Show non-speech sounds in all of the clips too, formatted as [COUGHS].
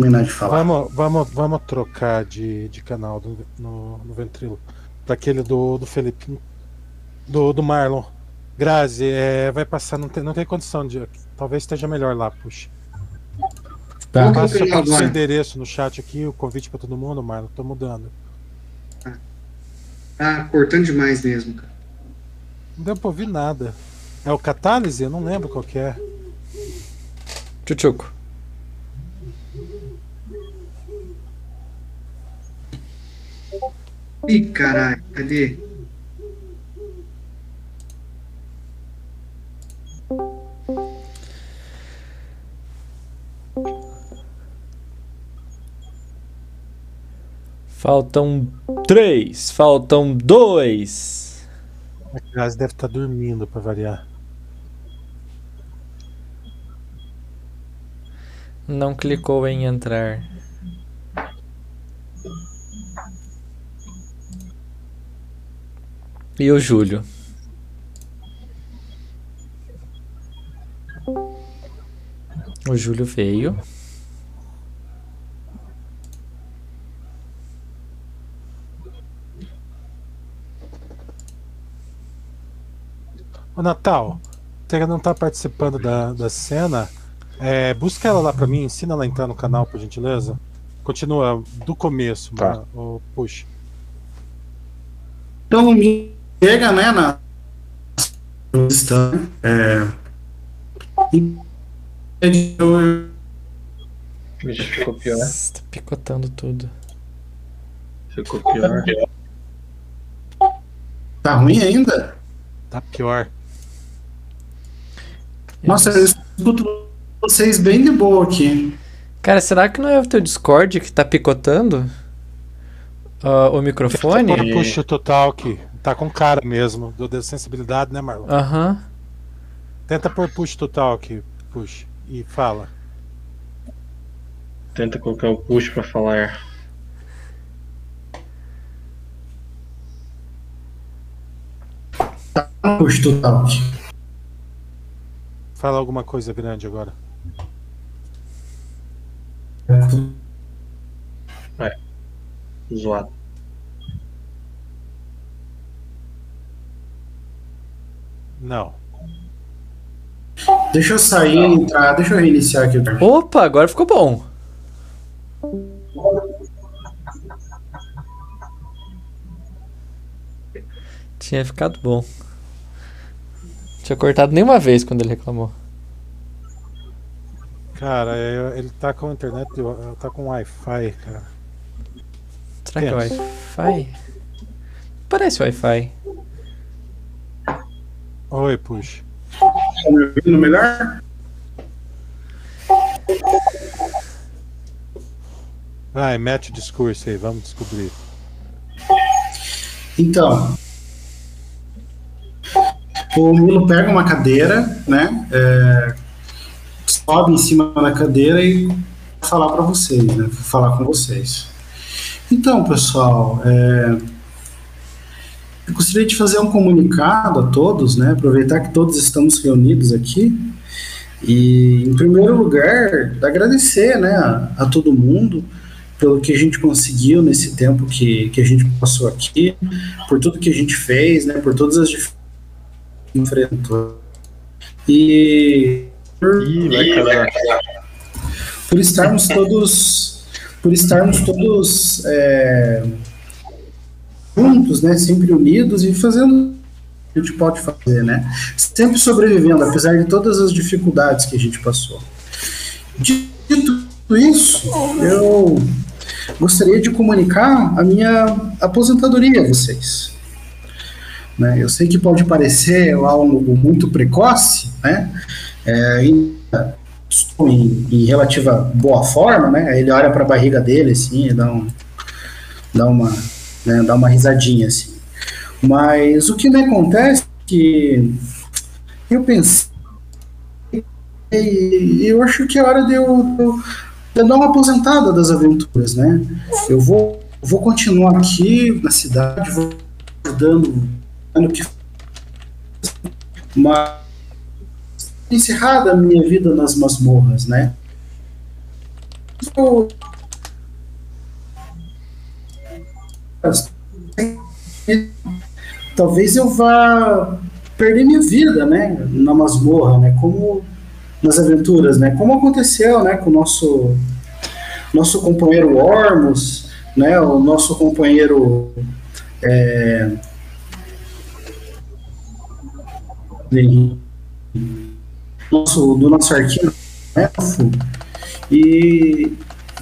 terminar de falar. Vamos, vamos, vamos trocar de, de canal do, no, no Ventrilo. Pra aquele do, do Felipe. Do, do Marlon. Grazi, é, vai passar, não tem, não tem condição de. Talvez esteja melhor lá, puxa. Tá. Passa o seu endereço no chat aqui, o convite pra todo mundo, Marlon. Tô mudando. Tá cortando demais mesmo, cara. Não deu pra ouvir nada. É o Catálise? Eu não lembro qual que é. Tchutchuco. Ih, caralho, cadê? Faltam três. Faltam dois. A Grazi deve estar dormindo pra variar. Não clicou em entrar. E o Júlio? O Júlio veio. Ô Natal, você não tá participando da, da cena. É, busca ela lá pra mim, ensina ela a entrar no canal, por gentileza. Continua do começo, Tá. mano. Ô, puxa. Então, chega, né, na estão, é, Vixe, ficou pior. Tá picotando tudo. Ficou pior. tá ruim ainda? Tá pior. Nossa, eu escuto vocês bem de boa aqui. Cara, será que não é o teu Discord que tá picotando? Ah, o microfone? Agora puxa o total aqui. Tá com cara mesmo. Do de sensibilidade, né, Marlon? Aham. Tenta pôr push total aqui. Push. E fala. Tenta colocar o push pra falar. Puxa total. Fala alguma coisa grande agora. Zoado. Não. Deixa eu sair e entrar, deixa eu reiniciar aqui. Opa, agora ficou bom. Tinha ficado bom. Tinha cortado nenhuma vez quando ele reclamou. Cara, é- ele tá com internet, tá com Wi-Fi, cara. Será que é. Wi-Fi? Parece Wi-Fi. Oi, push. Tá me ouvindo melhor? Vai, mete o discurso aí, vamos descobrir. Então, o Milo pega uma cadeira, né? é, sobe em cima da cadeira e vai falar para vocês, né? Falar com vocês. Então, pessoal, é, eu gostaria de fazer um comunicado a todos, né? Aproveitar que todos estamos reunidos aqui e, em primeiro lugar, agradecer, né, a, a todo mundo pelo que a gente conseguiu nesse tempo que, que a gente passou aqui, por tudo que a gente fez, né, por todas as dificuldades que enfrentou. E por, Ih, vai casar. por estarmos todos por estarmos todos é, juntos, né, sempre unidos e fazendo o que a gente pode fazer, né, sempre sobrevivendo, apesar de todas as dificuldades que a gente passou. Dito isso, eu gostaria de comunicar a minha aposentadoria a vocês. Né, eu sei que pode parecer algo muito precoce, né, é, estou em, em relativa boa forma, né? Ele olha para a barriga dele assim, e dá um, dá uma, né, dá uma risadinha assim. Mas o que me acontece é que eu pensei e eu acho que é hora de eu, de eu- dar uma aposentada das aventuras, né? Eu vou, vou continuar aqui na cidade, vou ajudando no que mas encerrada a minha vida nas masmorras, né? eu- talvez eu vá perder minha vida, né, na masmorra, né, como nas aventuras, né, como aconteceu, né, com o nosso nosso companheiro Ormus, né, o nosso companheiro é, nosso, do nosso arquivo elfo, e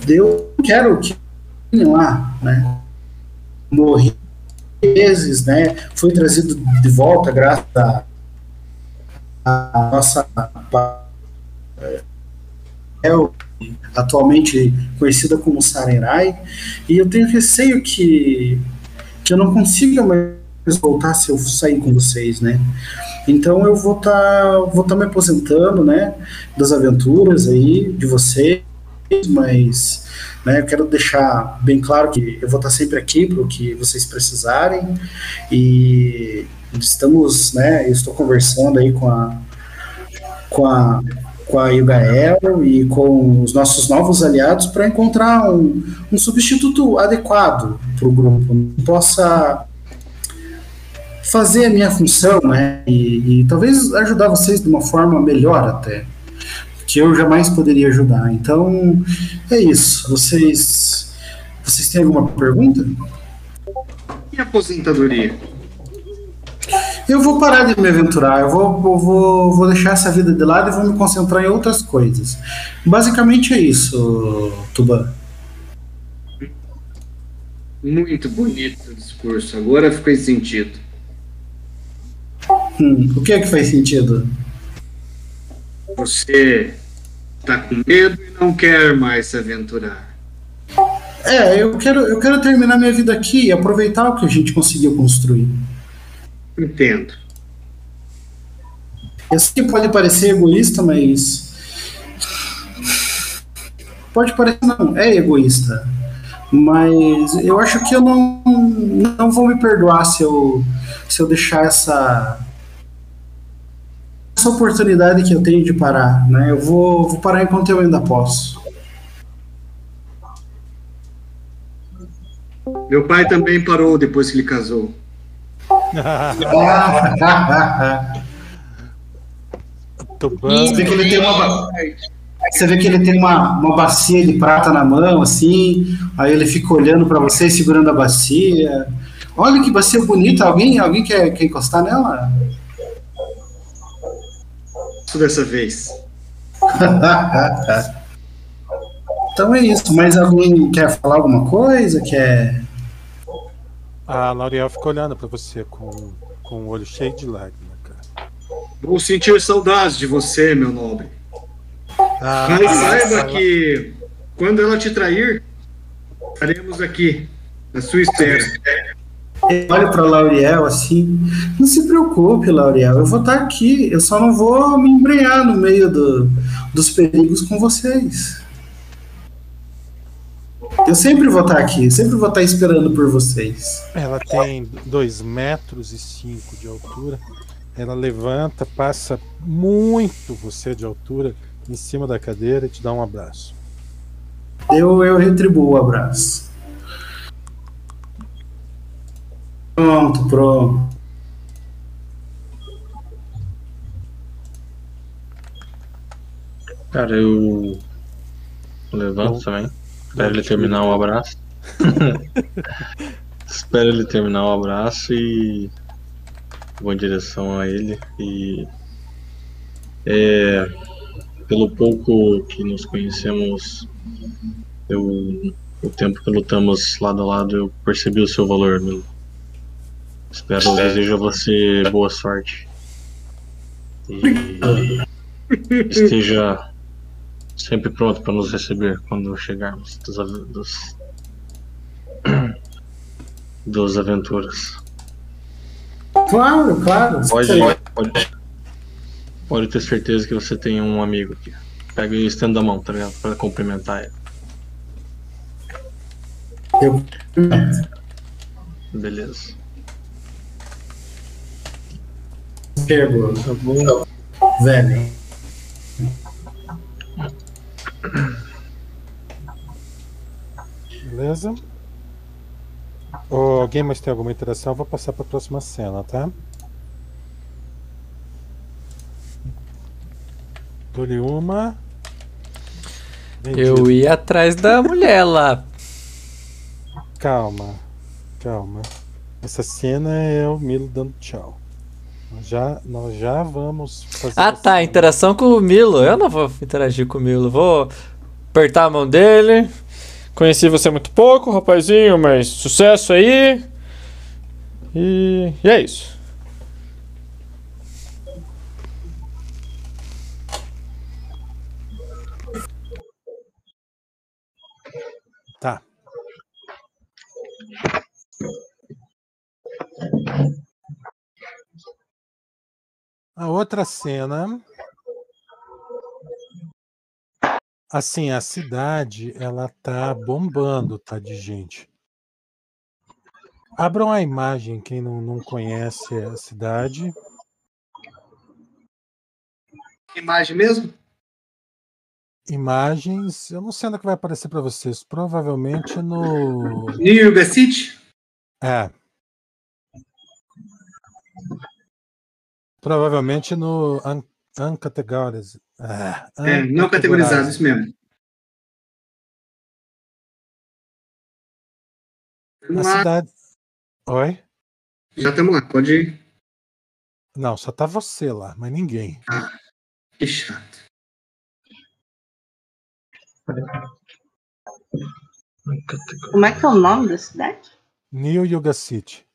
eu quero que lá, né, morri vezes, né? Foi trazido de volta graças à nossa atualmente conhecida como Sarenrai, e eu tenho receio que que eu não consiga mais voltar se eu sair com vocês, né? Então eu vou estar vou tá me aposentando, né, das aventuras aí de vocês, mas né, eu quero deixar bem claro que eu vou estar sempre aqui para o que vocês precisarem e estamos, né, eu estou conversando aí com a com a com a Yugael e com os nossos novos aliados para encontrar um, um substituto adequado para o grupo, que possa fazer a minha função, né, e, e talvez ajudar vocês de uma forma melhor até, que eu jamais poderia ajudar. Então, é isso. Vocês, vocês têm alguma pergunta? E aposentadoria? Eu vou parar de me aventurar, eu vou, vou, vou deixar essa vida de lado e vou me concentrar em outras coisas. Basicamente é isso, Tuban. Muito bonito o discurso. Agora fez sentido. Hum, o que é que faz sentido? Você tá com medo e não quer mais se aventurar. É, eu quero, eu quero terminar minha vida aqui e aproveitar o que a gente conseguiu construir. Entendo. Eu sei que pode parecer egoísta, mas. Pode parecer, não, é egoísta. Mas eu acho que eu não, não vou me perdoar se eu, se eu deixar essa. Essa oportunidade que eu tenho de parar, né? Eu vou, vou parar enquanto eu ainda posso. Meu pai também parou depois que ele casou. Você vê que ele tem uma, ba- você vê que ele tem uma, uma bacia de prata na mão, assim, aí ele fica olhando pra você, segurando a bacia. Olha que bacia bonita, alguém, alguém quer, quer encostar nela? Dessa vez. [LAUGHS] então é isso, mas alguém quer falar alguma coisa? Quer. A L'Oreal fica olhando pra você com, com o olho cheio de lágrima, cara. Vou sentir saudades de você, meu nobre. Ah, Mas saiba que quando ela te trair, estaremos aqui, na sua espera. Eu olho pra Lauriel assim. Não se preocupe, Lauriel, eu vou estar aqui. Eu só não vou me embrenhar no meio do, dos perigos com vocês. Eu sempre vou estar aqui, sempre vou estar esperando por vocês. Ela tem 2 metros e 5 de altura. Ela levanta, passa muito você de altura em cima da cadeira e te dá um abraço. Eu, eu retribuo o abraço. Pronto, pronto. Cara, eu levanto também. Espero ele terminar o abraço. [LAUGHS] Espero ele terminar o abraço e vou em direção a ele e é, pelo pouco que nos conhecemos, eu, o tempo que lutamos lado a lado, eu percebi o seu valor, Milo. Espero, desejo a você boa sorte. E esteja sempre pronto para nos receber quando chegarmos dos, dos, dos aventuras. Claro, claro. Pode, pode, pode ter certeza que você tem um amigo aqui. Pega e estenda a mão, tá ligado? Pra cumprimentar ele. Eu... Beleza. Pego, Tá bom. velho. Beleza? Alguém mais tem alguma interação? Eu vou passar para a próxima cena, tá? Dou-lhe uma. Vendido. Eu ia atrás da mulher lá. Calma, calma. Essa cena é o Milo dando tchau. Nós já, nós já vamos fazer. Ah tá, interação com o Milo. Eu não vou interagir com o Milo. Vou apertar a mão dele. Conheci você muito pouco, rapazinho, mas sucesso aí. E, e é isso. A outra cena. Assim, a cidade, ela tá bombando, tá, de gente. Abram a imagem, quem não, não conhece a cidade. Imagem mesmo? Imagens, eu não sei onde é que vai aparecer para vocês. Provavelmente no. New York City? É. Provavelmente no un, uncategorized. Ah, É, não categorizado, isso mesmo. A Vamos lá, cidade. Oi? já estamos lá, pode ir. Não, só tá você lá, mas ninguém. Que chato. Como é que é o nome da cidade? New Yuga City.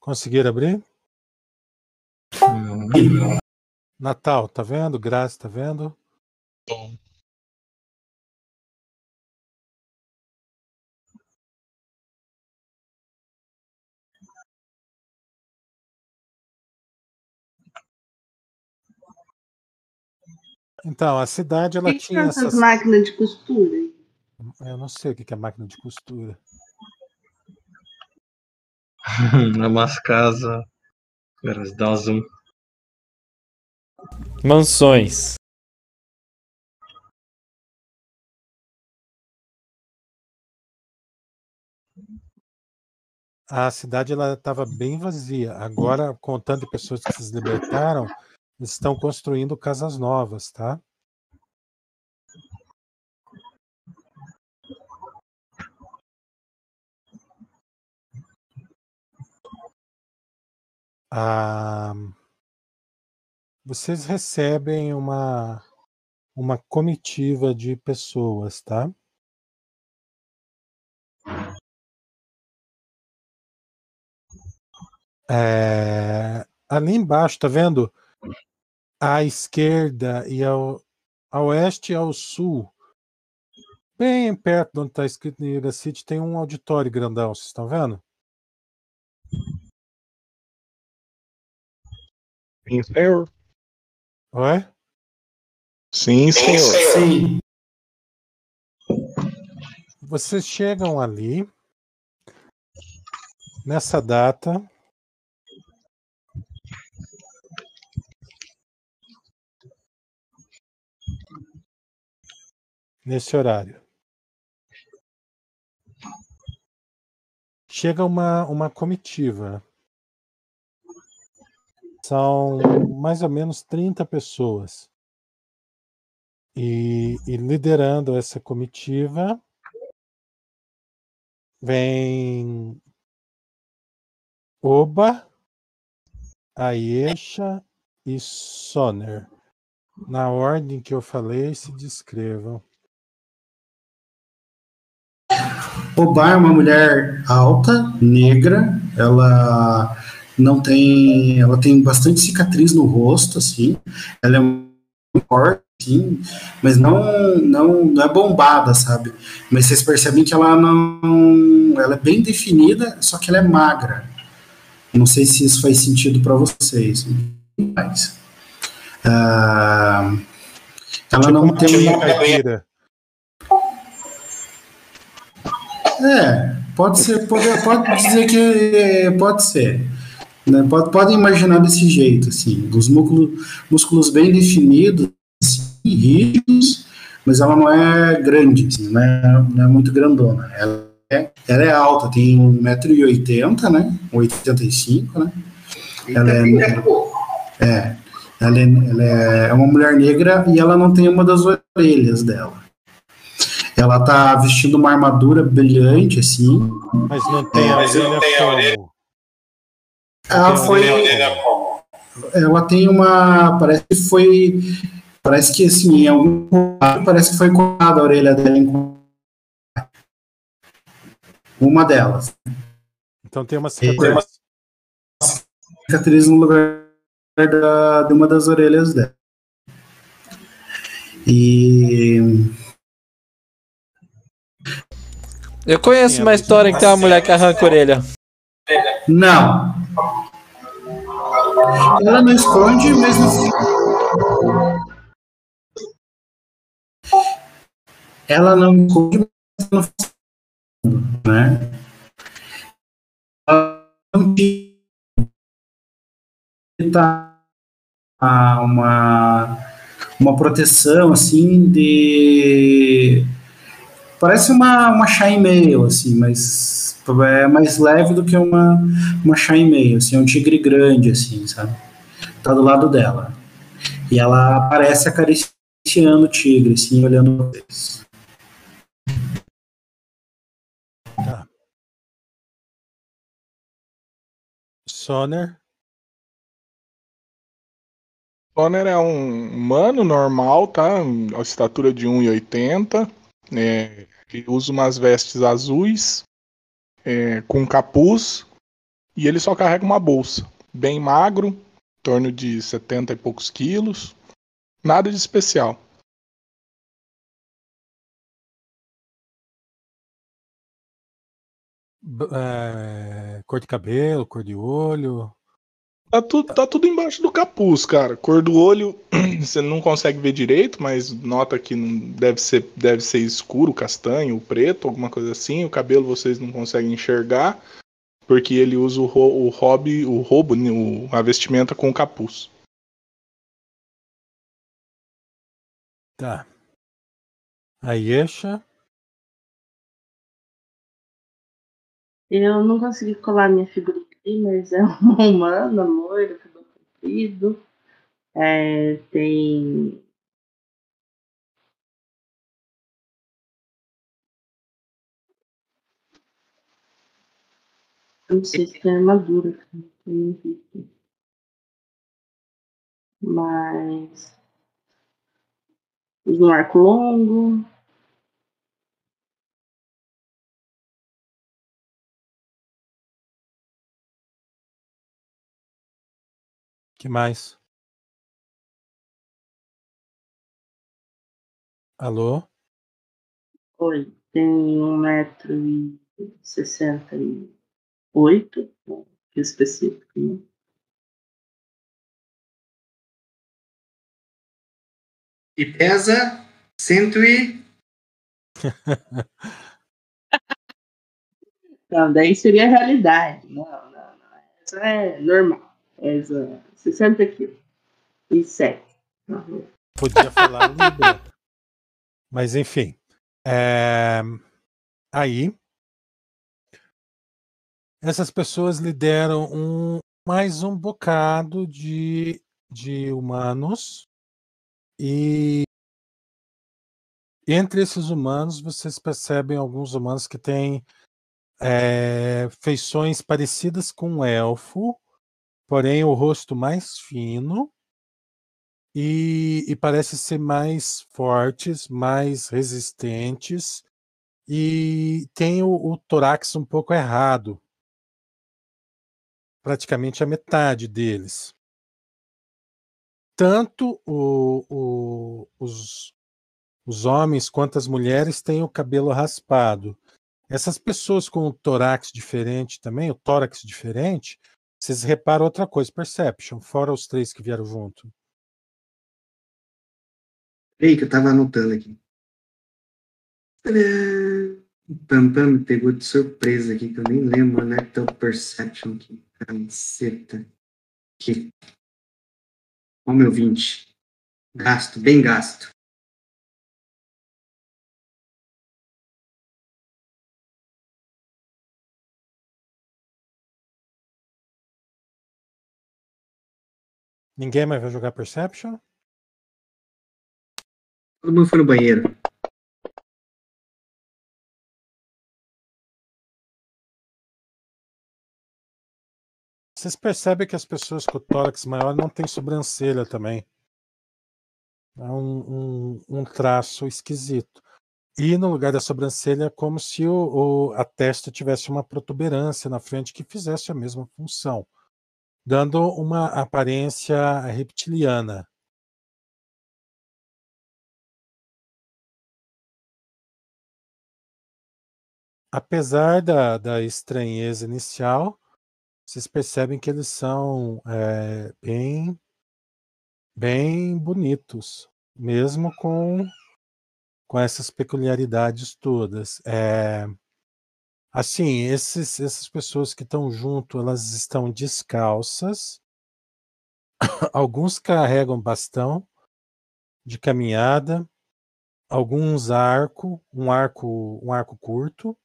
Conseguiram abrir? Natal, tá vendo? Graça, tá vendo? Então, a cidade ela que, que tinha são essas essas. máquinas de costura? Eu não sei o que que é máquina de costura. [LAUGHS] É umas casas. Pera, dá um zoom. Mansões. A cidade ela estava bem vazia. Agora, com o tanto de pessoas que se libertaram, estão construindo casas novas, tá? Ah, vocês recebem uma uma comitiva de pessoas, tá? É, ali embaixo, tá vendo? À esquerda e ao, a oeste e ao sul, bem perto de onde está escrito Niagara City, tem um auditório grandão, vocês estão vendo? Sim, senhor. Oi? Sim, senhor. Sim. Vocês chegam ali nessa data. Nesse horário. Chega uma, uma comitiva. São mais ou menos 30 pessoas. E, e liderando essa comitiva vem Oba, Aisha e Soner. Na ordem que eu falei, se descrevam. Oba é uma mulher alta, negra, ela não tem, ela tem bastante cicatriz no rosto, assim, ela é muito forte, assim, mas não, não, não é bombada, sabe? Mas vocês percebem que ela não, ela é bem definida, só que ela é magra. Não sei se isso faz sentido para vocês, mas ah, ela Tipo não tem uma caipira. É, pode ser, pode, pode dizer que pode ser. Né? Pode, pode imaginar desse jeito, assim, os músculos, músculos bem definidos, assim, rígidos, mas ela não é grande, assim, não, é, não é muito grandona. Ela é, ela é alta, tem 1,80m, né? 85, né? Ela é, é, ela é, ela é uma mulher negra e ela não tem uma das orelhas dela. Ela tá vestindo uma armadura brilhante, assim. Mas não tem a orelha como? Ela foi. Ela tem uma. Parece que foi. Parece que assim, em algum parece que foi cortada a orelha dela em uma delas. Então tem uma cicatriz. Cicatriz no lugar da, de uma das orelhas dela. E. Eu conheço uma história que tem uma mulher que arranca a orelha. Não. Ela não esconde, mas não. Ela não esconde, mas não né? Ela não tá uma uma proteção assim de parece uma uma chainmail assim, mas é mais leve do que uma uma chainmail, assim, é um tigre grande assim, sabe? Tá do lado dela. E ela aparece acariciando o tigre, assim, olhando pra eles. Soner. Soner é um humano normal, tá? A estatura de 1,80. É, ele usa umas vestes azuis é, com capuz e ele só carrega uma bolsa. Bem magro, em torno de 70 e poucos quilos. Nada de especial. É, cor de cabelo, cor de olho. Tá tudo, tá tudo embaixo do capuz, cara. Cor do olho [CLEARS THROAT] você não consegue ver direito, mas nota que não deve ser, deve ser escuro, castanho, preto, alguma coisa assim. O cabelo vocês não conseguem enxergar, porque ele usa o, o hobby, o roubo, né, o, a vestimenta com o capuz. Tá. A Yesha. Eu não consegui colar minha figura mas é [LAUGHS] uma humana, loira, cabelo comprido. É, tem. Não sei se tem armadura, não visto. Mas. Um arco longo. Que mais? Alô? Oi, tem um metro e sessenta oito, que específico, né? E pesa cento e. [LAUGHS] Não, daí seria a realidade. Não, não, não. Essa é normal. Essa 60 quilos. E 7. Podia falar Libra. Mas enfim. É... Aí. Essas pessoas lideram um, mais um bocado de, de humanos. E entre esses humanos, vocês percebem alguns humanos que têm é, feições parecidas com um elfo, porém o rosto mais fino e, e parece ser mais fortes, mais resistentes e tem o, o tórax um pouco errado, praticamente a metade deles. Tanto o, o, os, os homens quanto as mulheres têm o cabelo raspado. Essas pessoas com o tórax diferente também, o tórax diferente, vocês reparam outra coisa, Perception, fora os três que vieram junto. Ei, que eu tava anotando aqui. Tadã! O Tantan me pegou de surpresa aqui, que eu nem lembro, né? Teu Perception aqui. Caceta. Aqui. Ó, meu 20. Gasto, bem gasto. Ninguém mais vai jogar Perception? Todo mundo foi no banheiro. Vocês percebem que as pessoas com tórax maior não têm sobrancelha também. É um, um, um traço esquisito. E no lugar da sobrancelha é como se o, o, a testa tivesse uma protuberância na frente que fizesse a mesma função, dando uma aparência reptiliana. Apesar da, da estranheza inicial, vocês percebem que eles são é, bem, bem bonitos, mesmo com, com essas peculiaridades todas. É, assim, esses, essas pessoas que estão junto, elas estão descalças. [COUGHS] Alguns carregam bastão de caminhada, alguns arco, um arco, um arco curto.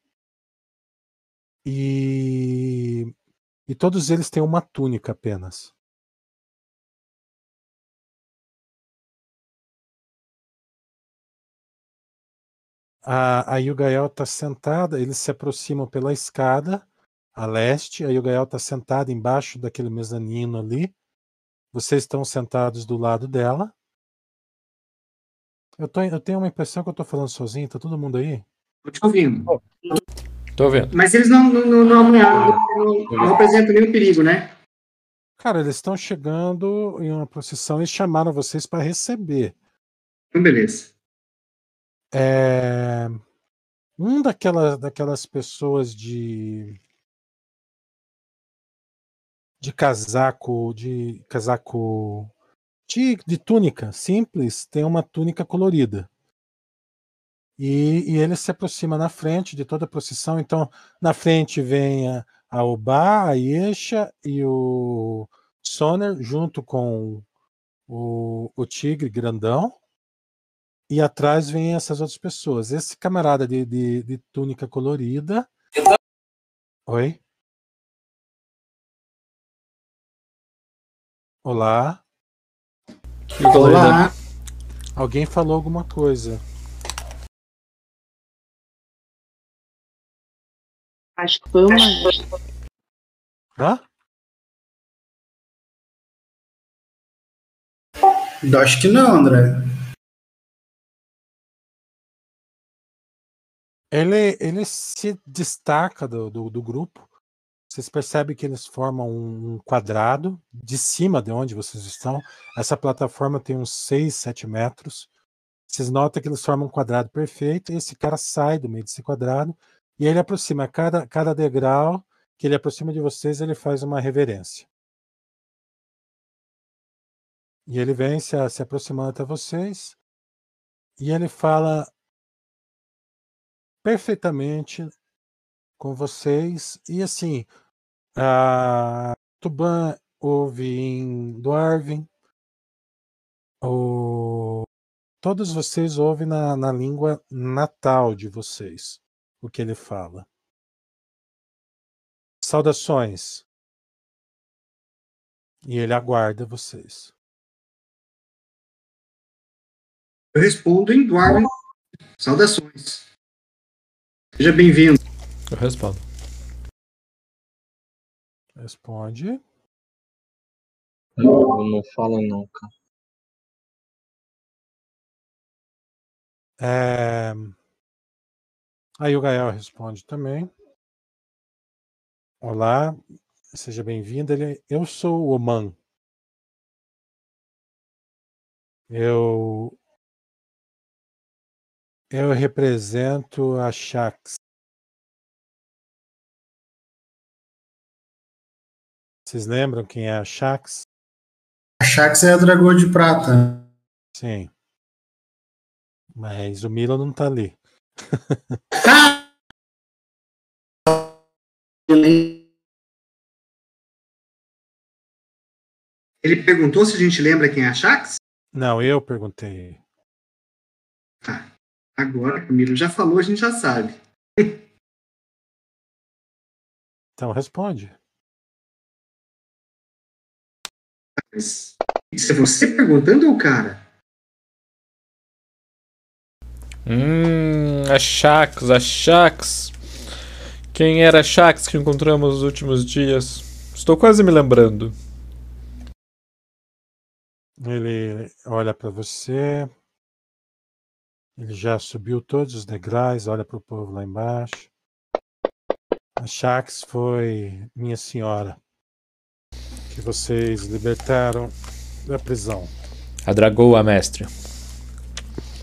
E e todos eles têm uma túnica apenas. A, a Yugael está sentada, eles se aproximam pela escada a leste. A Yugael está sentada embaixo daquele mezanino ali. Vocês estão sentados do lado dela. Eu, tô, eu tenho uma impressão que eu estou falando sozinho. Tá todo mundo aí? Tô te ouvindo. Tô vendo. Mas eles não, não, não, não, não, não representam nenhum perigo, né? Cara, eles estão chegando em uma procissão e chamaram vocês para receber. Então, beleza. É... Um daquela, daquelas pessoas de de casaco, de casaco de, de túnica simples, tem uma túnica colorida. E, e, ele se aproxima na frente de toda a procissão. Então, na frente vem a, a Obá, a Yesha e o Soner, junto com o, o tigre grandão. E atrás vem essas outras pessoas. Esse camarada de, de, de túnica colorida. Oi? Olá. Olá. Alguém falou alguma coisa. Acho que foi uma. Hã? Acho que não, André. Ele, ele se destaca do, do, do grupo. Vocês percebem que eles formam um quadrado de cima de onde vocês estão. Essa plataforma tem uns 6, 7 metros. Vocês notam que eles formam um quadrado perfeito. E esse cara sai do meio desse quadrado e ele aproxima. Cada, cada degrau que ele aproxima de vocês, ele faz uma reverência. E ele vem se, se aproximando até vocês. E ele fala perfeitamente com vocês. E assim, a Tuban ouve em Dwarven. O, todos vocês ouvem na, na língua natal de vocês o que ele fala. Saudações. E ele aguarda vocês. Eu respondo em Dwarven. Saudações. Seja bem-vindo. Eu respondo. Responde. Não, não fala não, cara. É... Aí o Gael responde também. Olá, seja bem-vindo. Eu sou o Oman. Eu eu represento a Shax. Vocês lembram quem é a Shax? A Shax é a Dragão de Prata. Sim. Mas o Milo não tá ali. [LAUGHS] Ele perguntou se a gente lembra quem é a Shax? Não, eu perguntei. Tá. Agora, Camilo já falou, a gente já sabe. [LAUGHS] Então responde. Mas isso é você perguntando ou o cara? Hum, a Shax, a Shax. Quem era a Shax que encontramos nos últimos dias? Estou quase me lembrando. Ele olha para você. Ele já subiu todos os degraus, olha para o povo lá embaixo. A Shax foi minha senhora, que vocês libertaram da prisão. A Dragoa, mestre.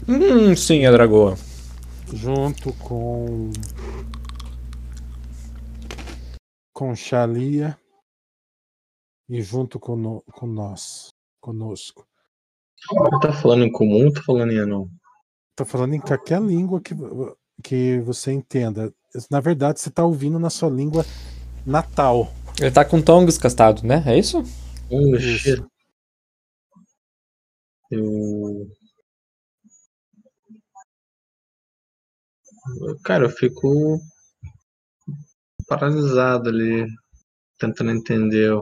Hum, sim, a Dragoa. junto com com Shalia e junto com, no- com nós, conosco. Tá falando em comum ou tá falando em anão? Tô falando em qualquer língua que, que você entenda. Na verdade, você tá ouvindo na sua língua natal. Ele tá com tongue descastado, né? É isso? Oh, Isso. Eu. Cara, eu fico paralisado ali, tentando entender.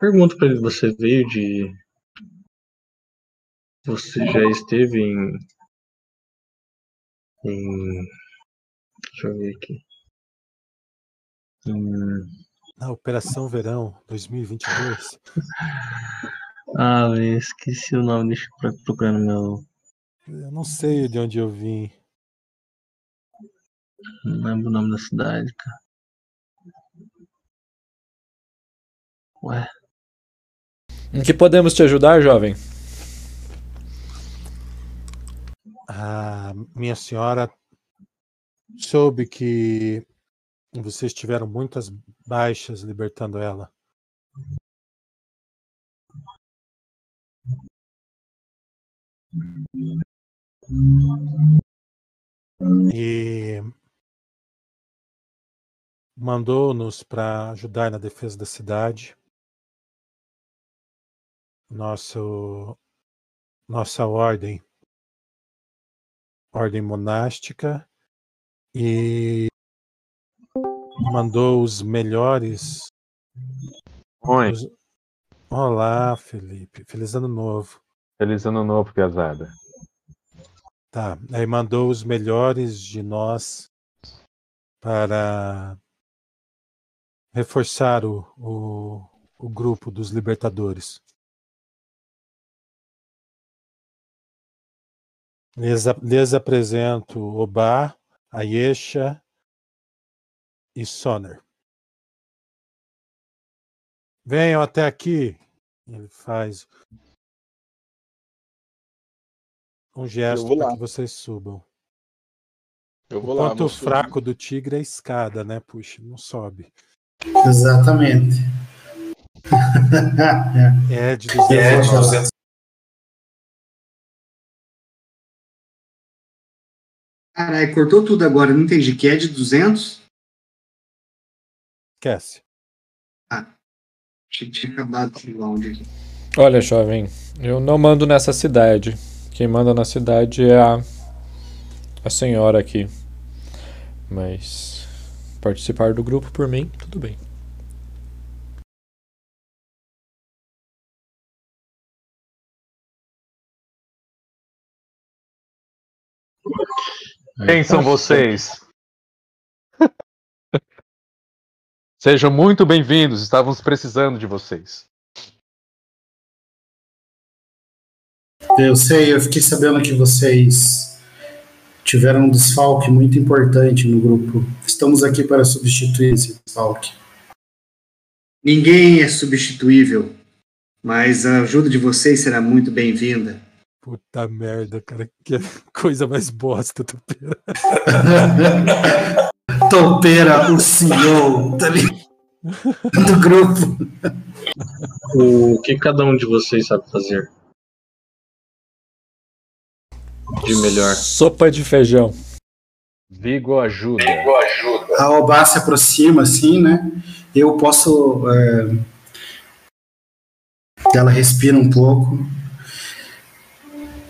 Pergunto pra ele: você veio de. Você já esteve em. Em. Deixa eu ver aqui. Em. Na Operação Verão 2022. [LAUGHS] Ah, eu esqueci o nome, deixa eu pro- procurar no meu. Eu não sei de onde eu vim. Não lembro o nome da cidade, cara. Ué, Em que podemos te ajudar, jovem? A minha senhora soube que vocês tiveram muitas baixas libertando ela. E mandou-nos para ajudar na defesa da cidade. Nosso, nossa ordem, ordem monástica, e mandou os melhores. Oi, os- Olá, Felipe. Feliz ano novo. feliz ano novo, pesada. Tá. Aí mandou os melhores de nós para reforçar o, o, o grupo dos libertadores. Lhes, a- lhes apresento Obá, Ayesha e Soner. Venham até aqui. Ele faz um gesto para lá. que vocês subam. Eu O vou lá. ponto vou subir. fraco do tigre é a escada, né? Puxa, não sobe. Exatamente. É de [LAUGHS] É, 200 200. Caralho, cortou tudo agora, não entendi. Que é de 200? Esquece. Achei que tinha acabado o round aqui. Olha, jovem, eu não mando nessa cidade. Quem manda na cidade é a, a senhora aqui. Mas participar do grupo por mim, tudo bem. Quem são vocês? [LAUGHS] Sejam muito bem-vindos, estávamos precisando de vocês. Eu sei, eu fiquei sabendo que vocês tiveram um desfalque muito importante no grupo. Estamos aqui para substituir esse desfalque. Ninguém é substituível, mas a ajuda de vocês será muito bem-vinda. Puta merda, cara. Que [LAUGHS] coisa mais bosta. Topeira. [LAUGHS] Topeira, o CEO tá [LAUGHS] do grupo. o que cada um de vocês sabe fazer? De melhor. Sopa de feijão. Vigo ajuda. A Obá se aproxima assim, né? Eu posso é, Ela respira um pouco.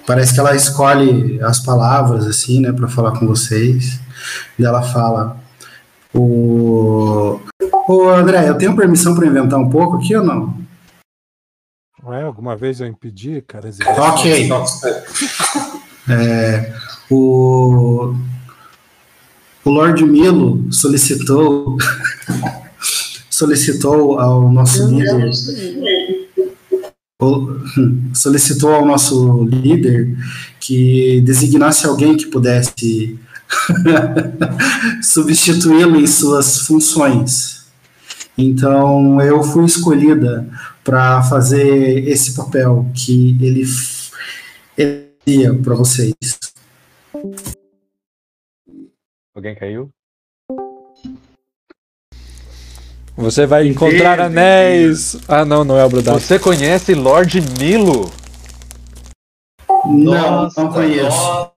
Parece que ela escolhe as palavras assim, né, para falar com vocês. E ela fala: "O Ô, André, eu tenho permissão para inventar um pouco aqui ou não? Ué, alguma vez eu impedi, cara? [LAUGHS] Ok. É, o, o Lord Milo solicitou [LAUGHS] solicitou ao nosso líder [LAUGHS] solicitou ao nosso líder que designasse alguém que pudesse [LAUGHS] substituí-lo em suas funções. Então eu fui escolhida para fazer esse papel que ele ele para vocês. Alguém caiu? Você vai encontrar Deus, anéis. Ah, não, não é o Brudato. Você conhece Lord Milo? Não, não conheço.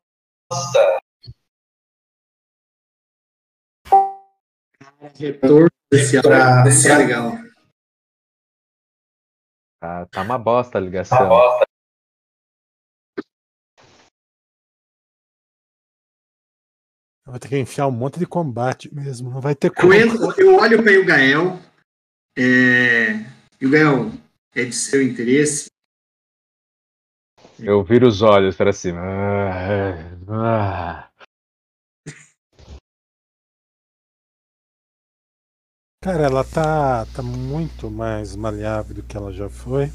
Retorno desse Pra- desse pra- legal. Tá, tá uma bosta a ligação. Vai ter que enfiar um monte de combate mesmo. Não vai ter Eu, como. entro, eu olho para o Gael. É... E o Gael, é de seu interesse? Eu viro os olhos para cima. Ah, ah. Cara, ela tá, tá muito mais maleável do que ela já foi.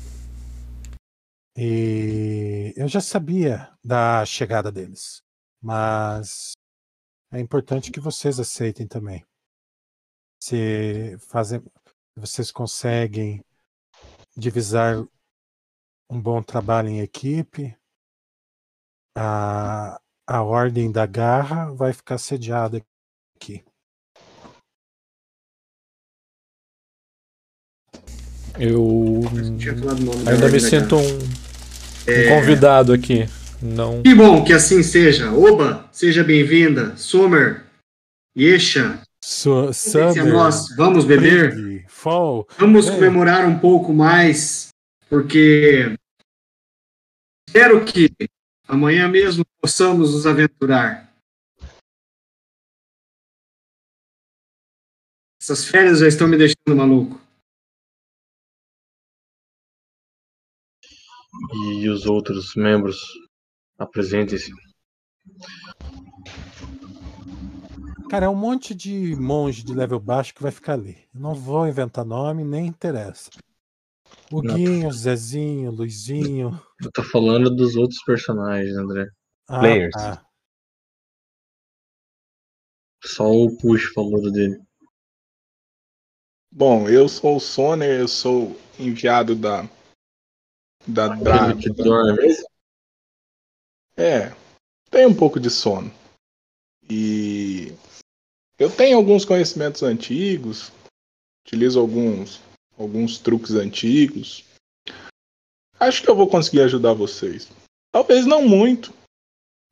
E eu já sabia da chegada deles. Mas é importante que vocês aceitem também. Se fazem, vocês conseguem divisar um bom trabalho em equipe, a, a ordem da garra vai ficar sediada aqui. Eu Tinha falado o nome da ainda me sinto um, um convidado aqui. Não. Que bom que assim seja. Oba, seja bem-vinda. Summer, Yesha, a Summer, nós. Vamos beber? Fall. Vamos É. comemorar um pouco mais, porque espero que amanhã mesmo possamos nos aventurar. Essas férias já estão me deixando maluco. E os outros membros apresentem-se. Cara, é um monte de monge de level baixo que vai ficar ali. Eu não vou inventar nome, nem interessa. O. Guinho, Zezinho, Luizinho. Eu tô falando dos outros personagens, André. Ah, Players. tá. Só o Push falou do dele. Bom, eu sou o Soner, eu sou enviado da. Da Dra. Aquele que dorme. É, tenho um pouco de sono. E eu tenho alguns conhecimentos antigos, utilizo alguns, alguns truques antigos. Acho que eu vou conseguir ajudar vocês. Talvez não muito,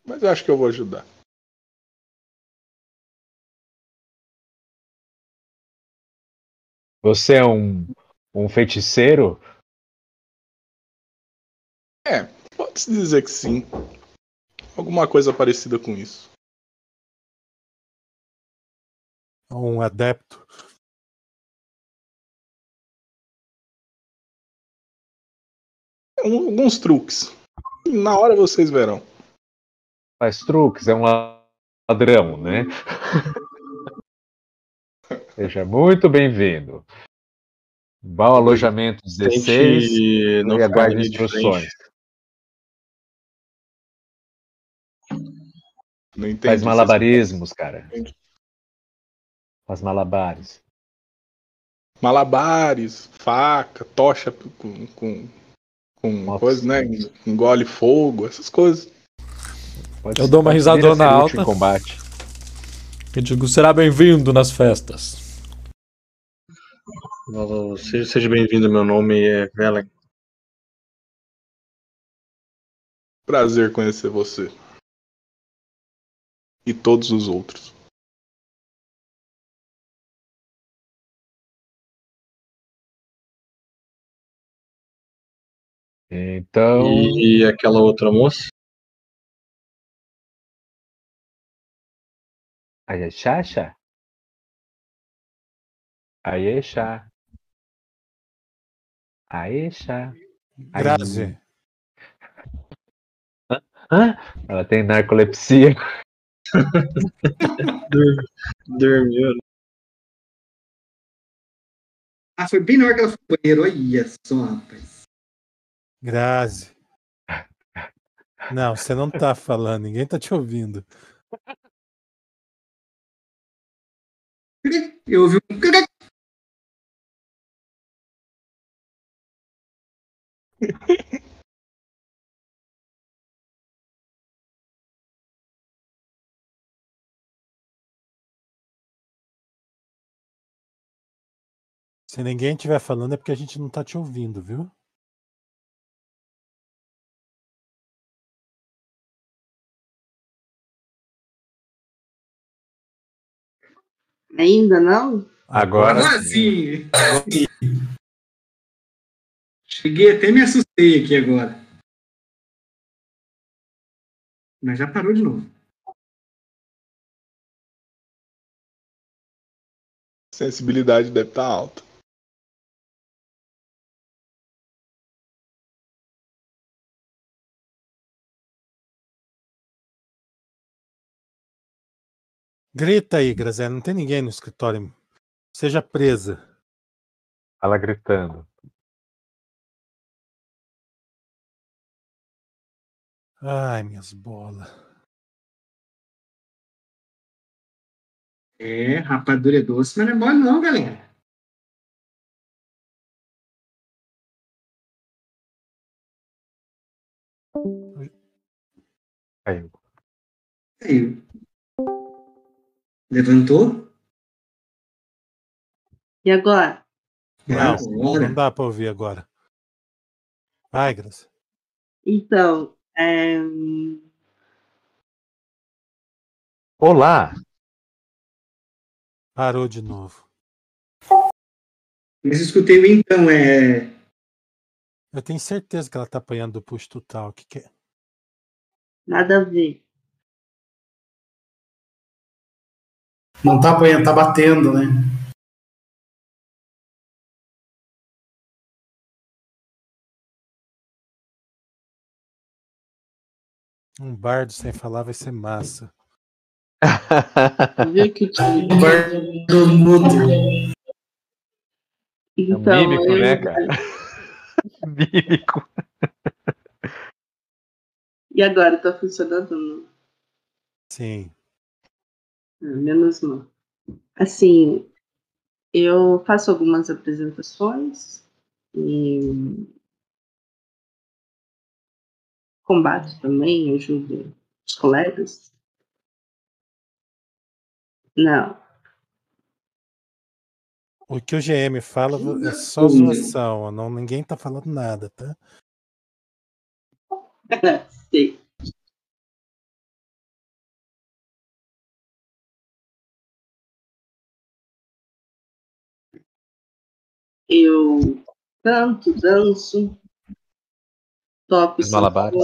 mas acho que eu vou ajudar. Você é um, um feiticeiro? Pode-se dizer que sim. Alguma coisa parecida com isso. Um adepto. Um- alguns truques. Na hora vocês verão. Faz truques, é um ladrão, né? [LAUGHS] Seja muito bem-vindo. Bom alojamento 16 Tente não e aguarde instruções. Não entendi. Faz malabarismos, cara. Entendi. Faz malabares. Malabares, faca, tocha com, com, com coisa, né? Engole fogo, essas coisas. Pode- Eu dou uma risadona alta. Em combate. E digo, será bem-vindo nas festas. Seja, seja bem-vindo, meu nome é Velen. Prazer conhecer você. E todos os outros. Então. E aquela outra moça? Aí é Xaxa? Aí é Xá. Aí Xá. Aí- Grazi, Hã? Ela tem narcolepsia. Dormiu. Ah, foi bem na hora que ela foi pro banheiro. Olha só, rapaz. Grazi. Não, você não tá falando, ninguém tá te ouvindo. Eu ouvi um. [LAUGHS] Se ninguém estiver falando é porque a gente não tá te ouvindo, viu? Ainda não? Agora. Agora sim! Cheguei até me assustei aqui agora. Mas já parou de novo. Sensibilidade deve estar alta. Grita aí, Graziella, não tem ninguém no escritório. Seja presa. Ela gritando. Ai, minhas bolas. É, rapadura é doce, mas não é mole não, galera. Caiu. Aí. Levantou? E agora? Não, Agora. não dá pra ouvir agora. Vai, Grazi. Então, é, Olá! Parou de novo. Mas escutei o então, é. Eu tenho certeza que ela tá apanhando do push total. O que, que é? nada a ver. Não tá apanhando, tá batendo, né? Um bardo sem falar vai ser massa. Viu que [LAUGHS] tinha. Do mudo. Então, mímico, eu, né, cara? [LAUGHS] Mímico. E agora, tá funcionando? Não? Sim. Menos mal. Assim, eu faço algumas apresentações e combate também, ajudo os colegas. Não, O que o GM fala é só zoação. Não, ninguém tá falando nada, tá? [LAUGHS] sei. Eu canto, danço, toco malabares.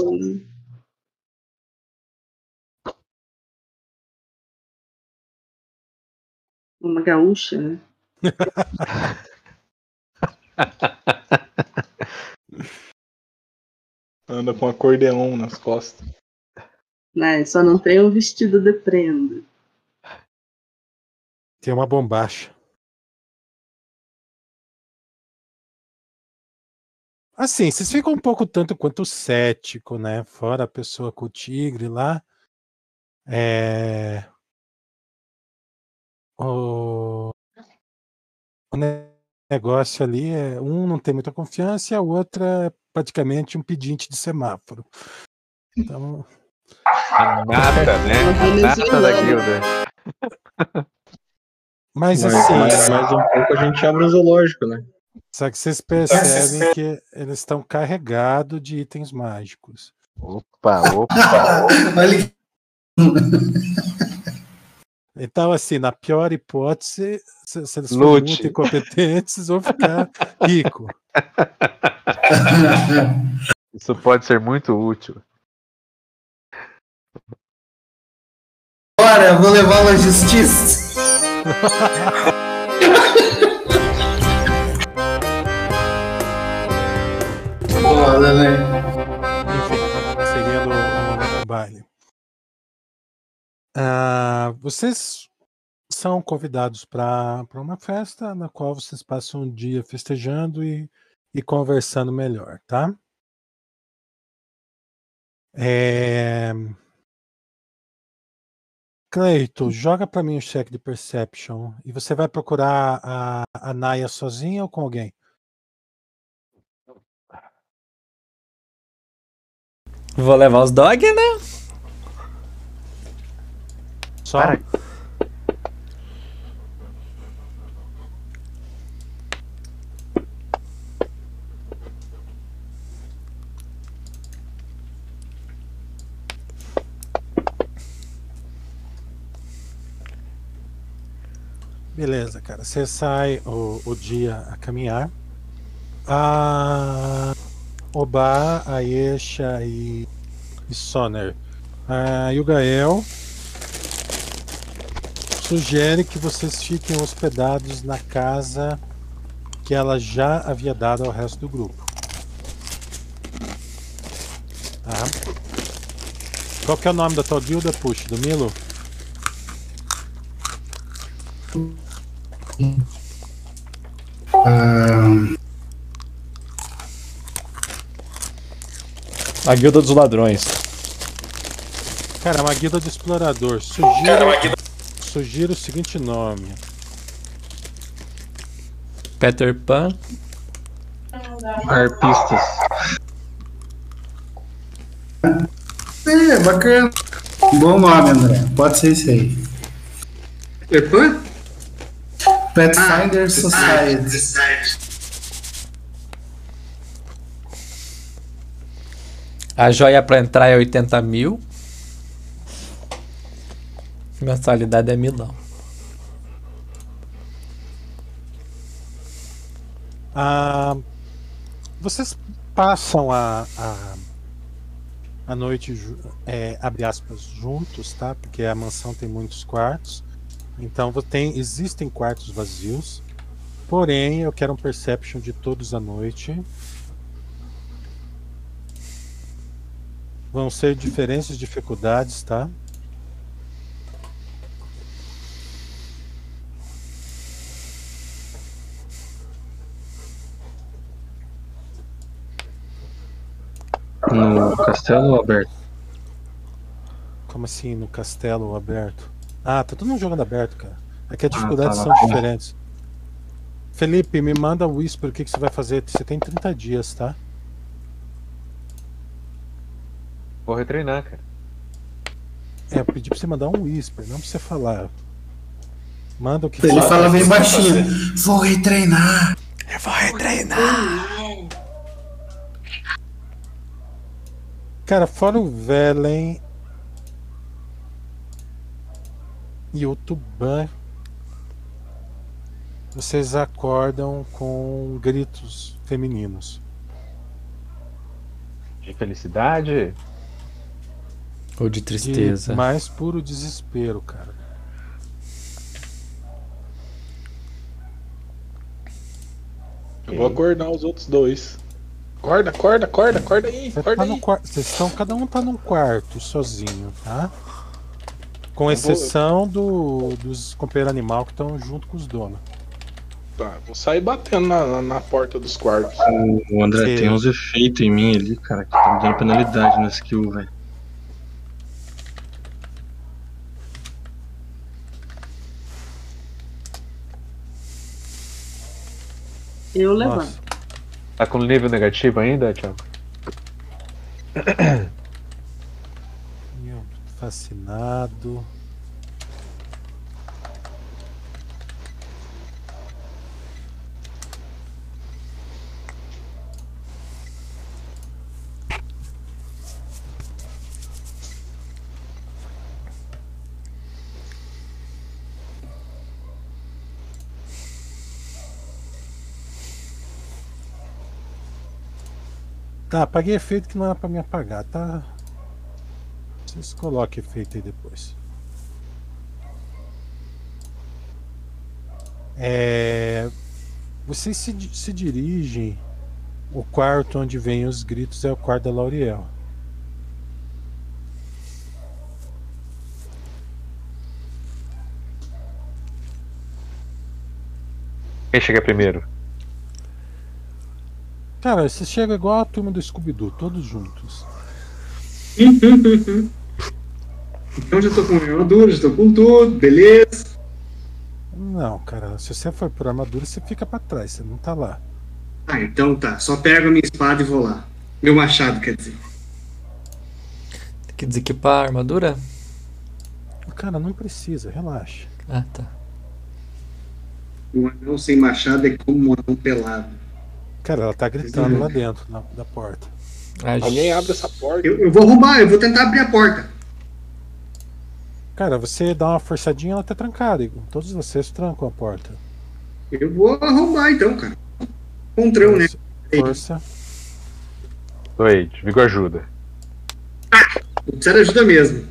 Uma gaúcha, né? [LAUGHS] Anda com acordeão nas costas. Né, Só não tem um vestido de prenda. Tem uma bombacha. Assim, vocês ficam um pouco tanto quanto cético, né? Fora a pessoa com o tigre lá. É... O... o ne- negócio ali é um não tem muita confiança e a outra é praticamente um pedinte de semáforo. Então, A nata, né? A nata da guilda. mas assim, mais, mais um pouco a gente abre o zoológico, né? Só que vocês percebem que eles estão carregados de itens mágicos. Opa, opa. [LAUGHS] Então, assim, na pior hipótese, se, se eles forem muito incompetentes, vão ficar [LAUGHS] rico. Isso pode ser muito útil. Bora, eu vou levá-lo à justiça. [LAUGHS] Foda, né? Enfim, seguindo o, baile. Ah, vocês são convidados para uma festa na qual vocês passam um dia festejando e, e conversando melhor, tá? É... Cleito, joga para mim o cheque de perception e você vai procurar a, a Naya sozinha ou com alguém? Vou levar os dog, né? Só? Para. Beleza, cara. Você sai o, o dia a caminhar. A Oba, a Yesha e, e Soner. A Yugael sugere que vocês fiquem hospedados na casa que ela já havia dado ao resto do grupo. Tá? Qual que é o nome da tua guilda, Puxa? Do Milo? Ah, A guilda dos ladrões. Cara, é uma guilda de explorador. Sugiro, sugiro o seguinte nome. Peter Pan. Arpistas. é, bacana. Bom nome, André. Pode ser isso aí. Depois? Pathfinder Society. A joia pra entrar é 80 mil. Mensalidade é milão. Ah, vocês passam a, a, a noite, é, abre aspas, juntos, tá? Porque a mansão tem muitos quartos. Então tem, existem quartos vazios. Porém, eu quero um perception de todos à noite. Vão ser diferentes dificuldades, tá? No castelo aberto. Como assim, no castelo aberto? Ah, tá todo mundo jogando aberto, cara. É que as Ah, dificuldades tá, são diferentes. Felipe, me manda o Whisper, o que, que você vai fazer? Você tem 30 dias, tá? Vou retreinar, cara. É, eu pedi pra você mandar um Whisper, não pra você falar. Manda o que Ele fala bem baixinho. Vou retreinar. Eu vou retreinar. Cara, fora o Velen e o Tuban, vocês acordam com gritos femininos. De felicidade. Ou de De tristeza. mais puro desespero, cara. Eu vou acordar os outros dois. Acorda, acorda, acorda, acorda aí, Você acorda tá aí. Vocês estão, cada um tá num quarto sozinho, tá? Com vou- exceção do, dos companheiros animal que estão junto com os donos. Tá, vou sair batendo na, na, na porta dos quartos. O André Sim. tem uns efeitos em mim ali, cara, que tá me dando penalidade na skill, velho. Eu levanto. Nossa, Tá com nível negativo ainda, Thiago? meu, fascinado. Tá, apaguei efeito que não é pra me apagar, tá? Vocês coloquem efeito aí depois. É, vocês se, se dirigem. O quarto onde vem os gritos é o quarto da Lauriel. Quem chega primeiro? Cara, você chega igual a turma do Scooby-Doo, todos juntos. [LAUGHS] Então já tô com armadura, já tô com tudo, beleza. Não, cara, se você for por armadura, você fica pra trás, você não tá lá. Ah, então tá. Só pego a minha espada e vou lá. Meu machado, quer dizer. Tem que desequipar a armadura? Cara, não precisa, relaxa. Ah, tá. Um anão sem machado é como um anão pelado. Cara, ela tá gritando lá dentro na- da porta. Ah, Alguém abre essa porta. Eu, eu vou roubar, eu vou tentar abrir a porta. Cara, você dá uma forçadinha, ela tá trancada. e Todos vocês trancam a porta. Eu vou arrombar então, cara. Contrão, né? Força. Oi, Vigor ajuda. Precisar de ajuda mesmo.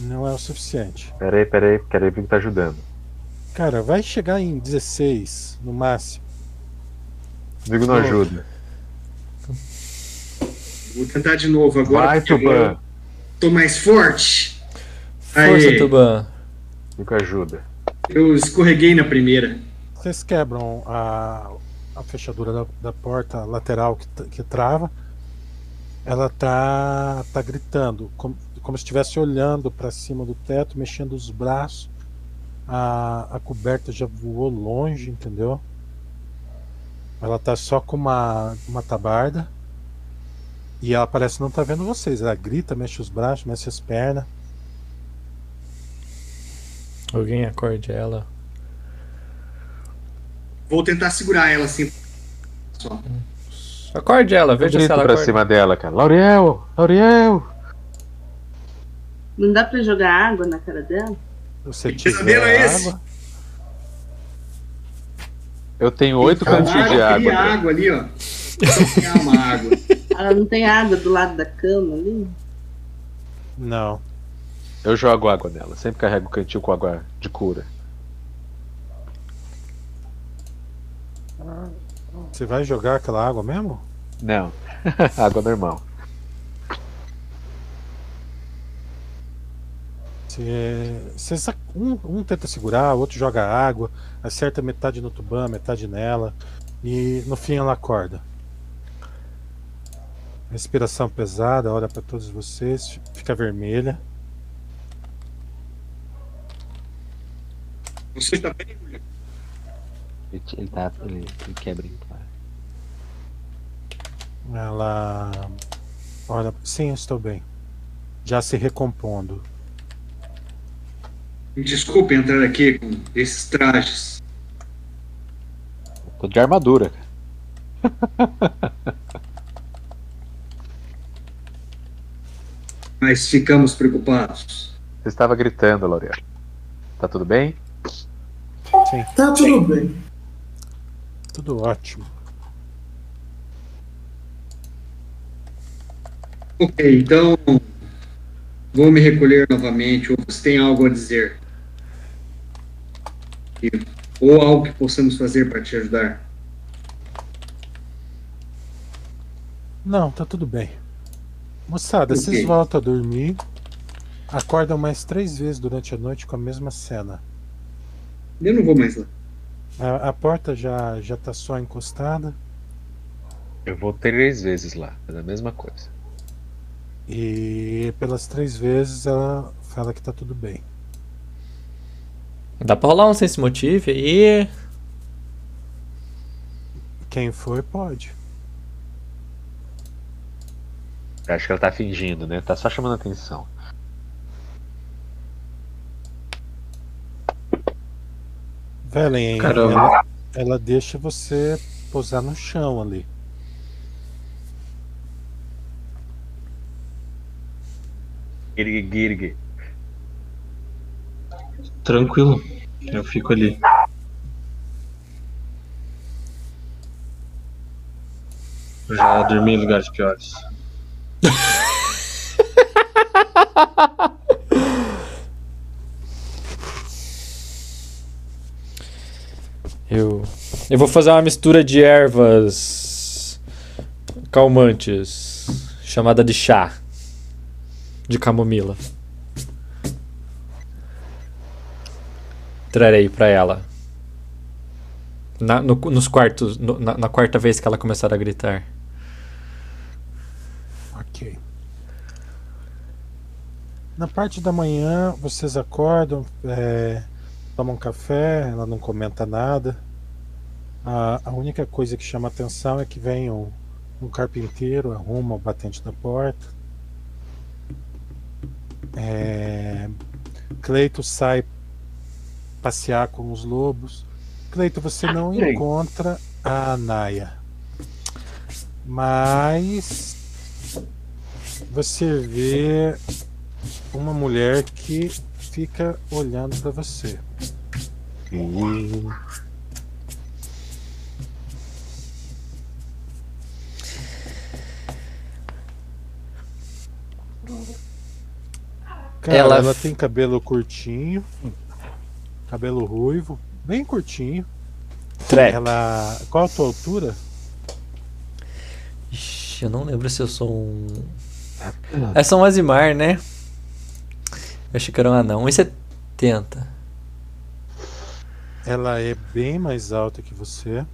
Não é o suficiente. Peraí, peraí, peraí, Vigor tá ajudando. Cara, vai chegar em 16 no máximo. Vigor não Pô. ajuda. Vou tentar de novo agora. Vai, Tuban. Tô mais forte. Força. Tuban. Vigor ajuda. Eu escorreguei na primeira. Vocês quebram a, a fechadura da, da porta lateral que, que trava. Ela tá, tá gritando, como, como se estivesse olhando para cima do teto, mexendo os braços. A, a coberta já voou longe, entendeu? Ela tá só com uma, uma tabarda. E ela parece não tá vendo vocês. Ela grita, mexe os braços, mexe as pernas. Alguém acorde ela. Vou tentar segurar ela assim. Só. Acorde ela, Eu veja se ela pra acorda. cima dela, cara. Lauriel! Lauriel! Não dá pra jogar água na cara dela? Você pesadelo tiver é esse? água. Eu tenho oito cantinhos de água. André. água ali, ó. Só calma, água. Ela não tem água do lado da cama ali? Não. Eu jogo água nela. Sempre carrego o cantil com água de cura. Você vai jogar aquela água mesmo? Não. [LAUGHS] água normal. Você sa- um, um tenta segurar, o outro joga água, acerta metade no tubão, metade nela, e no fim ela acorda. Respiração pesada, olha para todos vocês, fi- fica vermelha. Você está bem, mulher? Ele, ele tá. Ele, ele quer brincar. Ela olha, sim, estou bem. Já se recompondo. Me Desculpe entrar aqui com esses trajes. Tô de armadura. Mas ficamos preocupados. Você estava gritando, Lauriel. Tá tudo bem? Sim, Tá tudo bem. tudo ótimo. Ok, então. Vou me recolher novamente. Ou você tem algo a dizer? Ou algo que possamos fazer para te ajudar? Não, tá tudo bem. Moçada, Ok. vocês voltam a dormir. Acordam mais três vezes durante a noite com a mesma cena. Eu não vou mais lá. A, a porta já, já tá só encostada. Eu vou três vezes lá, fazer a mesma coisa. E pelas três vezes ela fala que tá tudo bem. Dá pra rolar um sense motive aí. Quem for, pode. Eu Acho que ela tá fingindo, né? Tá só chamando atenção. Velen, ela, ela deixa você pousar no chão ali. Girg, girg. Tranquilo. Eu fico ali. Já dormi em lugares piores. [LAUGHS] Eu, eu vou fazer uma mistura de ervas calmantes, chamada de chá de camomila. Trarei pra ela. Na, no- nos quartos, no- na, na quarta vez que ela começar a gritar. Ok. Na parte da manhã, vocês acordam, é, tomam café, ela não comenta nada. A, a única coisa que chama atenção é que vem um, um carpinteiro, arruma o batente da porta. É, Cleito sai passear com os lobos. Cleito, você não Sim. encontra a Naya. Mas você vê uma mulher que fica olhando para você. Cara, Ela- ela... tem cabelo curtinho, cabelo ruivo, bem curtinho. Trap. Ela, qual a tua altura? Ixi, eu não lembro se eu sou um. É São Azimar, né? Eu achei que era um anão. 1,70. Ela é bem mais alta que você.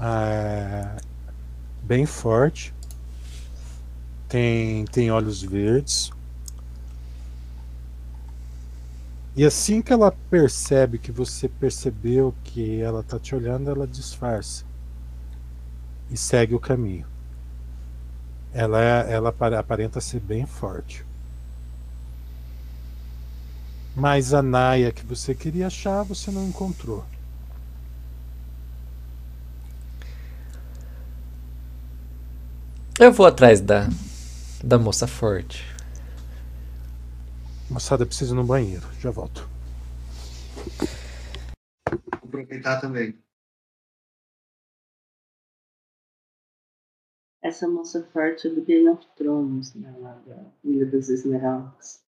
É, bem forte. Tem, tem olhos verdes. E assim que ela percebe que você percebeu que ela tá te olhando, ela disfarça e segue o caminho. Ela, ela apare- aparenta ser bem forte. Mas a Naya que você queria achar, você não encontrou. Eu vou atrás da, da moça forte. Moçada, eu preciso ir no banheiro. Já volto. Vou aproveitar também. Essa moça forte é do Game of Thrones, né? Lá da Ilha das Esmeraldas.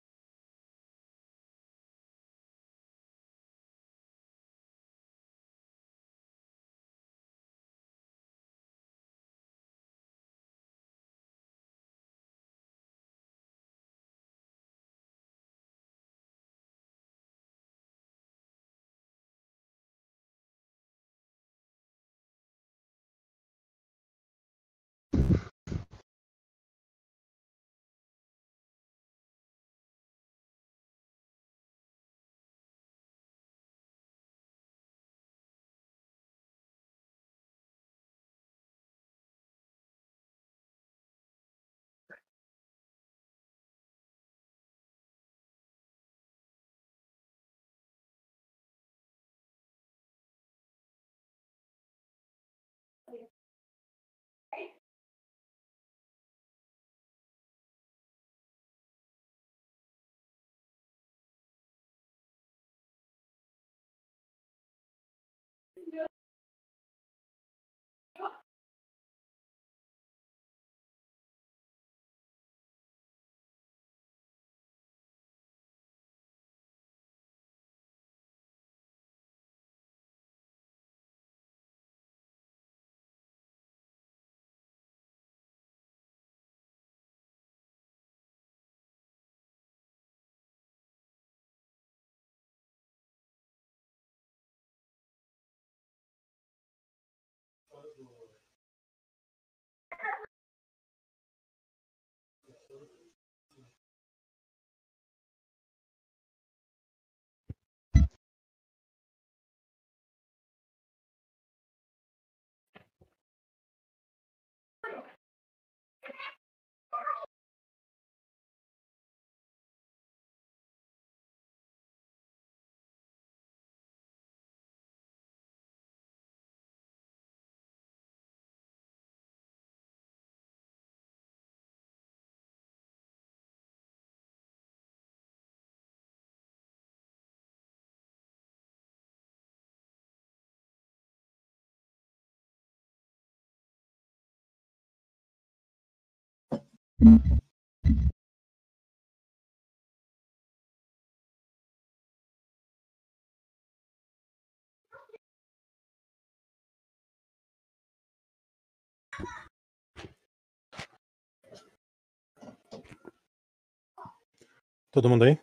Todo mundo aí?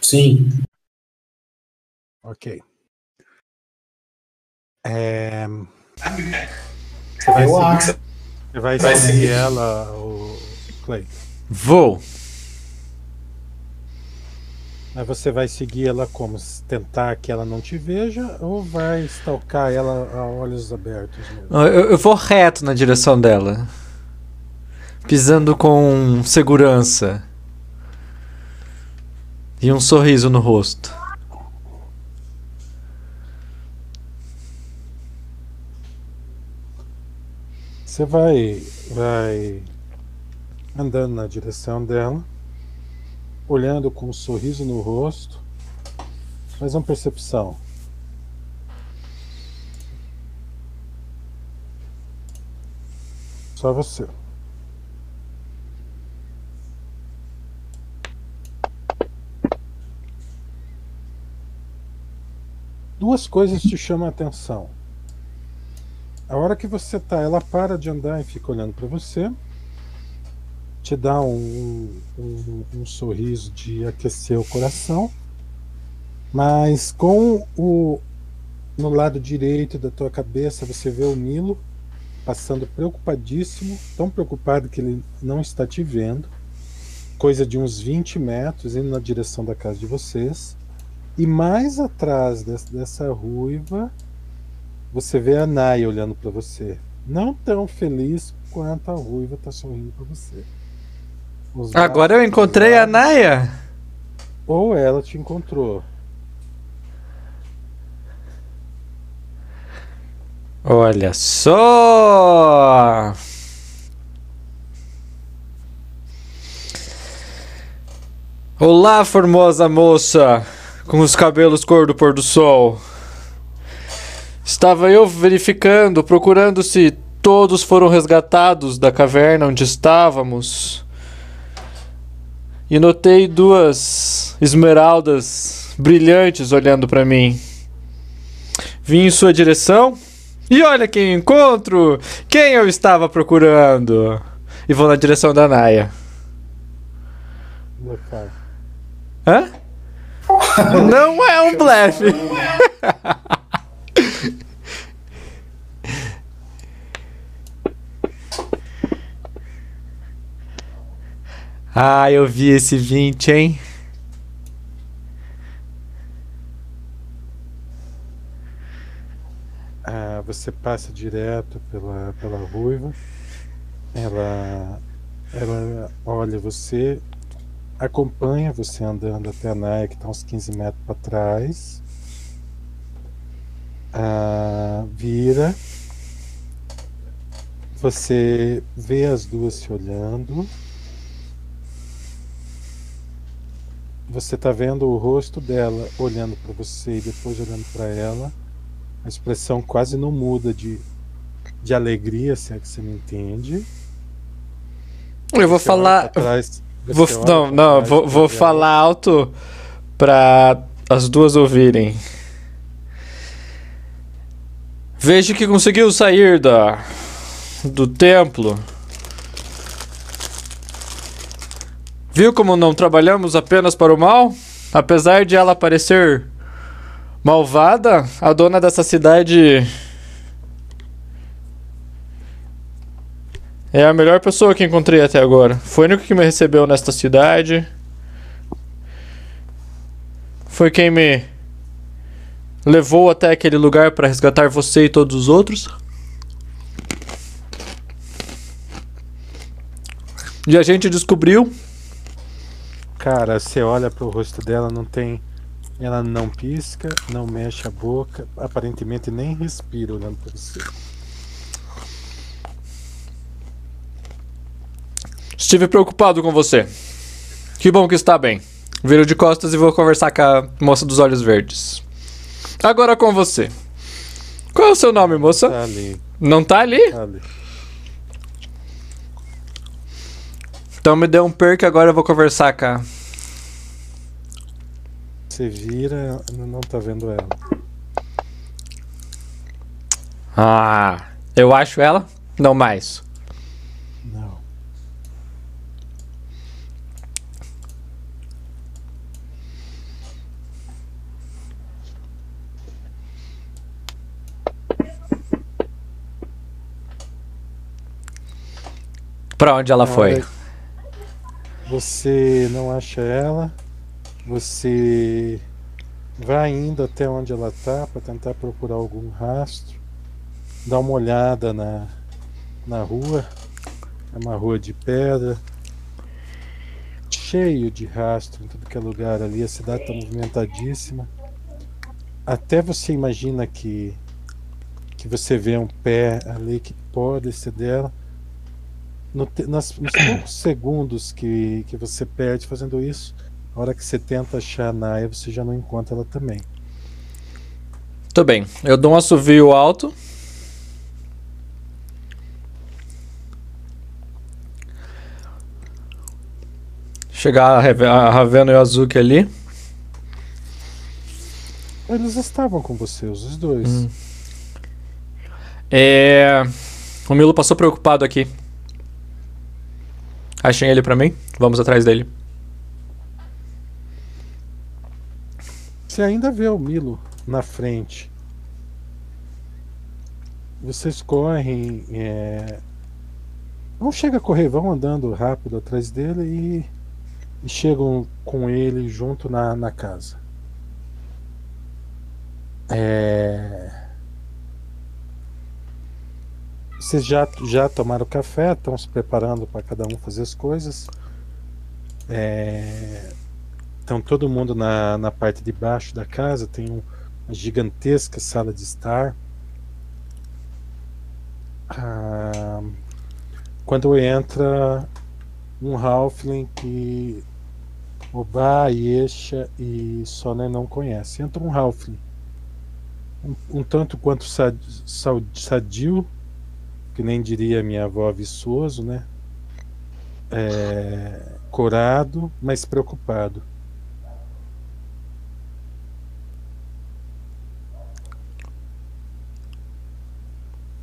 Sim. Ok. É... Você vai, Eu seguir, você vai seguir ela, o Clay. Vou. Mas você vai seguir ela como? Tentar que ela não te veja ou vai stalkar ela a olhos abertos mesmo? Eu, eu vou reto na direção dela. Pisando com segurança. E um sorriso no rosto. Você vai, vai andando na direção dela, olhando com um sorriso no rosto. Faz uma percepção. Só você. Duas coisas te chamam a atenção. A hora que você tá, ela para de andar e fica olhando para você, te dá um, um, um sorriso de aquecer o coração, mas com o no lado direito da tua cabeça você vê o Nilo passando preocupadíssimo, tão preocupado que ele não está te vendo, coisa de uns 20 metros indo na direção da casa de vocês, e mais atrás des- dessa ruiva você vê a Naya olhando para você. Não tão feliz quanto a ruiva tá sorrindo para você. Os Agora eu encontrei a cruzados, Naya. Ou ela te encontrou. Olha só! Olá, formosa moça com os cabelos cor do pôr do sol. Estava eu verificando, procurando se todos foram resgatados da caverna onde estávamos. E notei duas esmeraldas brilhantes olhando para mim. Vim em sua direção e olha quem encontro! Quem eu estava procurando? E vou na direção da Naya. Blefar. Hã? [LAUGHS] Não é um blefe. [LAUGHS] ah, eu vi esse 20, hein? Ah, você passa direto pela, pela ruiva. Ela, ela olha você, acompanha você andando até a Naya, que está uns 15 metros para trás. Ah, vira. Você vê as duas se olhando. Você está vendo o rosto dela olhando para você e depois olhando para ela. A expressão quase não muda de, de alegria, se é que você me entende. Eu vou Você falar. [LAUGHS] trás, Vou, não, não, trás vou, vou ela. falar alto pra as duas ouvirem. Vejo que conseguiu sair da do templo. Viu como não trabalhamos apenas para o mal? Apesar de ela parecer malvada, a dona dessa cidade é a melhor pessoa que encontrei até agora. Foi o único que me recebeu nesta cidade. Foi quem me levou até aquele lugar para resgatar você e todos os outros. E a gente descobriu Cara, você olha pro rosto dela, não tem. Ela não pisca, não mexe a boca, aparentemente nem respira olhando pra você. Estive preocupado com você. Que bom que está bem. Viro de costas e vou conversar com a moça dos olhos verdes. Agora com você. Qual é o seu nome, moça? Tá ali, Não tá ali? tá ali. Então me dê um perk agora eu vou conversar a... Você vira, não tá vendo ela. Ah, eu acho ela? Não mais. Não. Pra onde ela foi? Você não acha ela. Você vai indo até onde ela tá para tentar procurar algum rastro. Dá uma olhada na, na rua. É uma rua de pedra. Cheio de rastro em tudo que é lugar ali. A cidade está movimentadíssima. Até você imagina que, que você vê um pé ali que pode ser dela. No nas- nos poucos segundos que, que você perde fazendo isso, a hora que você tenta achar a Naya, você já não encontra ela também. Tudo bem. Eu dou um assovio alto. Chegar a Ravena e o Azuki ali. Eles estavam com você, os dois. Hum. É... O Milo passou preocupado aqui. Achem ele pra mim. Vamos atrás dele. Você ainda vê o Milo na frente. Vocês correm. É... Não chega a correr, vão andando rápido atrás dele e, e chegam com ele junto na, na casa. É... Vocês já, já tomaram café, estão se preparando para cada um fazer as coisas. É... Então todo mundo na, na parte de baixo da casa tem um- uma gigantesca sala de estar. Ah, quando entra um Halfling que Oba, Yesha e Sona não conhecem. Entra um Halfling. Um, um tanto quanto sadio, que nem diria minha avó viçoso, né? É, corado, mas preocupado.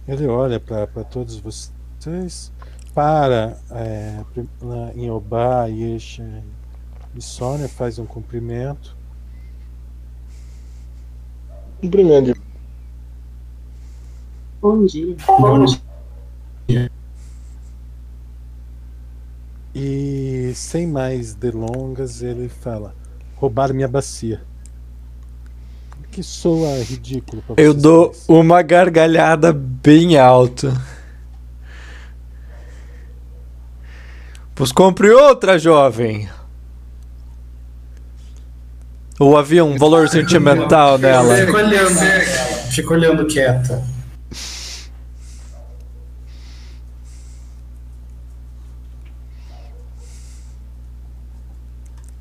Ele olha para todos vocês, para é, em Obá, Yesha e Sônia, faz um cumprimento. Cumprimento de Bom dia. E sem mais delongas, ele fala: roubaram minha bacia. Que soa ridículo pra Eu dou uma gargalhada bem alta. Pois compre outra, jovem. Ou havia um valor sentimental nela? Fica olhando, fica olhando quieta.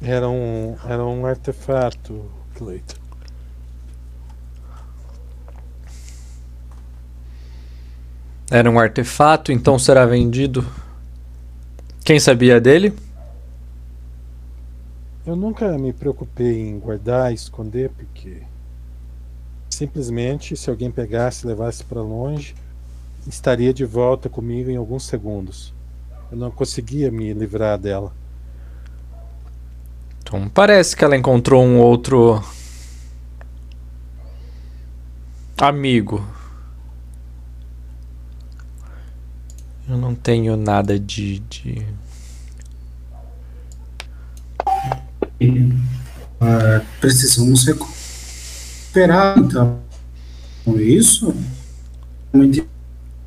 Era um, era um artefato, Cleiton. Era um artefato, então será vendido. Quem sabia dele? Eu nunca me preocupei em guardar e esconder, porque simplesmente se alguém pegasse e levasse para longe, estaria de volta comigo em alguns segundos. Eu não conseguia me livrar dela. Então parece que ela encontrou um outro amigo. Eu não tenho nada de, de... Ah, precisamos recuperar, então. Com isso, muito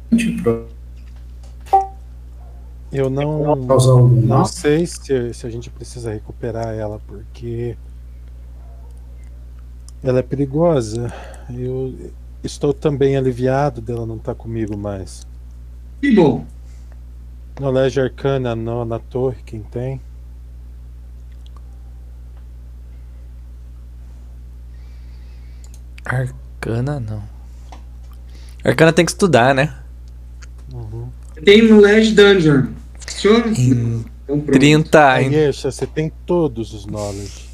importante Eu não, algum não sei se, se a gente precisa recuperar ela, porque ela é perigosa. Eu estou também aliviado dela não estar comigo mais. Que bom. Knowledge Arcana no, na torre, quem tem? Arcana não. Arcana tem que estudar, né? Uhum. Tem no Led Dungeon. Funciona? Então, pronto. 30. Aí, Eixa, você tem todos os knowledge.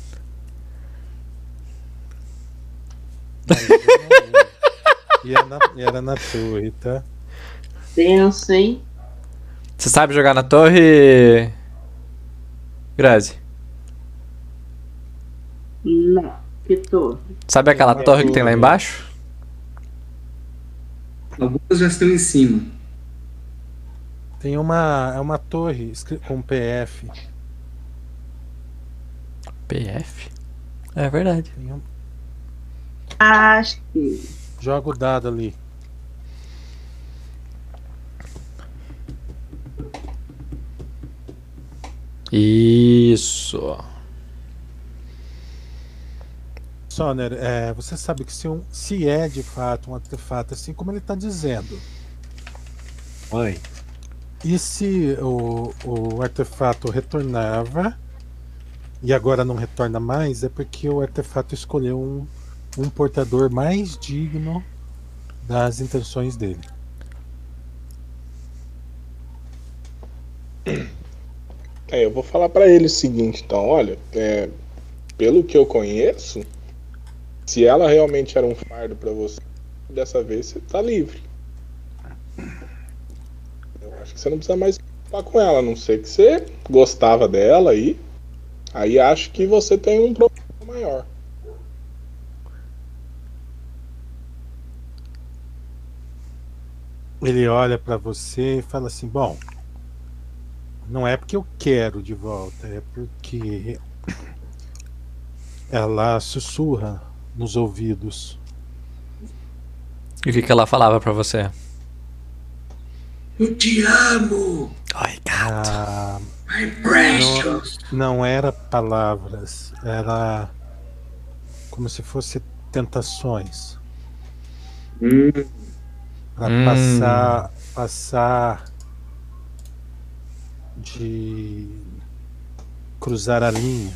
[LAUGHS] E era na, e era na torre, tá? Tenso, hein? Você sabe jogar na torre? Grazi. Não. Que torre? Sabe aquela uma torre que tem lá embaixo? Algumas já estão em cima. Tem uma, é uma torre com PF. PF? É verdade. Tem um- Acho que. joga o dado ali. Isso. Soner, é, você sabe que se, um, se é de fato um artefato, assim como ele está dizendo, Oi. E se o, o artefato retornava e agora não retorna mais, é porque o artefato escolheu um, um portador mais digno das intenções dele. É, eu vou falar pra ele o seguinte, então, olha, é, pelo que eu conheço, se ela realmente era um fardo pra você, dessa vez você tá livre. Acho que você não precisa mais falar com ela, a não sei que você gostava dela aí. Aí acho que você tem um problema maior. Ele olha para você e fala assim: Bom, não é porque eu quero de volta, é porque ela sussurra nos ouvidos. E o que, que ela falava pra você? Eu te amo, Ai, gato. Ah, my precious. não era palavras, era como se fosse tentações Hum, para Hum. passar passar de cruzar a linha.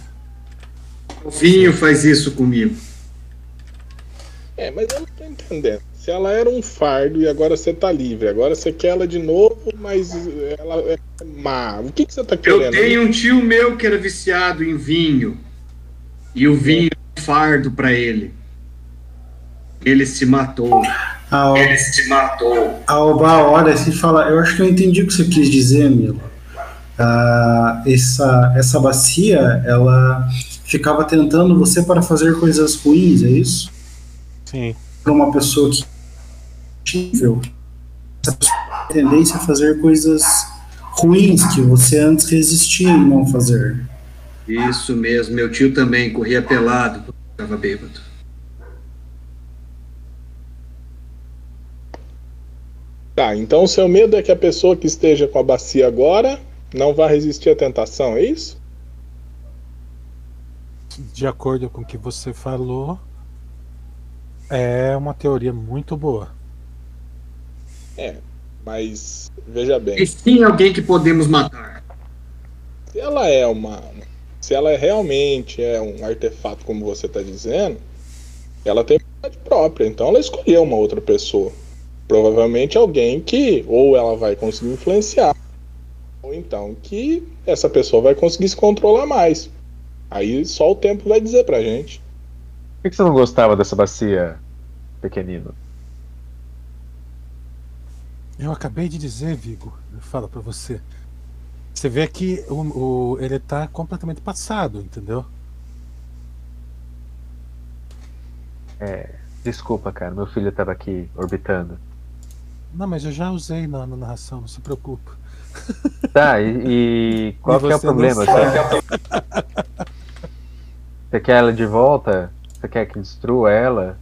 o vinho faz isso comigo. É, mas eu não tô entendendo. Se ela era um fardo e agora você tá livre, agora você quer ela de novo, mas ela é má. O que, que você tá Eu querendo? tenho um tio meu que era viciado em vinho. E o vinho é um fardo pra ele. Ele se matou. A, Ele se matou. a Alba olha assim e fala: Eu acho que eu entendi o que você quis dizer, Milo. Ah, essa, essa bacia, ela ficava tentando você para fazer coisas ruins, é isso? Sim. Para uma pessoa que possível essa pessoa tem tendência a fazer coisas ruins que você antes resistia em não fazer. Isso mesmo, meu tio também corria pelado quando estava bêbado. Tá, então o seu medo é que a pessoa que esteja com a bacia agora não vá resistir à tentação, é isso? De acordo com o que você falou, é uma teoria muito boa. Mas veja bem, E sim alguém que podemos matar. se ela é uma. Se ela realmente é um artefato, como você está dizendo, ela tem vontade própria, então ela escolheu uma outra pessoa. Provavelmente alguém que ou ela vai conseguir influenciar, ou então que essa pessoa vai conseguir se controlar mais. Aí só o tempo vai dizer pra gente. Por que você não gostava dessa bacia, pequenino? Eu acabei de dizer, Vigo, eu falo pra você. Você vê que o, o- ele tá completamente passado, entendeu? Desculpa, cara. Meu filho tava aqui orbitando. Não, mas eu já usei na, na narração, não se preocupa. [LAUGHS] Tá, e, e qual E que é o problema? [LAUGHS] você quer ela de volta? Você quer que destrua ela?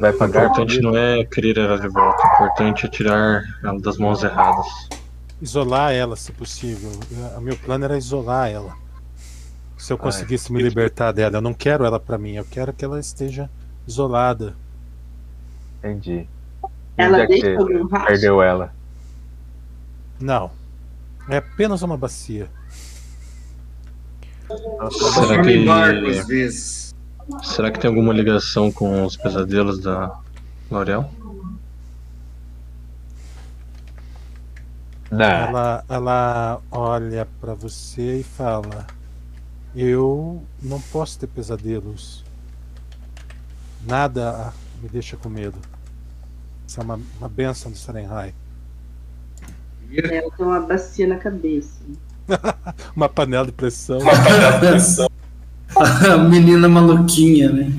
Vai O pagar por importante isso? não é querer ela de volta, o importante é tirar ela das mãos erradas. Isolar ela, se possível. O meu plano era isolar ela. Se eu Ah, conseguisse me libertar dela, eu não quero ela pra mim, eu quero que ela esteja isolada. Entendi. Ela é que perdeu ela? Não. É apenas uma bacia. Será que, às vezes. Será que tem alguma ligação com os pesadelos da L'Oréal? Não. Ela, ela olha pra você e fala: Eu não posso ter pesadelos. Nada me deixa com medo. Isso é uma, uma benção do Sarenhai. É, eu tenho uma bacia na cabeça. [LAUGHS] Uma panela de pressão. A [LAUGHS] menina maluquinha, né?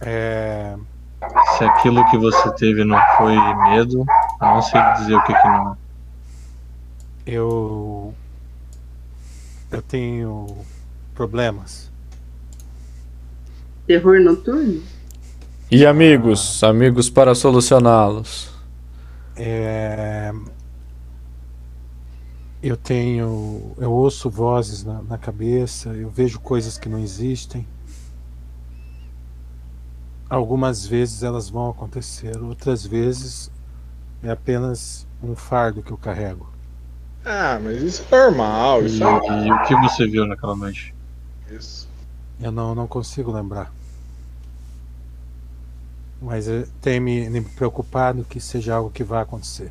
É, Se aquilo que você teve não foi medo, eu não sei dizer o que, que não é. eu. Eu tenho problemas. Terror noturno? E amigos, amigos para solucioná-los. É, eu tenho. Eu ouço vozes na, na cabeça, eu vejo coisas que não existem. Algumas vezes elas vão acontecer, outras vezes é apenas um fardo que eu carrego. Ah, mas isso é normal. E, Isso é e o que você viu naquela noite? isso. Eu não, não consigo lembrar. Mas eh, tem me, preocupado que seja algo que vai acontecer.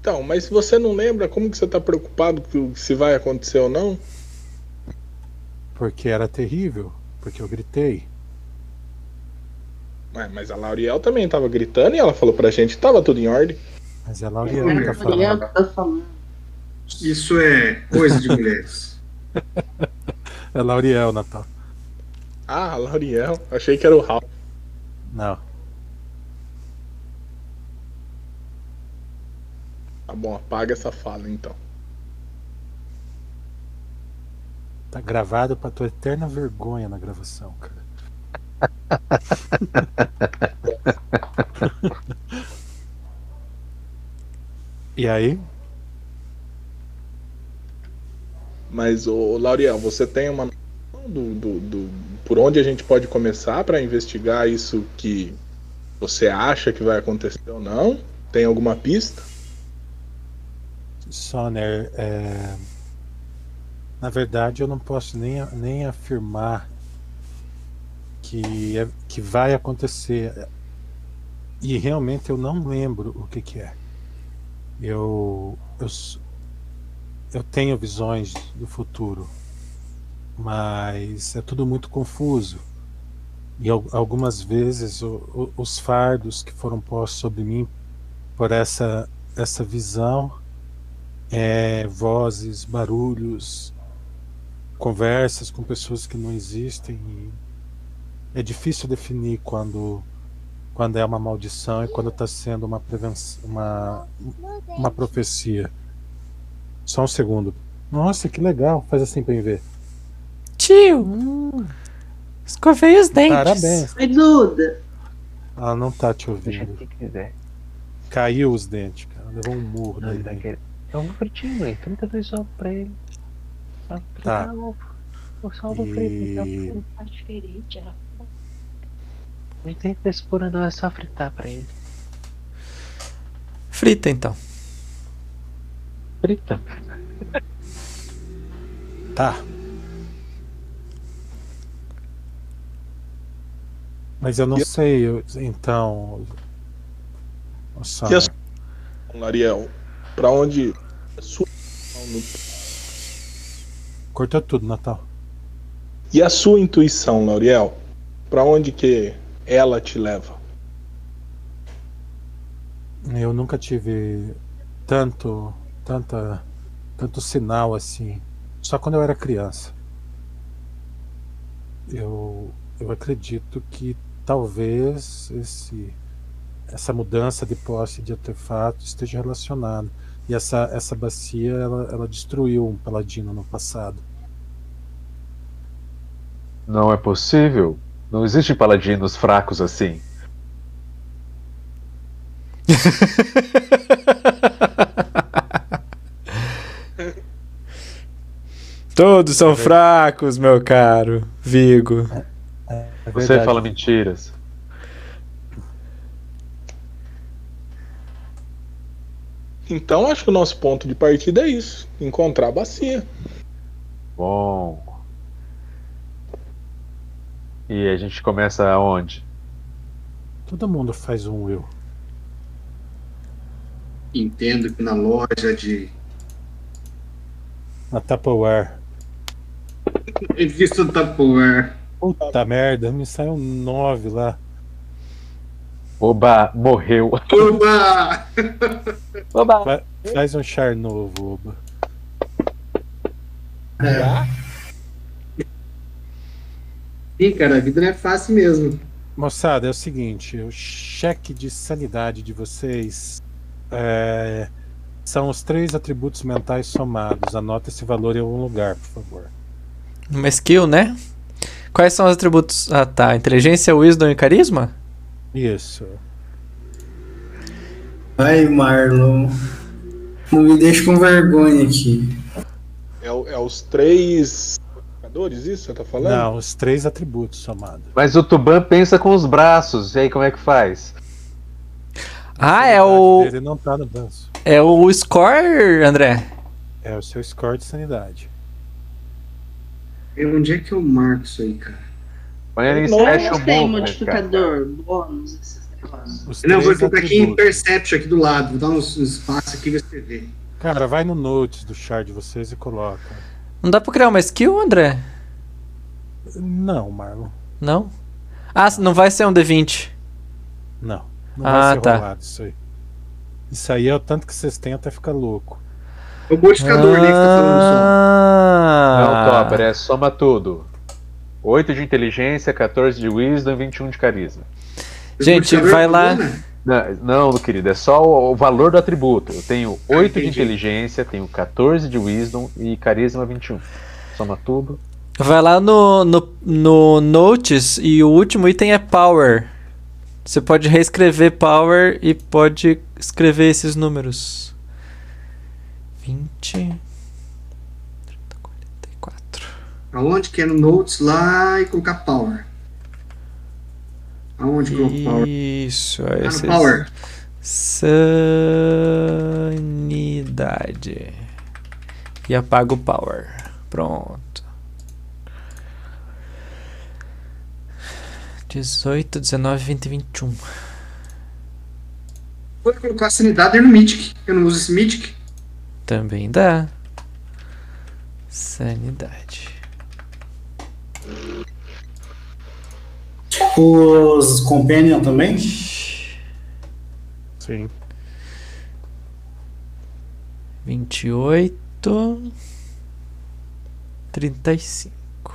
Então, mas se você não lembra, como que você tá preocupado que se vai acontecer ou não? Porque era terrível, porque eu gritei. Ué, mas a Lauriel também tava gritando e ela falou pra gente que tava tudo em ordem. Mas é a Lauriel que tá Gabriel falando. que tá falando. Isso é coisa de mulheres. [LAUGHS] É a Lauriel, Natal. Ah, Lauriel. Achei que era o Raul. Não. Tá bom, apaga essa fala então. Tá gravado pra tua eterna vergonha na gravação, cara. [LAUGHS] e aí? Mas, ô, Lauriel, você tem uma noção do, do, do- por onde a gente pode começar pra investigar isso que você acha que vai acontecer ou não? Tem alguma pista? Sonner, é... na verdade eu não posso nem, nem afirmar que, é- que vai acontecer. E realmente eu não lembro o que, que é. Eu, eu, eu tenho visões do futuro, mas é tudo muito confuso. E al- algumas vezes o- o- os fardos que foram postos sobre mim por essa, essa visão é, vozes, barulhos, conversas com pessoas que não existem. é difícil definir quando, quando é uma maldição e quando está sendo uma, uma, uma profecia. Só um segundo. Nossa, que legal. Faz assim pra eu ver. Tio, escovei os dentes. Parabéns. Oi, Duda. Ela não tá te Deixa ouvindo. quem quiser. Caiu os dentes, cara. Levou um murro Não, daí. tá querendo. É um fritinho, mãe. 32 ovos pra ele. Só Tá. O salvo pra ele. E- Então, tá diferente. Ela... Não tem frescura não, é só fritar pra ele. Frita então. Frita. Tá. Mas eu não E- sei, eu- então. Nossa, E a sua- Lauriel, pra onde. sua- cortou tudo, Natal. E a sua intuição, Lauriel? Pra onde que ela te leva? Eu nunca tive tanto, tanta, tanto sinal assim. Só quando eu era criança. Eu, eu acredito que talvez esse, essa mudança de posse de artefato esteja relacionada. E essa, essa bacia, ela, ela destruiu um paladino no passado. Não é possível. Não existe paladinos fracos assim. [LAUGHS] Todos são fracos, meu caro Vigo. É Você fala mentiras. Então acho que o nosso ponto de partida é isso: encontrar a bacia. Bom. E a gente começa aonde? Todo mundo faz um will. Entendo que na loja de. Na Tupperware. Visto Tupperware. Puta merda, me saiu um 9 lá. Oba, morreu. Oba! [LAUGHS] Oba! Fa- Faz um char novo, Oba. Ih, cara, a vida não é fácil mesmo. Moçada, é o seguinte, o cheque de sanidade de vocês é, são os três atributos mentais somados. Anota esse valor em algum lugar, por favor. Uma skill, né? Quais são os atributos? Ah, tá. Inteligência, wisdom e carisma? Isso. Ai, Marlon. Não me deixe com vergonha aqui. É, é os três jogadores, isso você tá falando? Não, os três atributos somados. Mas o Tuban pensa com os braços. E aí, como é que faz? Ah, é o. Ele não tá no banco. É o score, André. É o seu score de sanidade. E onde é que eu marco isso aí, cara? Põe ele special Mas tem cara. modificador, bônus, esses negócios. Os Não, eu vou colocar aqui em. Perception aqui do lado. Vou dar uns, uns espaços aqui e você vê. Cara, vai no notes do char de vocês e coloca. Não dá pra criar uma skill, André? Não, Marlon. Não? Ah, não vai ser um D20. Não. Não Ah, vai ser tá. rolado isso aí. Isso aí é o tanto que vocês têm até ficar louco. O modificador ali que tá falando só. Não, Ah, Tober, é soma tudo. 8 de inteligência, 14 de wisdom e 21 de carisma. Gente, modificador vai é lá. coluna? Não, não, querido, é só o, o valor do atributo. Eu tenho 8 de entendi. inteligência, tenho 14 de wisdom e carisma 21. Soma tudo. Vai lá no, no, no Notes e o último item é Power. Você pode reescrever Power e pode escrever esses números. 20. 30, 44. Aonde que é no Notes lá e colocar Power. Aonde colocar Power? Isso, Ah, é esse. Power. Sanidade. E apaga o Power. Pronto. 18, 19, 20, 21. Vou colocar a sanidade no Mythic. Eu não uso esse Mythic. Também dá. Sanidade. Os Companion também? Sim. 28. 35.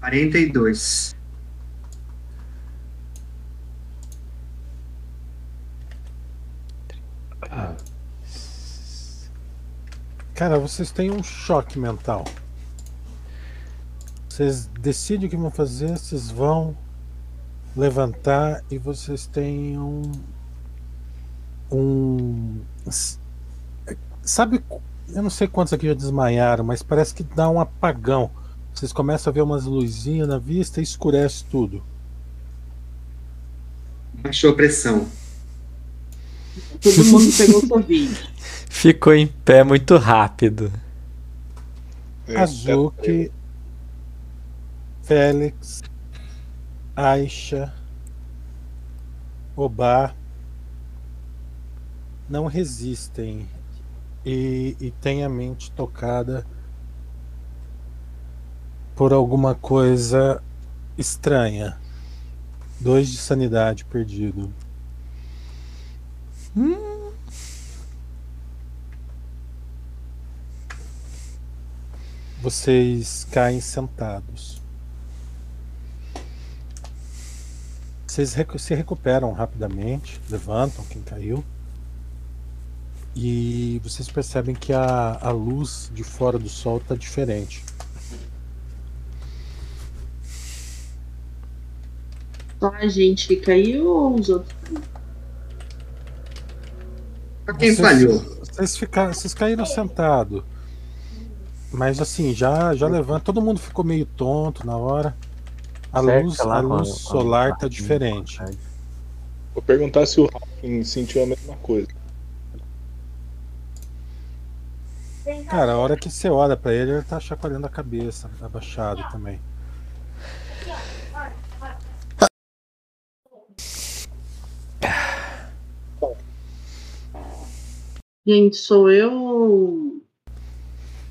42. Cara, vocês têm um choque mental. Vocês decidem o que vão fazer, vocês vão levantar e vocês têm um. Um. Sabe, eu não sei quantos aqui já desmaiaram, mas parece que dá um apagão. Vocês começam a ver umas luzinhas na vista e escurece tudo. Baixou a pressão. Todo [LAUGHS] mundo pegou Covid. Ficou em pé muito rápido. É, Azuki, Félix, Aisha, Obá não resistem e, e têm a mente tocada por alguma coisa estranha. Dois de sanidade perdido. Vocês caem sentados. Vocês se recuperam rapidamente, levantam quem caiu. E vocês percebem que a, a luz de fora do sol está diferente. Só a gente que caiu ou os outros? Pra quem Vocês- falhou? Vocês, ficaram, vocês caíram sentado. Mas assim, já, já levanta. Todo mundo ficou meio tonto na hora. A Cerca luz, lá a luz solar com tá diferente. Vou perguntar se o Ralph sentiu a mesma coisa. Cara, a hora que você olha pra ele, ele tá chacoalhando a cabeça, abaixado também. Gente, sou eu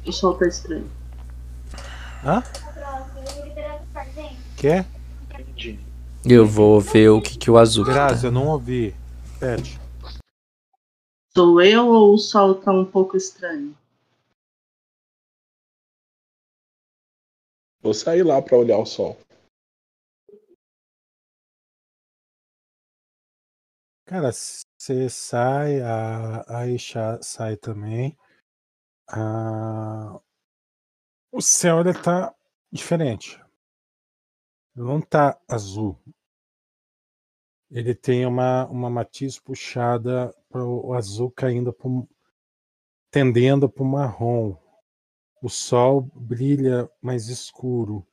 o sol tá estranho? Hã? Quer? Eu vou ver o que, que o azul Grazi, tá. eu não ouvi. Pede. Sou eu ou o sol tá um pouco estranho? Vou sair lá pra olhar o sol. Cara, você sai, a Aisha sai também. Ah, o céu ele tá diferente. Não tá azul. Ele tem uma, uma matiz puxada para o azul caindo pro, tendendo para o marrom. O sol brilha mais escuro.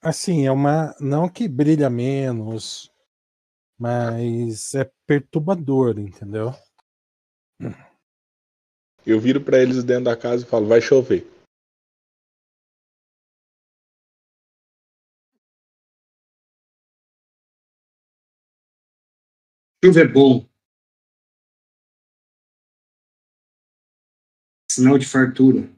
Assim, é uma. Não que brilha menos, mas é perturbador, entendeu? Eu viro pra eles dentro da casa e falo, vai chover. Chuva é bom. Sinal de fartura.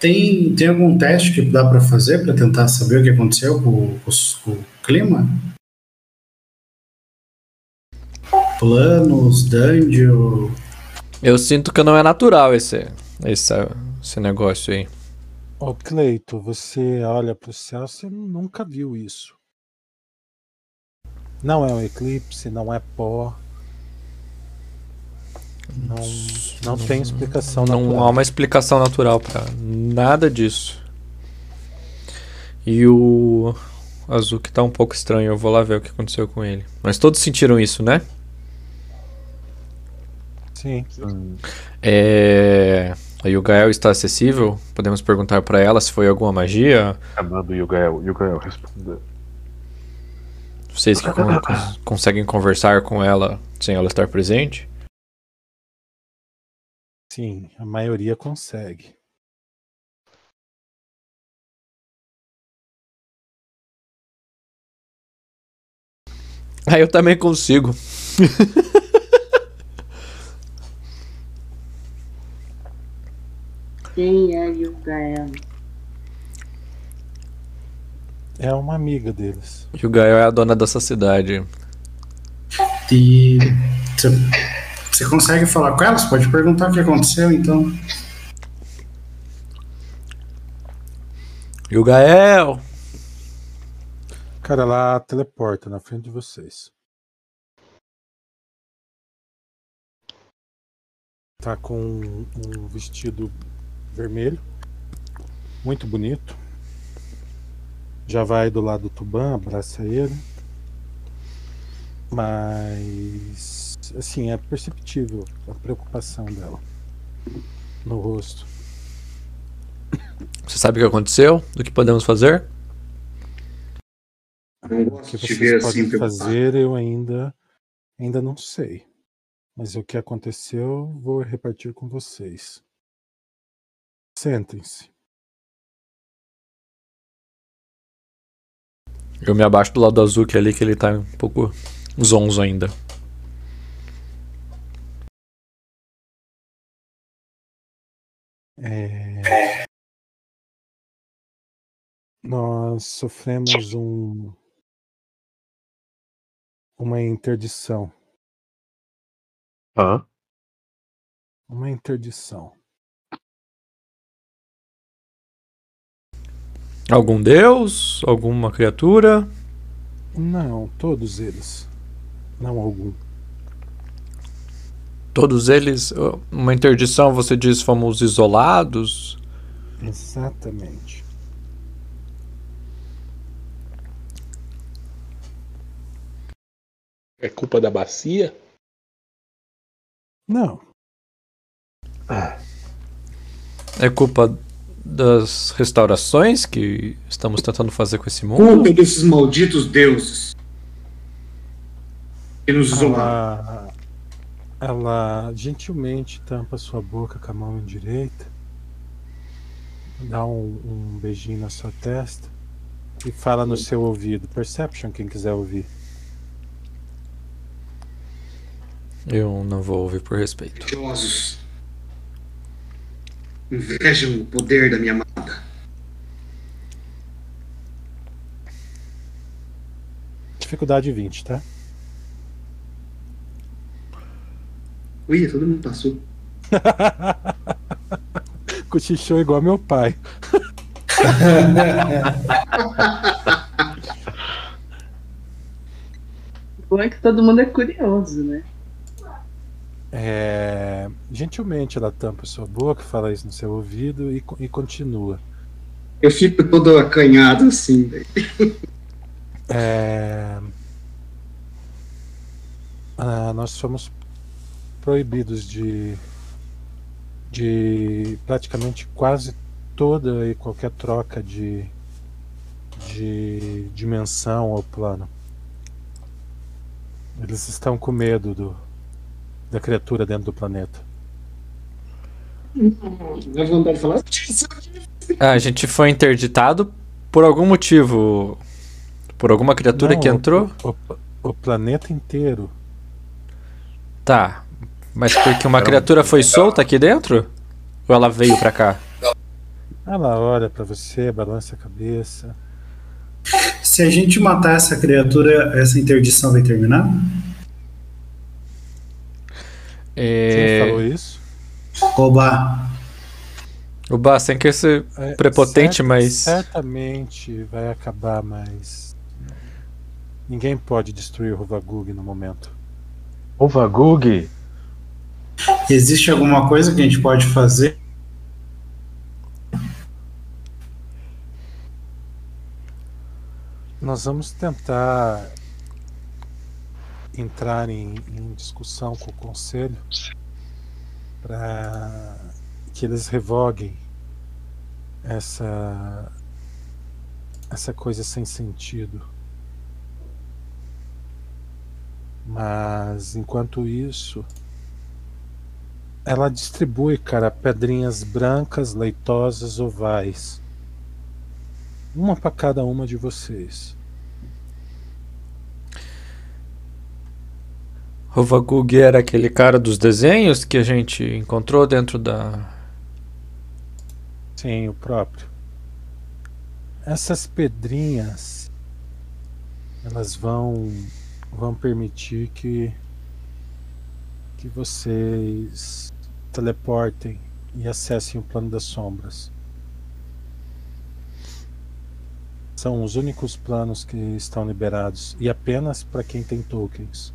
Tem, tem algum teste que dá pra fazer pra tentar saber o que aconteceu com, com com o clima? Planos, dungeon. Eu sinto que não é natural esse, esse, esse negócio aí. Ô Cleito, você olha pro céu, você nunca viu isso. Não é um eclipse, não é pó. Não, não tem explicação Não natural. há uma explicação natural pra nada disso. E o azul que tá um pouco estranho, eu vou lá ver o que aconteceu com ele. Mas todos sentiram isso, né? Sim. É... A Yugael está acessível? Podemos perguntar pra ela se foi alguma magia? Chamando o Yugael. Yugael respondeu. Vocês que con- cons- conseguem conversar com ela sem ela estar presente? Sim, a maioria consegue. [LAUGHS] Ah, eu também consigo. Quem é Yugael? É uma amiga deles. Yugael é a dona dessa cidade. E você- consegue falar com ela? Você pode perguntar o que aconteceu, então. Yugael! Cara, ela teleporta na frente de vocês. Tá com um, um vestido vermelho, muito bonito. Já vai do lado do Tuban, abraça ele. Mas, assim, é perceptível a preocupação dela no rosto. Você sabe o que aconteceu? Do que podemos fazer? Não O gosto que de vocês ver podem assim preocupado. fazer eu ainda ainda não sei. Mas o que aconteceu vou repartir com vocês. Sentem-se. Eu me abaixo do lado do azul, que é ali que ele tá um pouco zonzo ainda. É, Nós sofremos um uma interdição. Hã? Uma interdição. Algum deus? Alguma criatura? Não, todos eles. Não algum. Todos eles? Uma interdição, você diz, fomos isolados? Exatamente. É culpa da bacia? Não. É culpa das restaurações que estamos tentando fazer com esse mundo? Culpa desses malditos deuses. Que nos isolaram. Ela, ela gentilmente tampa sua boca com a mão direita, dá um, um beijinho na sua testa e fala no seu ouvido. Perception, quem quiser ouvir. Eu não vou ouvir por respeito. Mentirosos. Invejam o poder da minha amada. Dificuldade 20, tá? Ui, todo mundo passou. [LAUGHS] Cochichou igual meu pai. [LAUGHS] O bom é que todo mundo é curioso, né? É, gentilmente ela tampa sua boca, fala isso no seu ouvido e, e continua. Eu fico todo acanhado assim, velho. É, ah, nós somos proibidos de, de praticamente quase toda e qualquer troca de, de dimensão ou plano. Eles estão com medo do, da criatura dentro do planeta. De falar. Ah, a gente foi interditado por algum motivo. Por alguma criatura Não, que o- entrou? O, o planeta inteiro. Tá. Mas porque uma criatura foi solta aqui dentro? Ou ela veio pra cá? Ela olha pra você, balança a cabeça. Se a gente matar essa criatura, essa interdição vai terminar? Você não falou É... isso? Oba! O Bá, sem querer ser É, prepotente, mas. Certamente vai acabar, mas. Ninguém pode destruir o Rovagug no momento. O Vagug? Existe alguma coisa que a gente pode fazer? Nós vamos tentar entrar em, em discussão com o conselho para que eles revoguem essa essa coisa sem sentido. Mas enquanto isso, ela distribui, cara, pedrinhas brancas, leitosas, ovais. Uma para cada uma de vocês. Rovagug era aquele cara dos desenhos que a gente encontrou dentro da. Sim, o próprio. Essas pedrinhas elas vão vão permitir que que vocês teleportem e acessem o plano das sombras. São os únicos planos que estão liberados e apenas para quem tem tokens.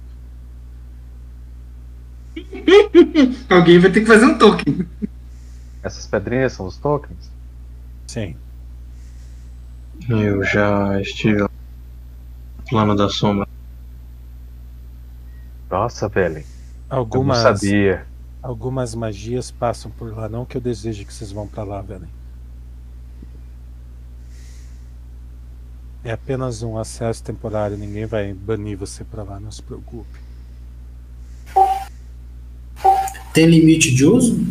[LAUGHS] Alguém vai ter que fazer um token. Essas pedrinhas são os tokens? Sim. Eu já estive lá no plano da sombra. Nossa, velho. Eu não Algumas sabia. Algumas magias passam por lá, não que eu deseje que vocês vão para lá, velho. É apenas um acesso temporário, ninguém vai banir você para lá, não se preocupe. Tem limite de uso?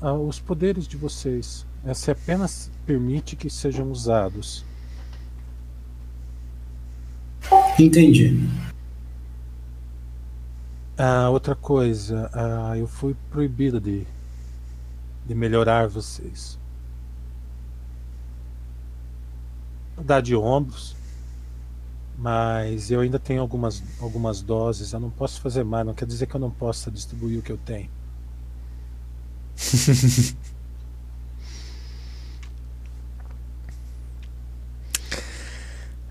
Ah, os poderes de vocês, essa apenas permite que sejam usados. Entendi. Ah, outra coisa, ah, eu fui proibido de, de melhorar vocês. Dar de ombros, mas eu ainda tenho algumas, algumas doses, eu não posso fazer mais, não quer dizer que eu não possa distribuir o que eu tenho. [LAUGHS]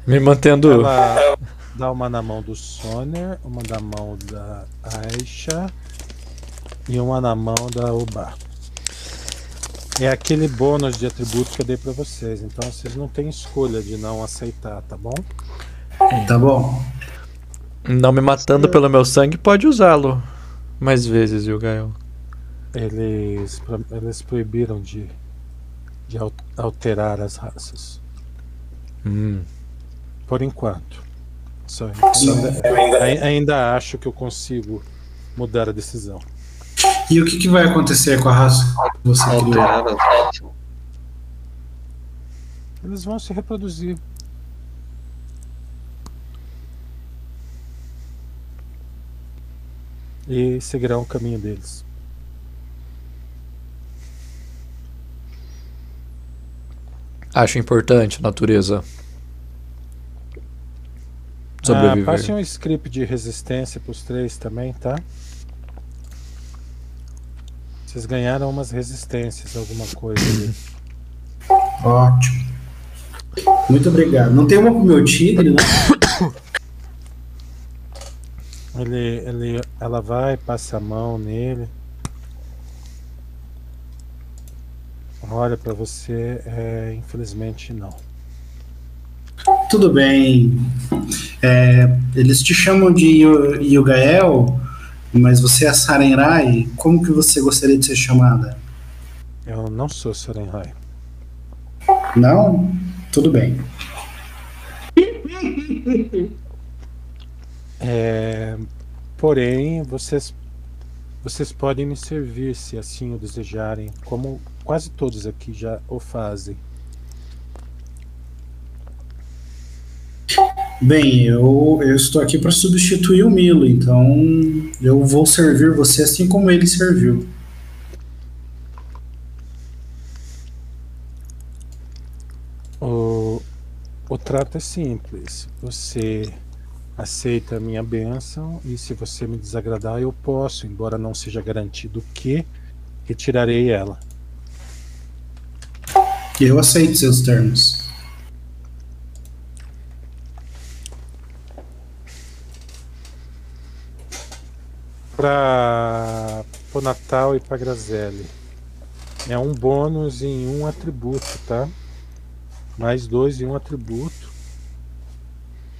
Me mantendo. Ela dá uma na mão do Soner, uma na mão da Aisha e uma na mão da Oba. É aquele bônus de atributos que eu dei pra vocês, então vocês não têm escolha de não aceitar, tá bom? Tá bom. Não me matando pelo meu sangue, pode usá-lo mais vezes, viu, Gael? Eles, eles proibiram de, de al- alterar as raças. Hum. Por enquanto. Só ainda, ai- ainda acho que eu consigo mudar a decisão. E o que, que vai acontecer com a raça que você criou? As raças. Eles vão se reproduzir. E seguirão o caminho deles. Acho importante a natureza. Ah, Sobreviver. passe um script de resistência pros três também, tá? Vocês ganharam umas resistências, alguma coisa ali. [COUGHS] Ótimo. Muito obrigado. Não tem uma pro meu tigre, né? [COUGHS] Ele, ele, ela vai, passa a mão nele. Olha pra você, é, infelizmente não. Tudo bem. É, eles te chamam de Yu- Yugael, mas você é Sarenrai. Como que você gostaria de ser chamada? Eu não sou Sorenhai. Não? Tudo bem. É, porém, vocês, vocês podem me servir se assim o desejarem, como quase todos aqui já o fazem. Bem, eu, eu estou aqui para substituir o Milo, então eu vou servir você assim como ele serviu. O, o trato é simples. Você aceita a minha bênção e se você me desagradar, eu posso, embora não seja garantido que, retirarei ela. Eu aceito seus termos. Para o Natal e para Grazelli. É um bônus em um atributo, tá? Mais dois em um atributo.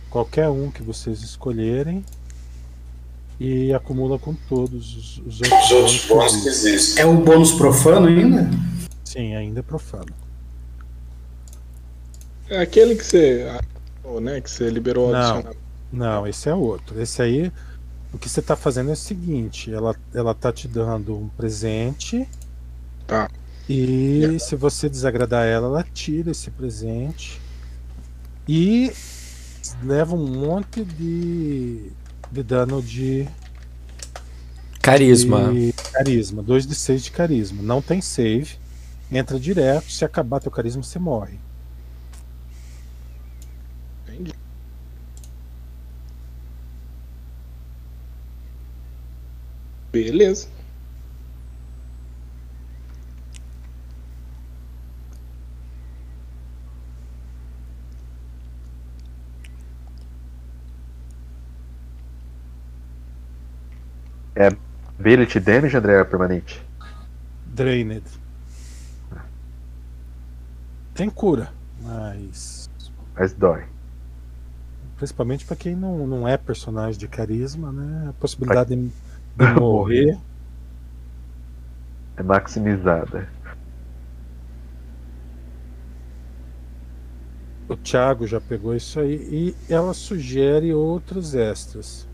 Qualquer um que vocês escolherem. E acumula com todos os, os outros, bônus que existem. É o bônus profano ainda? Sim, ainda é profano. É aquele que você. ah, né, que você liberou Não. adicional. Não, esse é outro. Esse aí, o que você tá fazendo é o seguinte: ela, ela tá te dando um presente. Tá. E se você desagradar ela, ela tira esse presente. E leva um monte de, de dano de, Carisma. de carisma. 2 de 6 de carisma. Não tem save. Entra direto. Se acabar teu carisma, você morre. Entendi. Beleza. É ability damage, André, permanente? Drained. Tem cura, mas Mas dói. principalmente pra quem não, não é personagem de carisma, né? A possibilidade de, de morrer. É maximizada. O Thiago já pegou isso aí e ela sugere outros extras.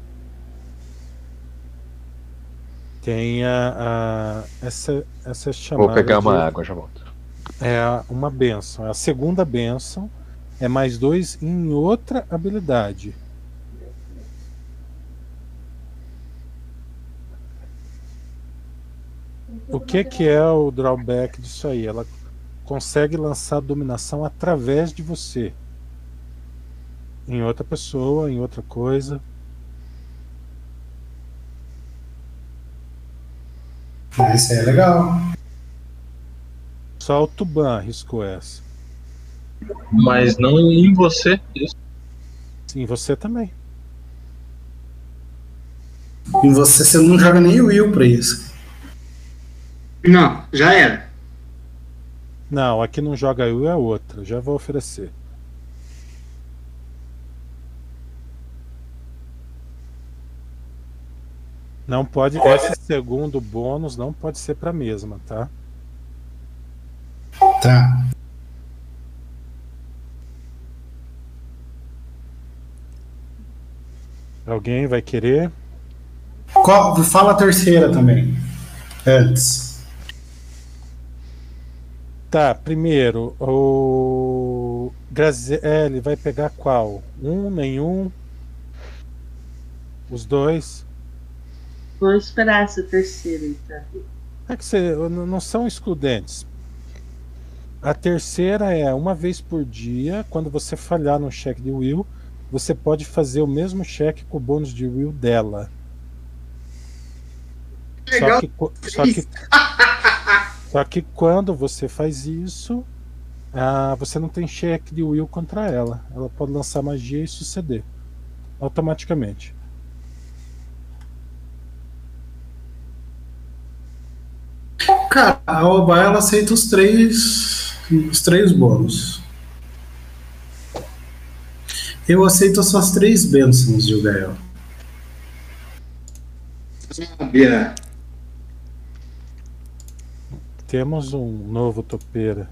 Tem a, a- essa essa chamada Vou pegar uma de- água, já volto. É a- uma benção. É a segunda benção. É mais dois em outra habilidade. O que, que é o drawback disso aí? Ela consegue lançar dominação através de você. Em outra pessoa, em outra coisa. Aí é legal. Só o Tuban arriscou essa. Mas não em você. Isso. Sim, você também. E você, você não joga nem o Will pra isso. Não, já era. Não, aqui não joga eu, é outra. Já vou oferecer. Não pode. Esse segundo bônus não pode ser pra mesma, tá? Tá. Alguém vai querer? Qual- fala a terceira também. Antes. Tá, primeiro, o Graziele vai pegar qual? Um, nenhum? Os dois? Vou esperar essa terceira ver. É que você, não são excludentes. A terceira é uma vez por dia, quando você falhar no cheque de will, você pode fazer o mesmo cheque com o bônus de will dela. Só Legal. que, co- só que, [LAUGHS] só que quando você faz isso, ah, você não tem cheque de will contra ela. Ela pode lançar magia e suceder automaticamente. Cara, a Oba ela aceita os três. Os três bônus. Eu aceito as suas três bênçãos, Gilgael. Sábia. Temos um novo topeira.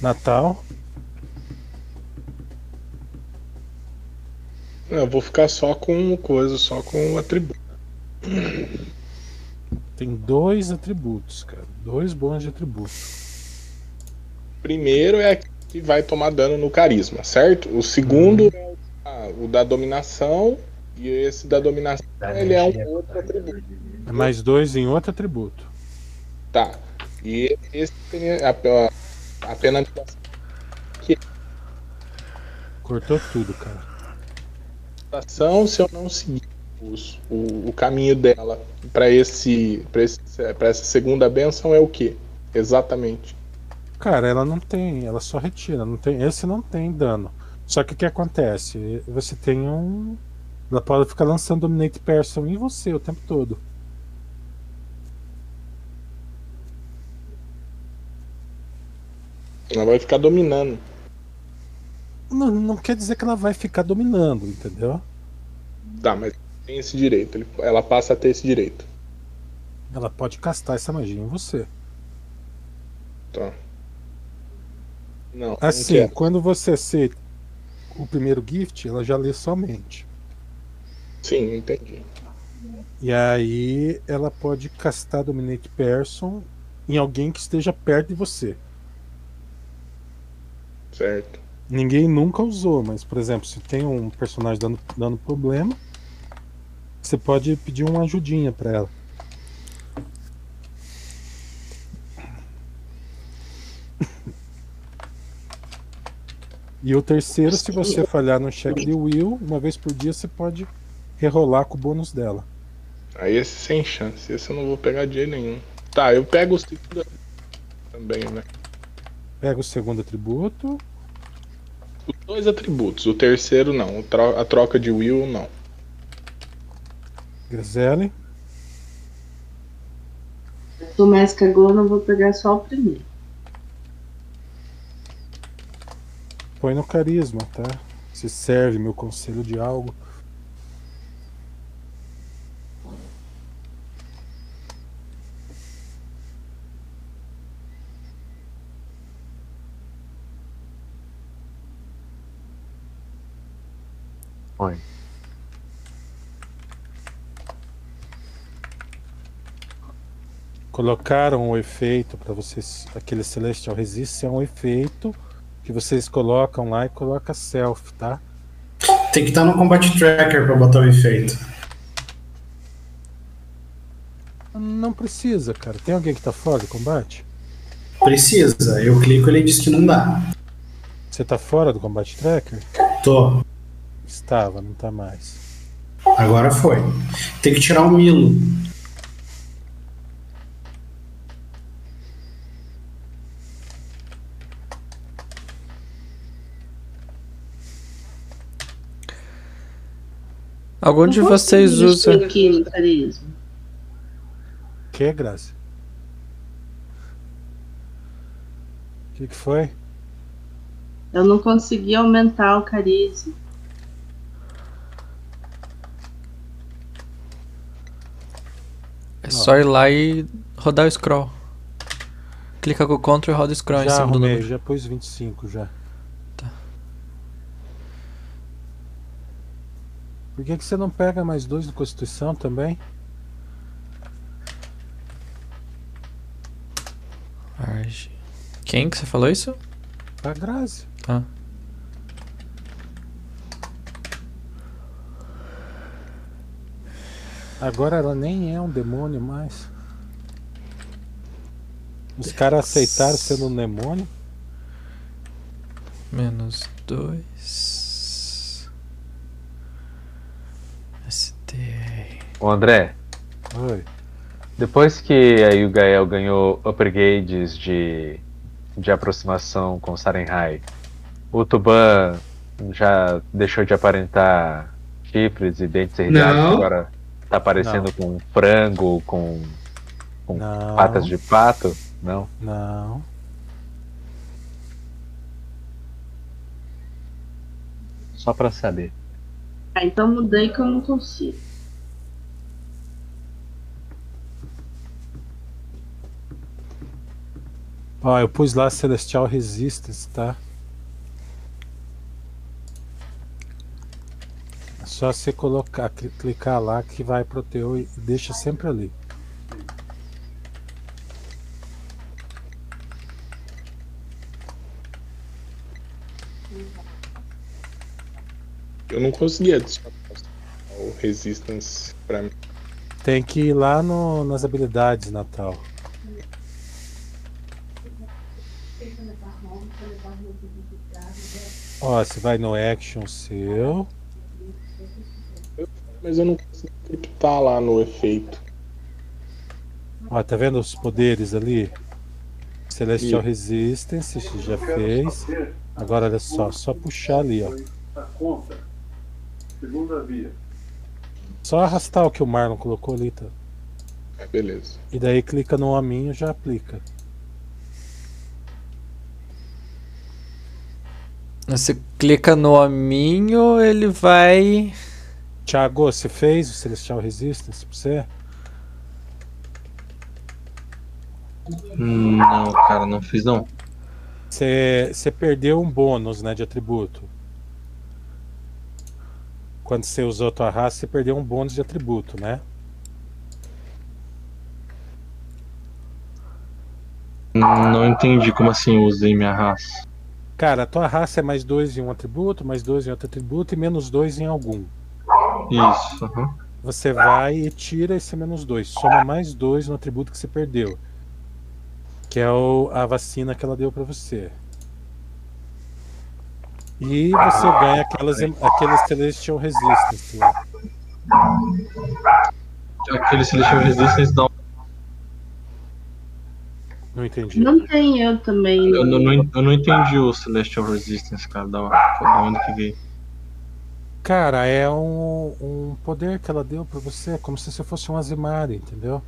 Natal. Eu vou ficar só com coisa, só com atributo. Tem dois atributos, cara. Dois bônus de atributo. Primeiro é aquele que vai tomar dano no carisma, certo? O segundo é o da- o da dominação. E esse da dominação ele é um outro atributo. É mais dois em outro atributo. Tá. E esse tem a, a, a penalização Cortou tudo, cara. ação se eu não seguir os- o, o caminho dela para esse para essa segunda benção é o que exatamente Cara, ela não tem, ela só retira, não tem, esse não tem dano. Só que o que acontece? Você tem um ela pode ficar lançando Dominate Person em você o tempo todo. ela vai ficar dominando Não, não quer dizer que ela vai ficar dominando, entendeu? tá mas tem esse direito ela passa a ter esse direito Ela pode castar essa magia em você. tá não Assim, não quando você aceita o primeiro gift, ela já lê somente. sim entendi E aí ela pode castar Dominate Person em alguém que esteja perto de você. certo Ninguém nunca usou, mas por exemplo, se tem um personagem dando, dando problema, você pode pedir uma ajudinha pra ela. E o terceiro, se você falhar no cheque de Will, uma vez por dia você pode rerolar com o bônus dela. aí esse sem chance esse eu não vou pegar de jeito nenhum. Tá eu pego os segundo também né? Pega o segundo atributo, os dois atributos o terceiro não o a troca de will não. Grisele, Do mais cagona, eu vou pegar só o primeiro. Põe no carisma, tá? Se serve meu conselho de algo. Põe. Colocaram o efeito para vocês, aquele Celestial Resist é um efeito que vocês colocam lá e coloca self, tá? Tem que estar no Combat Tracker pra botar o efeito. Não precisa, cara. Tem alguém que tá fora do combate? Precisa. Eu clico ele diz que não dá. Você tá fora do combate tracker? Tô. Estava, não tá mais. Agora foi. Tem que tirar o Milo. Algum de vocês usa. aqui no carisma. Que, Grazi? que, que foi? Eu não consegui aumentar o carisma. É só ir lá e rodar o scroll. Clica com o Ctrl e roda o scroll em já cima do arrumei, número. já pus 25 já. Por que, que você não pega mais dois no Constituição também? Arge. Quem que você falou isso? A Grazi. Ah. Agora ela nem é um demônio mais. Os caras aceitaram sendo um demônio. Menos dois. Ô André, Oi. depois que aí o Gael ganhou upgrades de, de aproximação com Sarenhai, o Tuban já deixou de aparentar chifres e dentes Não. agora tá aparecendo com frango, com, com Não. patas de pato? Não? Não. Só pra saber. Ah, então mudei que eu não consigo. Ó, eu pus lá Celestial Resistance, tá? É só você colocar, cli- clicar lá que vai pro teu e deixa sempre ali. Eu não consegui adicionar o Resistance pra mim. Tem que ir lá no, nas habilidades, Natal. Ó, você vai no Action seu. Mas eu não consegui criptar lá no efeito. Ó, tá vendo os poderes ali? Celestial Ih. Resistance, você já fez. Agora olha só, só puxar ali, ó. A conta. Segunda via. Só arrastar o que o Marlon colocou ali, tá? É, beleza. E daí clica no hominho já aplica. Você clica no hominho, ele vai. Thiago, você fez o Celestial Resistance pra você? Hum, Não, cara, não fiz não. Você, você perdeu um bônus, né, de atributo. Quando você usou a tua raça, você perdeu um bônus de atributo, né? Não entendi como assim eu usei minha raça. Cara, a tua raça é mais dois em um atributo, mais dois em outro atributo e menos dois em algum. Isso, aham. Você vai e tira esse menos dois. Soma mais dois no atributo que você perdeu. Que é o- a vacina que ela deu pra você. E você ganha aquelas, aqueles Celestial Resistance lá. Aquele Celestial Resistance dá um... Não entendi. Não tem eu também. eu, não, não- eu não entendi o Celestial Resistance, cara. Da, da onde que veio. Cara, é um, um poder que ela deu pra você, como se você fosse um Azimari, entendeu?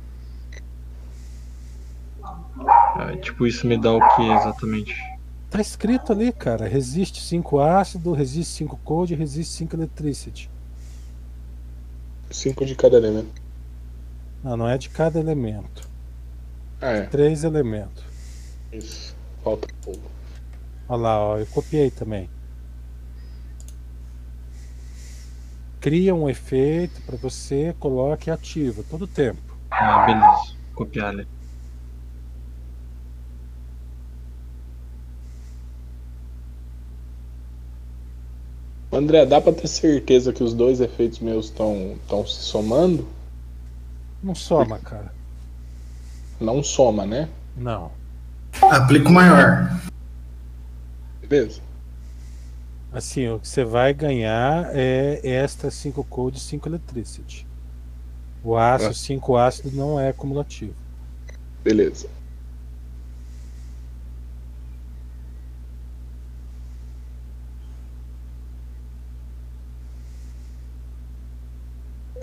Ah, tipo, isso me dá o que exatamente? Tá escrito ali, cara. Resiste 5 ácido, resiste 5 cold, resiste 5 electricity. Cinco de cada elemento. Não, não é de cada elemento. É. Três elementos. Isso. Falta pouco. Olha lá, ó, eu copiei também. Cria um efeito pra você, coloque e ativa todo tempo. Ah, beleza. Copiar ali. André, dá pra ter certeza que os dois efeitos meus estão se somando? Não soma, cara. Não soma, né? Não. Aplica o maior. Beleza. Assim, o que você vai ganhar é extra 5 cold e 5 electricity. O aço Ah. 5 ácido não é acumulativo. Beleza.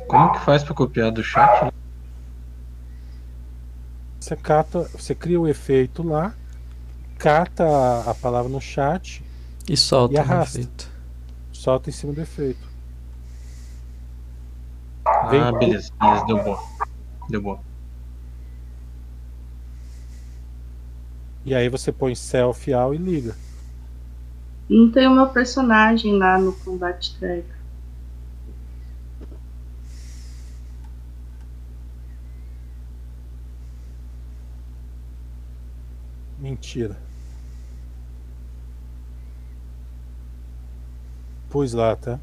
Como que faz pra copiar do chat? né? Você cata, você cria o efeito lá, cata a, a palavra no chat, E solta E o arrasta. efeito. solta em cima do efeito. Ah, Vem- beleza, beleza, deu boa. Deu boa. E aí você põe selfie all e liga. Não tem o meu personagem lá no combate track. Mentira. Pus lá, tá?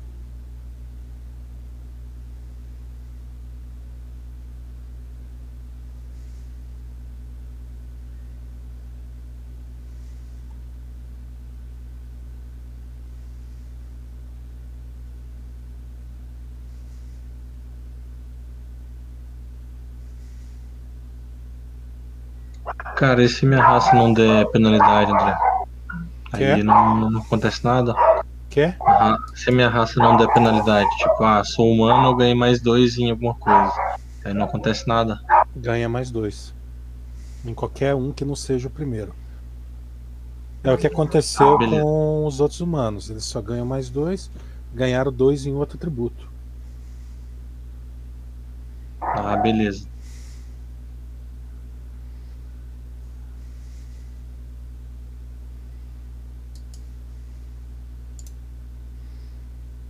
Cara, e se minha raça não der penalidade, André? Aí Quer? não, não acontece nada. Quer? Se minha raça não der penalidade, tipo, ah, sou humano, eu ganhei mais dois em alguma coisa. Aí não acontece nada. Ganha mais dois. Em qualquer um que não seja o primeiro. É o que aconteceu Ah, com os outros humanos. Eles só ganham mais dois, ganharam dois em outro atributo. Ah, beleza.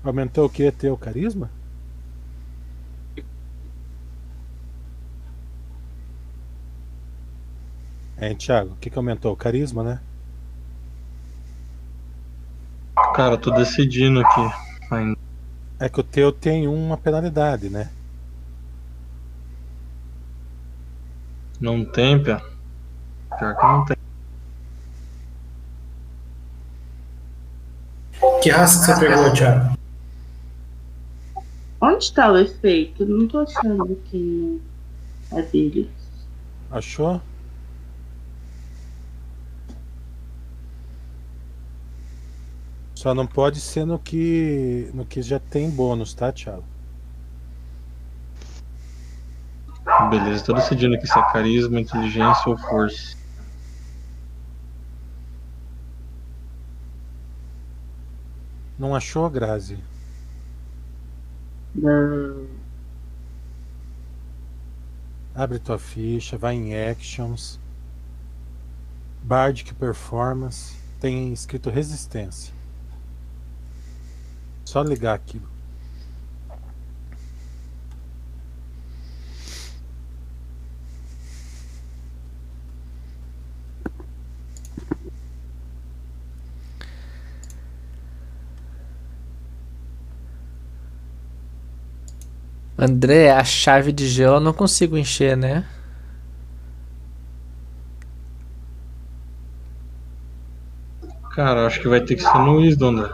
Aumentou o que? Teu carisma? É, Thiago, o que, que aumentou? O carisma, né? Cara, eu tô decidindo aqui ainda. É que o teu tem uma penalidade, né? Não tem, Pia? Pior que não tem. Que raça que você pegou, Thiago? Onde tá o efeito? Não tô achando que é dele. Achou? Só não pode ser no que no que já tem bônus, tá, Thiago? Beleza, tô decidindo aqui se é carisma, inteligência ou força. Não achou, Grazi? Abre tua ficha, vai em Actions. Bardic Performance. Tem escrito Resistência. Só ligar aquilo. André, a chave de gelo eu não consigo encher, né? Cara, acho que vai ter que ser no Wisdom, André.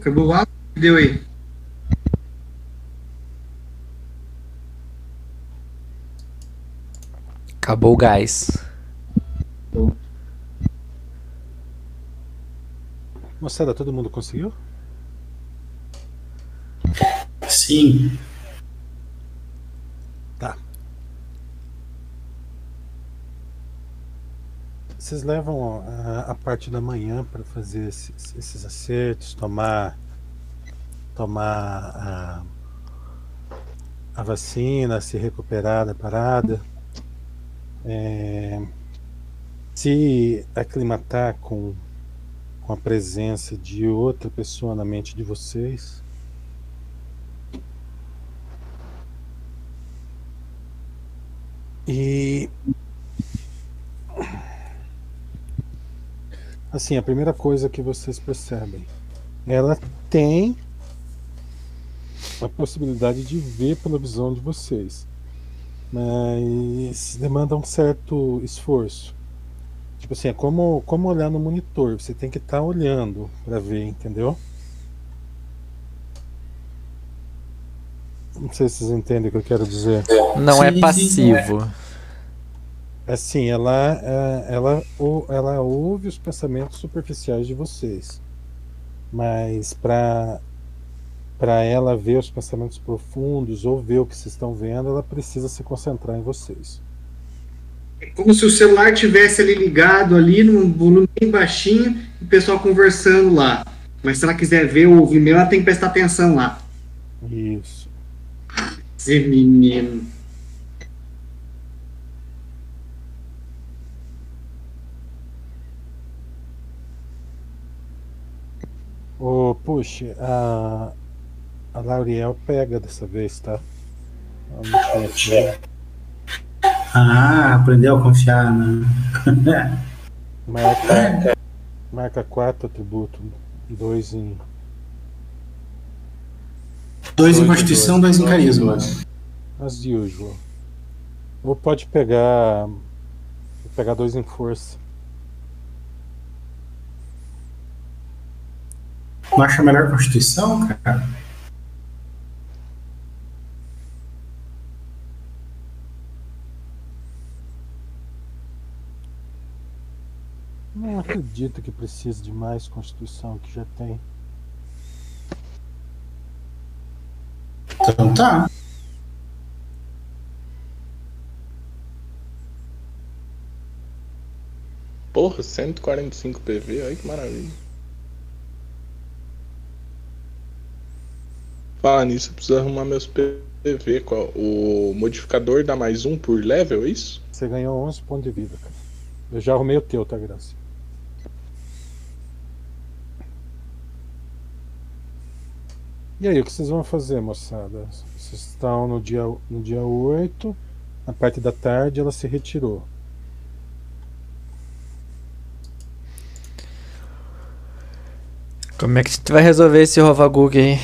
Acabou o áudio? Deu aí. Acabou o gás. Moçada, todo mundo conseguiu? Sim. Tá. Vocês levam a, a parte da manhã para fazer esses, esses acertos, tomar tomar a, a vacina, se recuperar da parada, é, se aclimatar com, com a presença de outra pessoa na mente de vocês. E assim, a primeira coisa que vocês percebem, ela tem a possibilidade de ver pela visão de vocês, mas demanda um certo esforço. Tipo assim, é como, como olhar no monitor, você tem que estar olhando para ver, entendeu? Não sei se vocês entendem o que eu quero dizer. Não é passivo. Assim, ela, é, ela, ou- ela ouve os pensamentos superficiais de vocês, mas para para ela ver os pensamentos profundos ou ver o que vocês estão vendo, ela precisa se concentrar em vocês. É como se o celular tivesse ali ligado ali num volume bem baixinho e o pessoal conversando lá. Mas se ela quiser ver ou ouvir mesmo, ela tem que prestar atenção lá. Isso. Zé menino. Ô, puxa, a, a Lauriel pega dessa vez, tá? Ah, aprendeu a confiar, né? [LAUGHS] Marca, marca quatro atributos, dois em. Dois em Dois em Constituição, dois. dois em Carisma. As usual. Ou pode pegar. Pegar dois em força. Não acha melhor Constituição, cara? Não acredito que precise de mais Constituição que já tem. Então tá. Porra, 145 PV, olha que maravilha. Falar nisso, eu preciso arrumar meus PV. Qual? O modificador dá mais um por level, é isso? Você ganhou 11 pontos de vida, cara. Eu já arrumei o teu, tá, Graça? E aí, o que vocês vão fazer, moçada? Vocês estão no dia, no dia 8, na parte da tarde ela se retirou. Como é que a gente vai resolver esse Rovagug aí?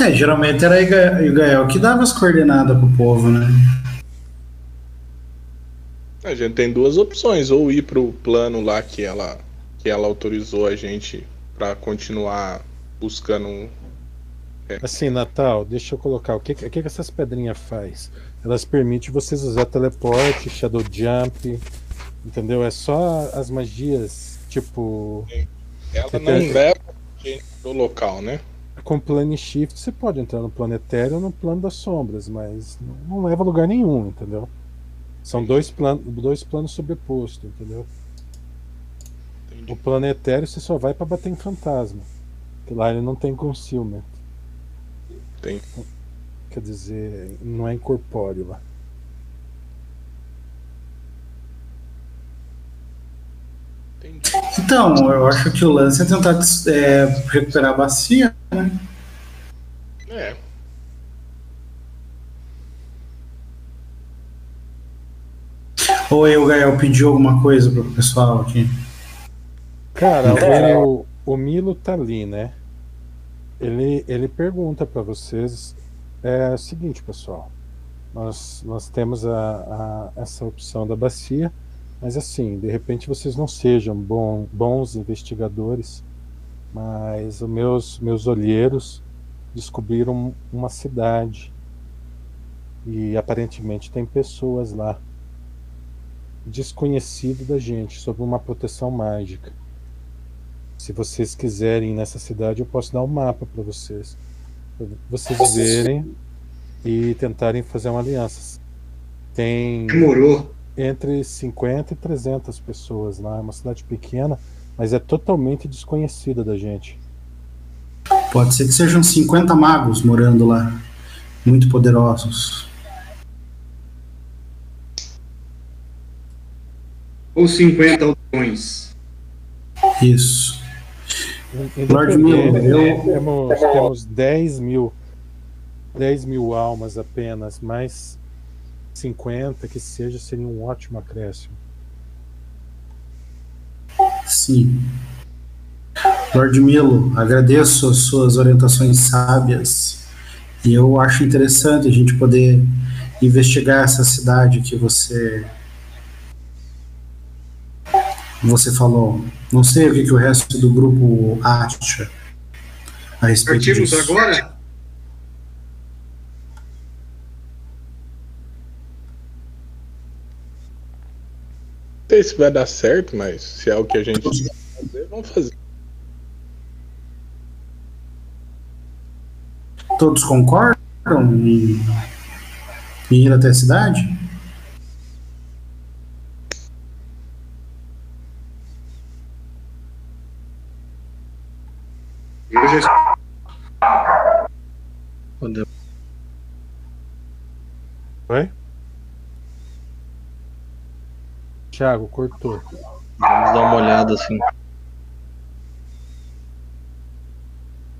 É, geralmente era Iga- Igael que dava as coordenadas pro povo, né? A gente tem duas opções, ou ir pro plano lá que ela, que ela autorizou a gente pra continuar buscando um. Assim, Natal, deixa eu colocar. O que, o que, essas pedrinhas faz? Elas permitem vocês usar teleporte, shadow jump, entendeu? É só as magias, tipo. Ela Você não tem- leva a gente pro local, né? Com plane shift você pode entrar no planetário ou no plano das sombras, mas não leva a lugar nenhum, entendeu? São dois, plan dois planos sobrepostos, entendeu? O planetário você só vai pra bater em fantasma. Que lá ele não tem concealment. Tem. Quer dizer, não é incorpóreo lá. Então, eu acho que o lance é tentar é, recuperar a bacia, né? É. Ou o Gael pediu alguma coisa pro pessoal aqui? Cara, É. o, o Milo tá ali, né? Ele, ele pergunta pra vocês é o seguinte, pessoal. Nós, nós temos a, a- essa opção da bacia, Mas assim, de repente vocês não sejam bom, bons investigadores, mas os meus, meus olheiros descobriram uma cidade e aparentemente tem pessoas lá desconhecido da gente sob uma proteção mágica. Se vocês quiserem ir nessa cidade, eu posso dar um mapa para vocês, pra vocês verem e tentarem fazer uma aliança. Tem Demorou. Entre 50 e 300 pessoas lá, é uma cidade pequena, mas é totalmente desconhecida da gente. Pode ser que sejam 50 magos morando lá, muito poderosos. Ou 50 aldeões. Isso. Lord Independente, Miller, eu- temos, temos 10 mil 10 mil almas apenas, mais 50 que seja seria um ótimo acréscimo. Sim. Lord Milo, agradeço as suas orientações sábias e eu acho interessante a gente poder investigar essa cidade que você você falou. Não sei o que, que o resto do grupo acha a respeito Partimos disso. agora? Sei se vai dar certo, mas se é o que a gente fazer, vamos fazer. Todos concordam em, em ir até a cidade? Eu já. Oi? Thiago, cortou. Vamos dar uma olhada assim.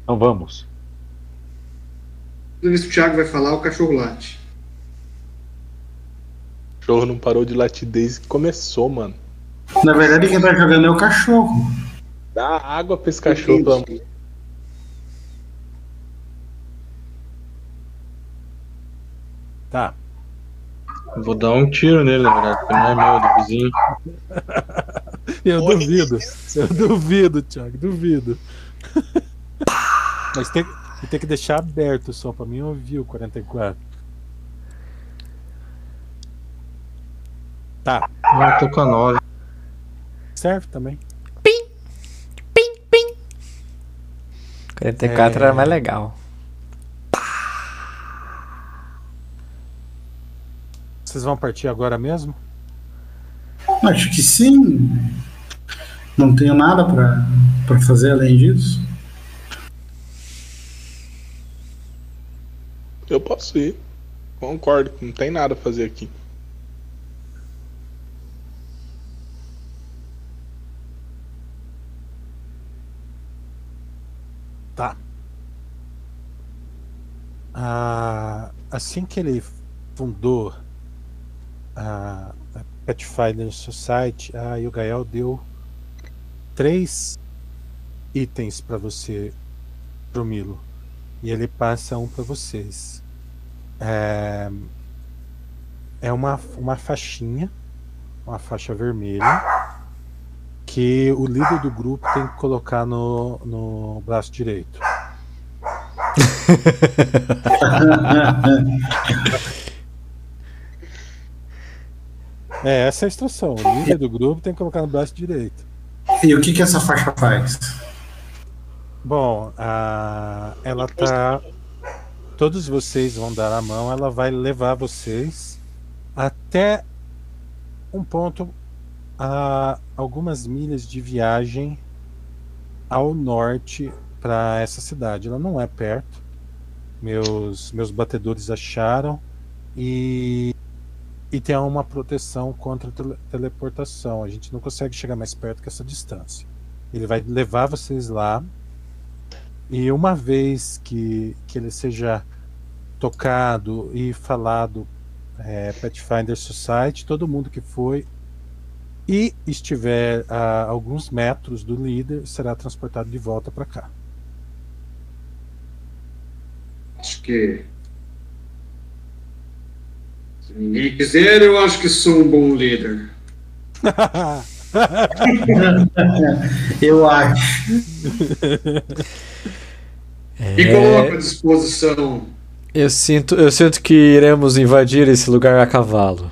Então vamos. Vez que o Thiago vai falar, o cachorro late. O cachorro não parou de latir desde que começou, mano. Na verdade, quem tá jogando é o cachorro. Dá água pra esse cachorro, pelo amor. Tá. Vou dar um tiro nele, na verdade, porque não é meu, é do vizinho. [LAUGHS] Eu duvido. Eu duvido, Thiago, duvido. Mas tem, tem que deixar aberto só pra mim ouvir o 44. Tá, Ah, eu tô com a 9. serve também. 44 É. era mais legal. Vocês vão partir agora mesmo? Acho que sim. Não tenho nada pra pra fazer além disso. Eu posso ir. Concordo, não tem nada a fazer aqui. Tá. Ah, assim que ele fundou a, a Pathfinder Society, a Yogael deu três itens para você, pro Milo. E ele passa um para vocês. É, é uma, uma faixinha, uma faixa vermelha, que o líder do grupo tem que colocar no, no braço direito. [LAUGHS] É, essa é a instrução. O líder do grupo tem que colocar no braço direito. E o que, que essa faixa faz? Bom, a, ela tá. Todos vocês vão dar a mão, ela vai levar vocês até um ponto a algumas milhas de viagem ao norte para essa cidade. Ela não é perto. Meus meus batedores acharam e e tem uma proteção contra tele- teleportação. A gente não consegue chegar mais perto que essa distância. Ele vai levar vocês lá e uma vez que, que ele seja tocado e falado é, Pathfinder Society, todo mundo que foi e estiver a alguns metros do líder será transportado de volta para cá. Acho que. Se ninguém quiser, eu acho que sou um bom líder. [LAUGHS] Eu acho. E coloca à disposição. Eu sinto, eu sinto que iremos invadir esse lugar a cavalo.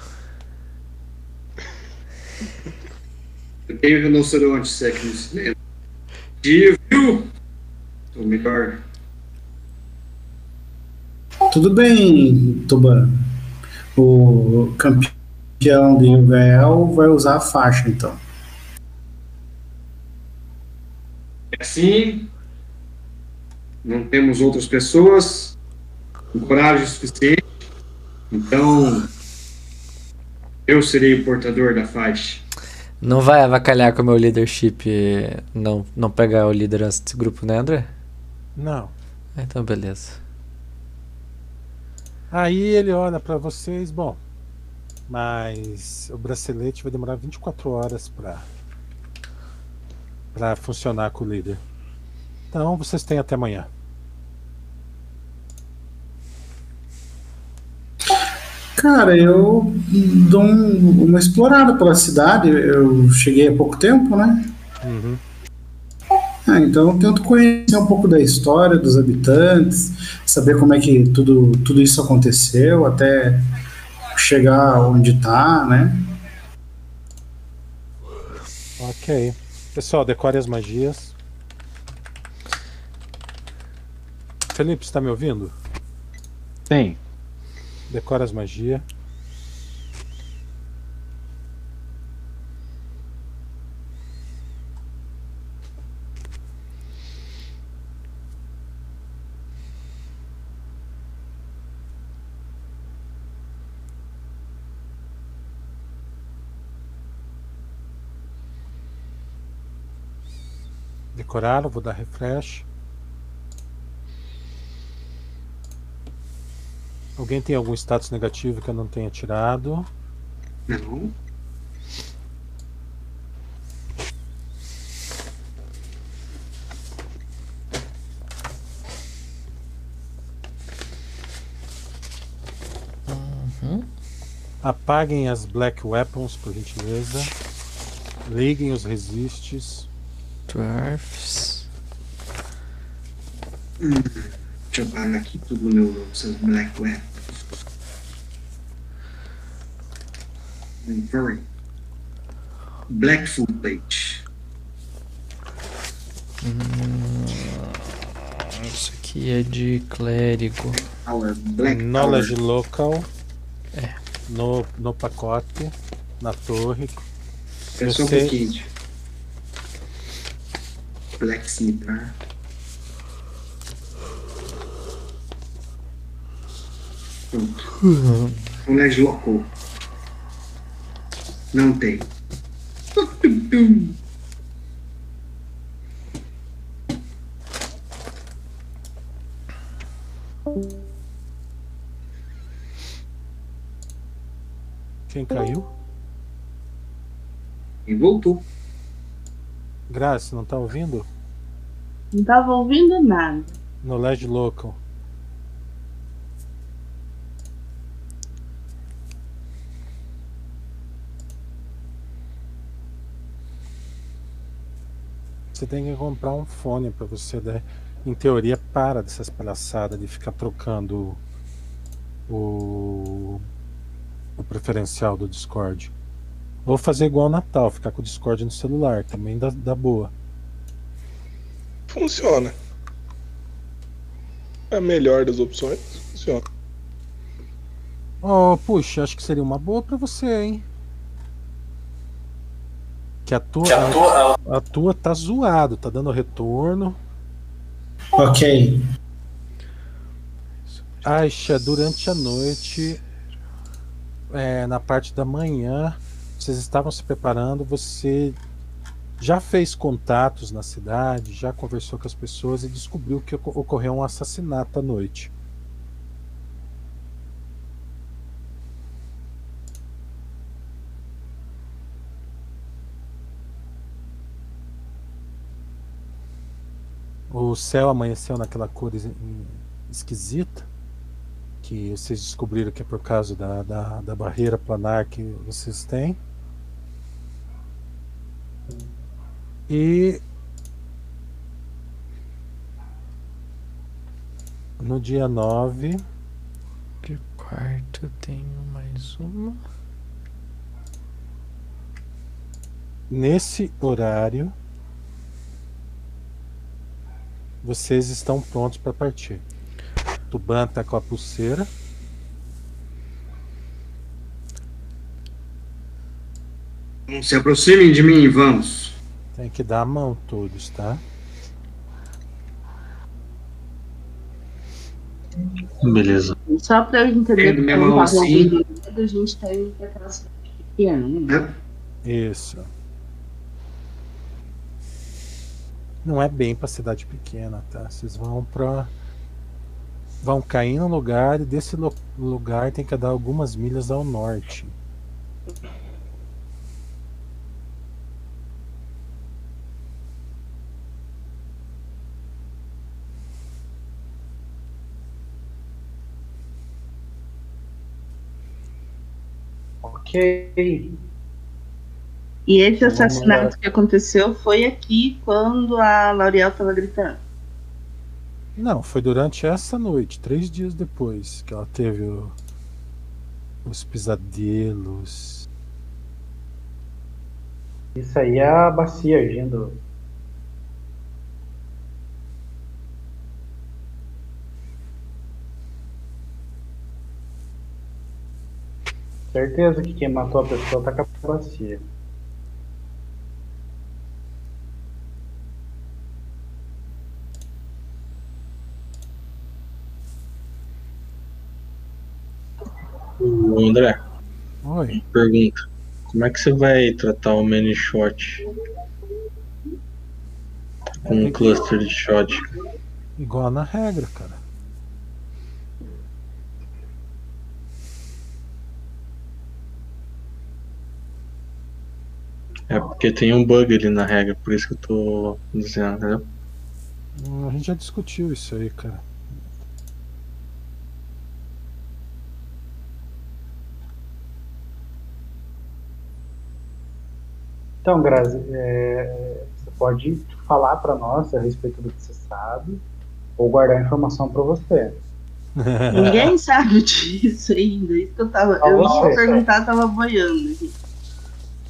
Eu tenho rinoceronte sec no cinema. Dia, viu? Ou melhor, Tudo bem, Tuban. O campeão de Yugael vai usar a faixa, então. é assim. Não temos outras pessoas com coragem suficiente. Então, eu serei o portador da faixa. Não vai avacalhar com o meu leadership não, não pegar o liderança desse grupo, né, André? Não. Então, beleza. Aí ele olha pra vocês, bom, mas o bracelete vai demorar 24 horas pra para funcionar com o líder. Então vocês têm até amanhã. Cara, eu dou um- uma explorada pela cidade. Eu cheguei há pouco tempo, né? Uhum. Ah, então eu tento conhecer um pouco da história dos habitantes, saber como é que tudo, tudo isso aconteceu até chegar onde tá, né? Ok. Pessoal, decore as magias. Felipe, está me ouvindo? Sim. Decora as magias. Decoraram, vou dar refresh. Alguém tem algum status negativo que eu não tenha tirado? Não. Apaguem as Black Weapons, por gentileza. Liguem os resistes. Dwarfs. Hum, deixa eu apagar aqui tudo meu essas Black Weapons. Very. Black Full Plate. Hum, isso aqui é de clérigo. Black Knowledge Power. Local. É. No, no pacote. Na torre. É um sei- Scimitar. Pronto. Knowledge Local. Não tem. Quem caiu? E voltou. Graça, não tá ouvindo? Não tava ouvindo nada. Knowledge Local. Você tem que comprar um fone para você, né? Em teoria, para dessas palhaçadas de ficar trocando o, o preferencial do Discord. Ou fazer igual o Natal, ficar com o Discord no celular, também dá, dá boa. Funciona. É a melhor das opções. Funciona. Oh, puxa, acho que seria uma boa pra você, hein? Que a tua, a, a tua tá zoado, tá dando retorno. Ok. Aisha, durante a noite, é, na parte da manhã, vocês estavam se preparando, você já fez contatos na cidade, já conversou com as pessoas e descobriu que oco- ocorreu um assassinato à noite. O céu amanheceu naquela cor es- esquisita que vocês descobriram que é por causa da, da, da barreira planar que vocês têm. E no dia 9. De quarto eu tenho mais uma. Nesse horário, vocês estão prontos para partir. Tuban tá com a pulseira. Não se aproximem de mim, vamos. Tem que dar a mão todos, tá? Beleza. Só para eu entender Tendo minha mão assim. a gente tem aquelas pequenas. Isso. Não é bem para cidade pequena, tá? Vocês vão para vão cair no lugar e desse lugar tem que dar algumas milhas ao norte. Ok. E esse assassinato que aconteceu foi aqui quando a L'Oréal estava gritando. Não, foi durante essa noite, três dias depois, que ela teve o, os pesadelos. Isso aí é a bacia agindo Certeza que quem matou a pessoa tá com a bacia. O André. Oi. Pergunta. Como é que você vai tratar o many shot? Com um cluster de shot. Igual na regra, cara. É porque tem um bug ali na regra, por isso que eu tô dizendo, entendeu? Ah, a gente já discutiu isso aí, cara. Então, Grazi, é, você pode falar para nós a respeito do que você sabe ou guardar a informação para você. Ninguém sabe [LAUGHS] disso ainda. Isso que eu tava. Não, eu ia tá perguntar, estava boiando aqui.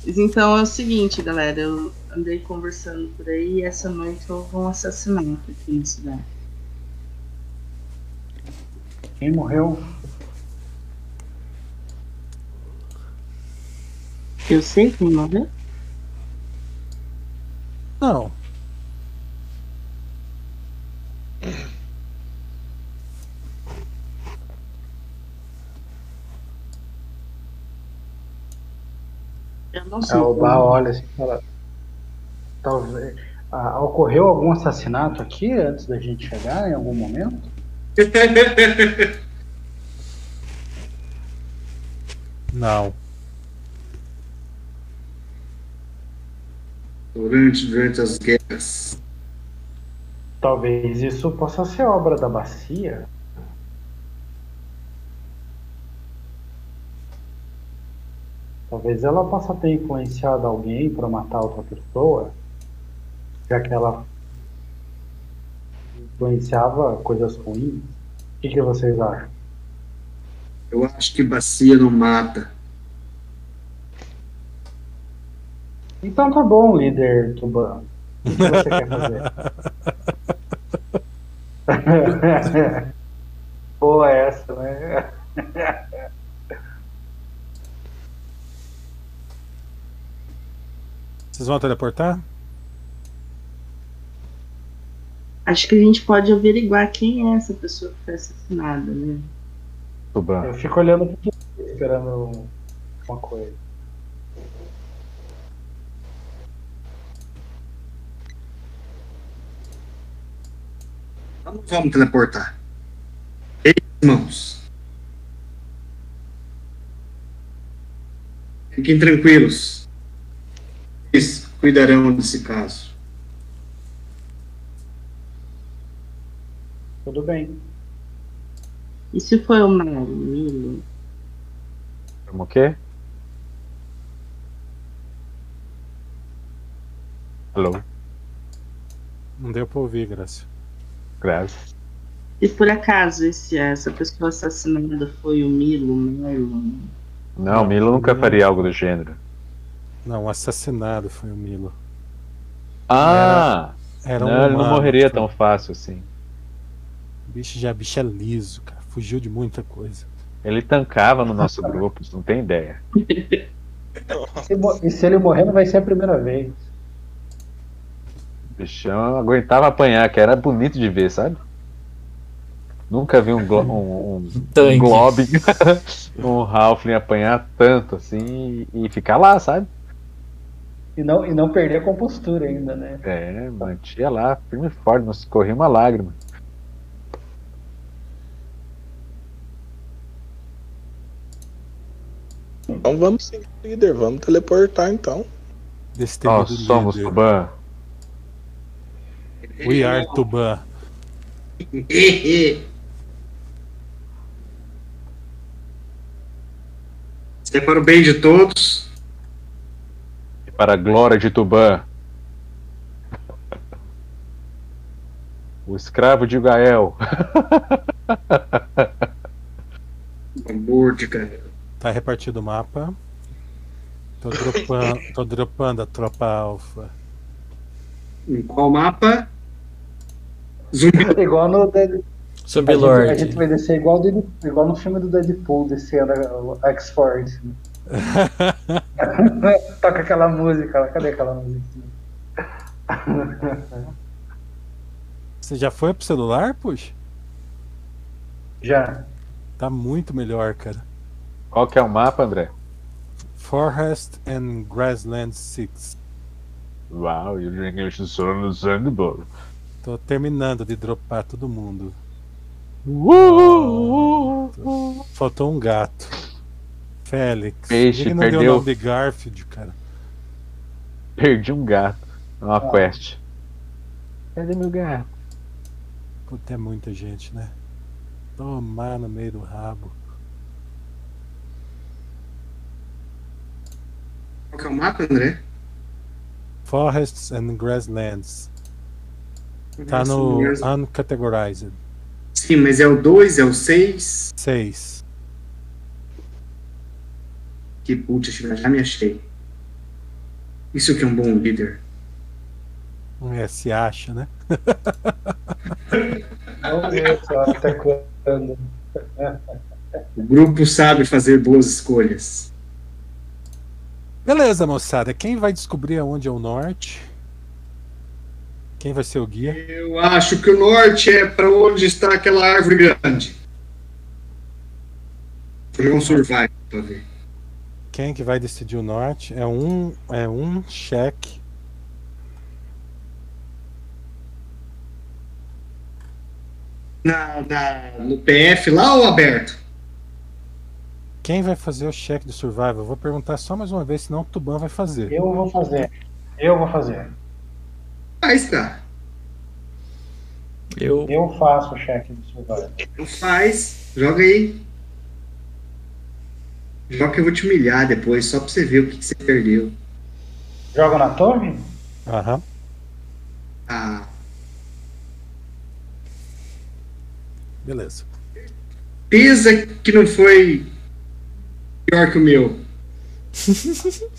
Então é o seguinte, galera, eu andei conversando por aí e essa noite houve um assassinato aqui na cidade. Quem morreu? Eu sei quem morreu? Não. Eu não sei. Ah, olha assim fala. Talvez. Ah, ocorreu algum assassinato aqui antes da gente chegar em algum momento? [LAUGHS] não. Durante, durante as guerras. Talvez isso possa ser obra da bacia. Talvez ela possa ter influenciado alguém para matar outra pessoa, já que ela influenciava coisas ruins. O que, que vocês acham? Eu acho que bacia não mata. Então tá bom, líder Tuban. O que você quer fazer? [LAUGHS] [LAUGHS] Boa essa, né? [LAUGHS] Vocês vão teleportar? Acho que a gente pode averiguar quem é essa pessoa que foi assassinada, né? Eu fico olhando pro esperando uma coisa. Vamos teleportar. Ei, irmãos. Fiquem tranquilos. Eles cuidarão desse caso. Tudo bem. E se foi o Milo. Como o quê? Alô? Não deu para ouvir, Graça. Graças. E por acaso esse, essa pessoa assassinada foi o Milo, Não, Não, Milo nunca faria algo do gênero. Não, assassinado foi o Milo. Ah! Era um não, ele não morreria tipo, tão fácil assim. O bicho já bicho é liso, cara. Fugiu de muita coisa. Ele tancava no nosso grupo, você não tem ideia. E se ele morrer, não vai ser a primeira vez. O bichão aguentava apanhar, que era bonito de ver, sabe? Nunca vi um, glo um, um, um Glob, [LAUGHS] um Halfling apanhar tanto assim e e ficar lá, sabe? E não, e não perder a compostura ainda, né? É, mantia lá, firme e forte, não se corria uma lágrima. Então vamos seguir o líder, vamos teleportar então. Destemido Nós somos líder. Tuban. We are Tuban. Isso é para o bem de todos. Para a glória de Tuban. O escravo de Gael. [LAUGHS] Amor de cara. Tá repartido o mapa. Tô dropando, [LAUGHS] tô dropando a tropa alfa. Em qual mapa? Zumbi. Igual no Dead... Zumbi a, gente, a Lord. gente vai descer igual, do- igual no filme do Deadpool, descendo a- a X-Force. [LAUGHS] Toca aquela música lá, cadê aquela música? Você já foi pro celular, puxa? Já. Tá muito melhor, cara. Qual que é o mapa, André? Forest and Grassland 6. Uau, you're solo no Zandball. Tô terminando de dropar todo mundo. Faltou um gato. Félix. Peixe, Ele não deu o perdeu. nome de Garfield, cara. Perdi um gato. É uma Ah. quest. Cadê meu gato? Puta, é muita gente, né? Tomar no meio do rabo. Qual que é o mapa, André? Forests and Grasslands. Tá no Uncategorized. Sim, mas é o 2, é o 6. 6. Que putz, já me achei. Isso que é um bom líder. É, se acha, né? Vamos ver só até quando. O grupo sabe fazer boas escolhas. Beleza, moçada. Quem vai descobrir aonde é o norte? Quem vai ser o guia? Eu acho que o norte é para onde está aquela árvore grande. Jogar um survival pra ver. Quem que vai decidir o norte? É um, é um cheque. Na, na- no PF lá ou aberto? Quem vai fazer o cheque do survival? Eu vou perguntar só mais uma vez, senão o Tuban vai fazer. Eu vou fazer. Eu vou fazer. Faz, cara. Eu. Eu faço o cheque do survival. Não faz. Joga aí. Joga que eu vou te humilhar depois, só pra você ver o que, que você perdeu. Joga na torre? Aham. Ah, Beleza. pesa que não foi pior que o meu. [LAUGHS]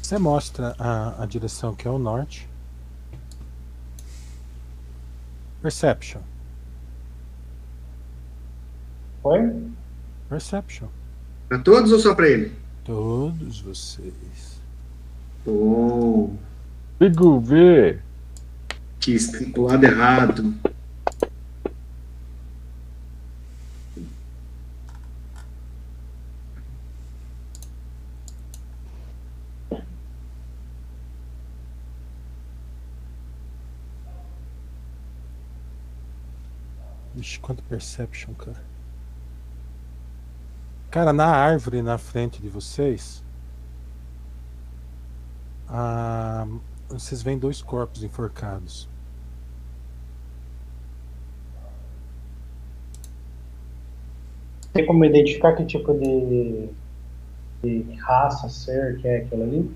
Você mostra a, a direção que é o norte. Perception. Foi? Perception. Pra todos ou só pra ele? Todos vocês. Bom. Figo V. Que está pro lado errado. Ixi, quanto perception, cara. Cara, na árvore na frente de vocês. ah, vocês veem dois corpos enforcados. Tem como identificar que tipo de. Que raça, ser, que é aquilo ali?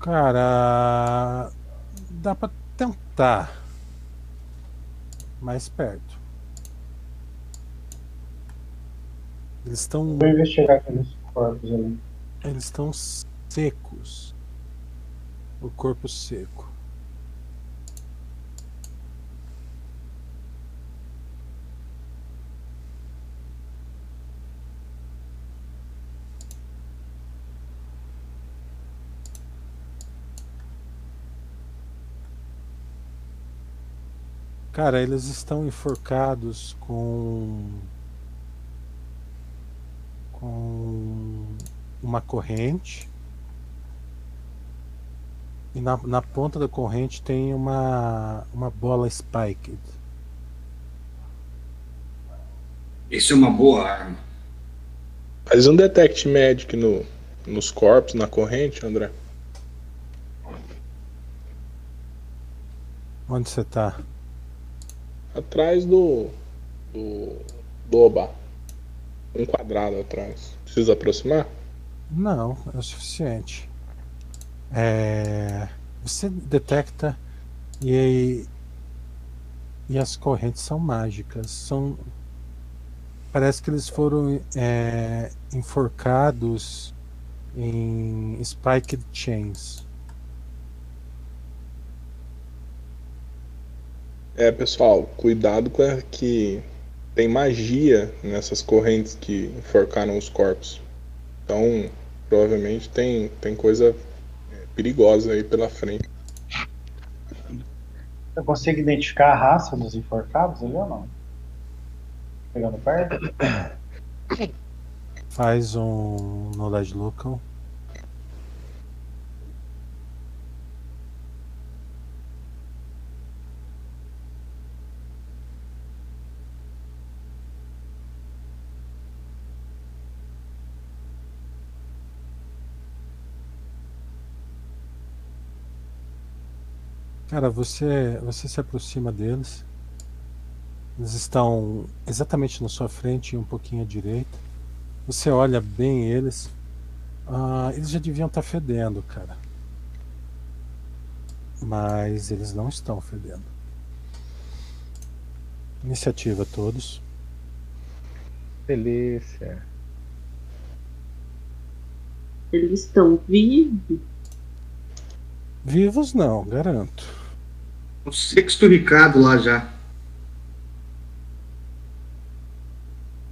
Cara, dá pra tentar. Mais perto. Eles estão. Vou investigar aqueles corpos ali. Eles estão secos. O corpo seco. Cara, eles estão enforcados com com uma corrente e na, na ponta da corrente tem uma uma bola spiked. Isso é uma boa arma. Faz um detect magic no, nos corpos, na corrente, André. Onde você tá? Atrás do. do. do Oba. Um quadrado atrás. Precisa aproximar? Não, é o suficiente. É, você detecta e, e as correntes são mágicas. São, parece que eles foram é, enforcados em spiked chains. É, pessoal, cuidado com a, que tem magia nessas correntes que enforcaram os corpos. Então, provavelmente tem, tem coisa é, perigosa aí pela frente. Eu consigo identificar a raça dos enforcados ali ou não? Chegando perto? Faz um knowledge local. Cara, você, você se aproxima deles. Eles estão exatamente na sua frente e um pouquinho à direita. Você olha bem eles. Ah, eles já deviam estar fedendo, cara. Mas eles não estão fedendo. Iniciativa todos. Delícia. Eles estão vivos. Vivos não, garanto. O sexto Ricardo lá já.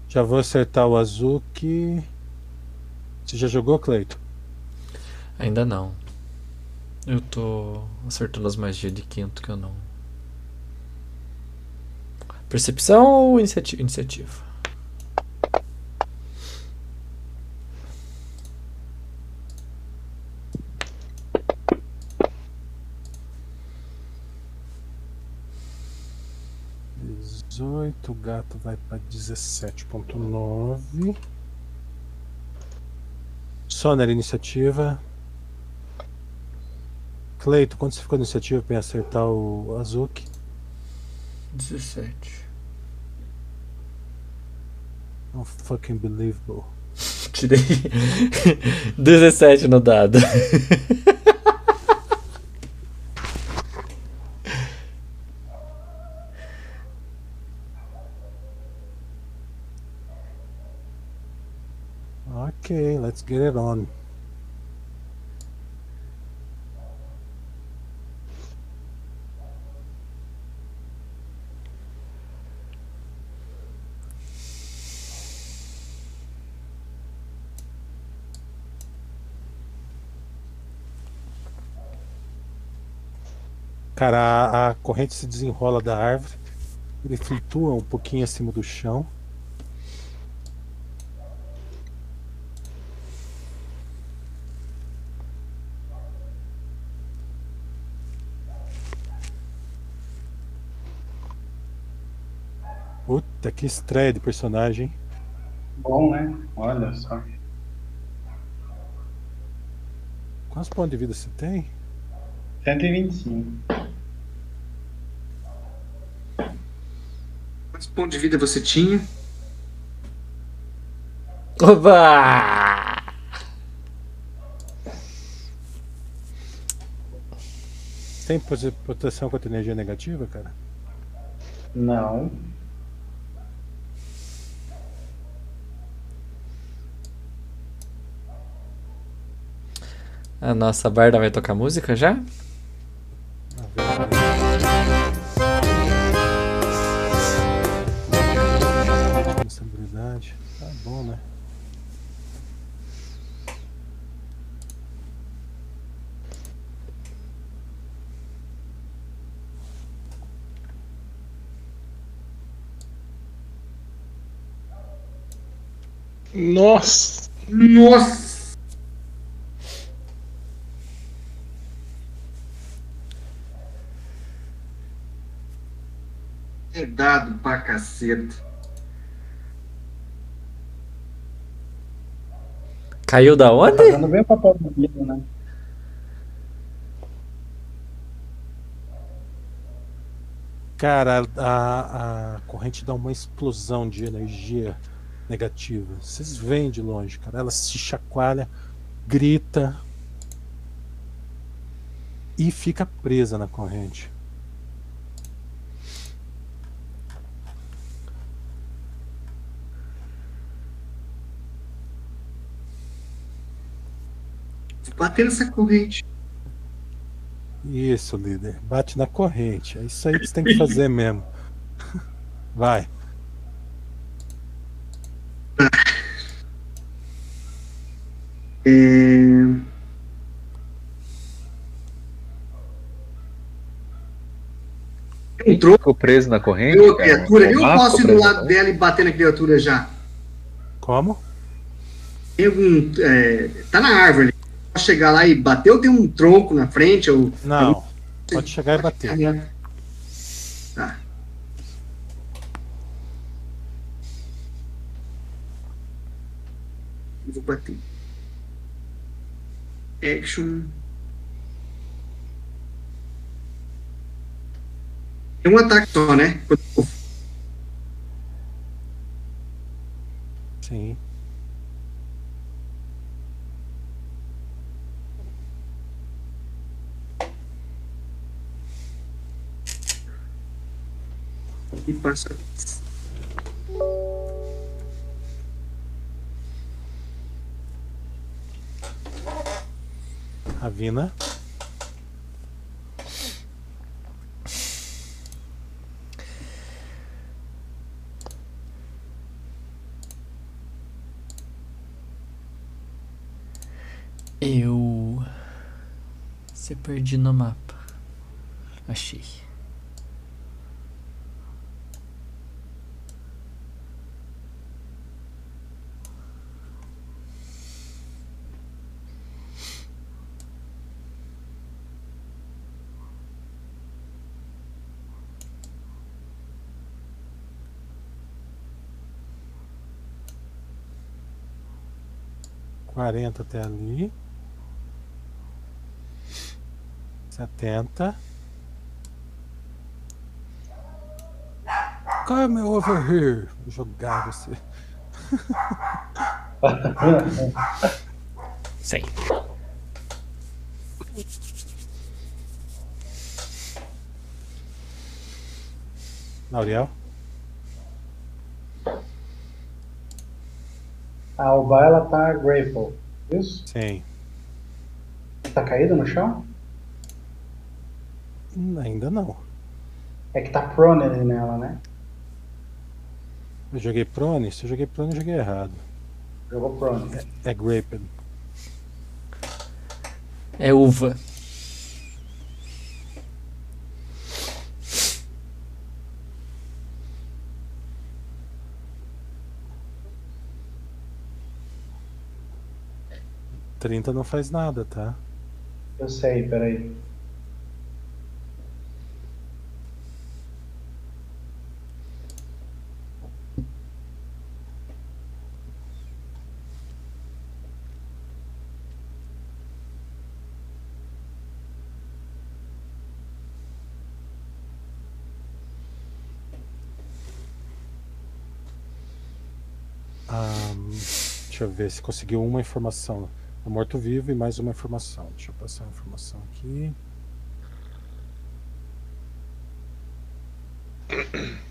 Já vou acertar o Azuki. Você já jogou, Cleito? Ainda não. Eu tô acertando as magias de quinto que eu não. Percepção ou iniciati- iniciativa? O gato vai para 17.9. Soner, iniciativa. Cleito, quanto você ficou na iniciativa para acertar o Azuki? 17. Unfucking Tirei [LAUGHS] 17 no dado. [LAUGHS] Okay, let's get it on. Cara, a, a corrente se desenrola da árvore, ele flutua um pouquinho acima do chão. Puta, que estreia de personagem. Bom, né? Olha só. Quantos pontos de vida você tem? 125. Quantos pontos de vida você tinha? Tuba! Tem prote- proteção contra energia negativa, cara? Não. A nossa barda vai tocar música já? Responsabilidade. Tá bom, né? Nossa! Nossa! É caceta. Caiu da Tá onde? fazendo bem o papel do Guido, né? Cara, a, a corrente dá uma explosão de energia negativa. Vocês veem de longe, cara. Ela se chacoalha, grita e fica presa na corrente. Bater nessa corrente. Isso, líder. Bate na corrente. É isso aí que você tem que fazer mesmo. [LAUGHS] Vai. É... Entrou Ficou preso na corrente? eu, cara? criatura. Eu posso ir do lado corrente? dela e bater na criatura já. Como? Tem algum. é, tá na árvore. Posso chegar lá e bater ou tem um tronco na frente? Ou... Não. Pode chegar e bater. Tá. Eu Vou bater. Action. É um ataque só, né? Sim. E passa. Ravina. Eu. Se perdi no mapa. Achei. Quarenta até ali. Setenta. Come over here. Vou jogar você. [LAUGHS] Sim. Lauriel. A Alba, ela tá grateful. Isso? Sim. Tá caída no chão? Hum, Ainda não. É que tá prone ali nela, né? Eu joguei prone? Se eu joguei prone, eu joguei errado. Jogou prone. É graped. É uva. Trinta não faz nada, tá? Eu sei, peraí. Deixa eu ver se conseguiu uma informação. O morto-vivo e mais uma informação. Deixa eu passar a informação aqui. [CLEARS THROAT]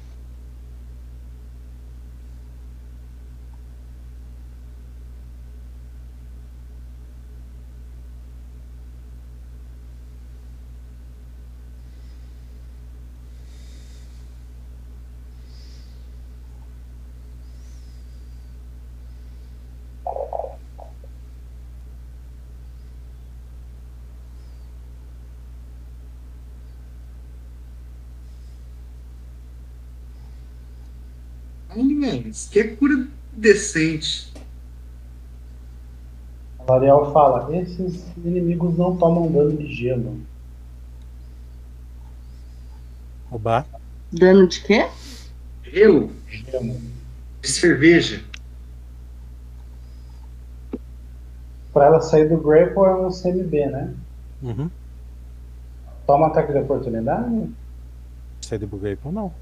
Olha, isso que é cura decente. A L'Oreal fala: esses inimigos não tomam dano de gelo. Roubar. Dano de quê? Gelo Gelo. de cerveja. Pra ela sair do grapple é um CMB, né? Uhum. Toma ataque de oportunidade? Sai de buguei ou não?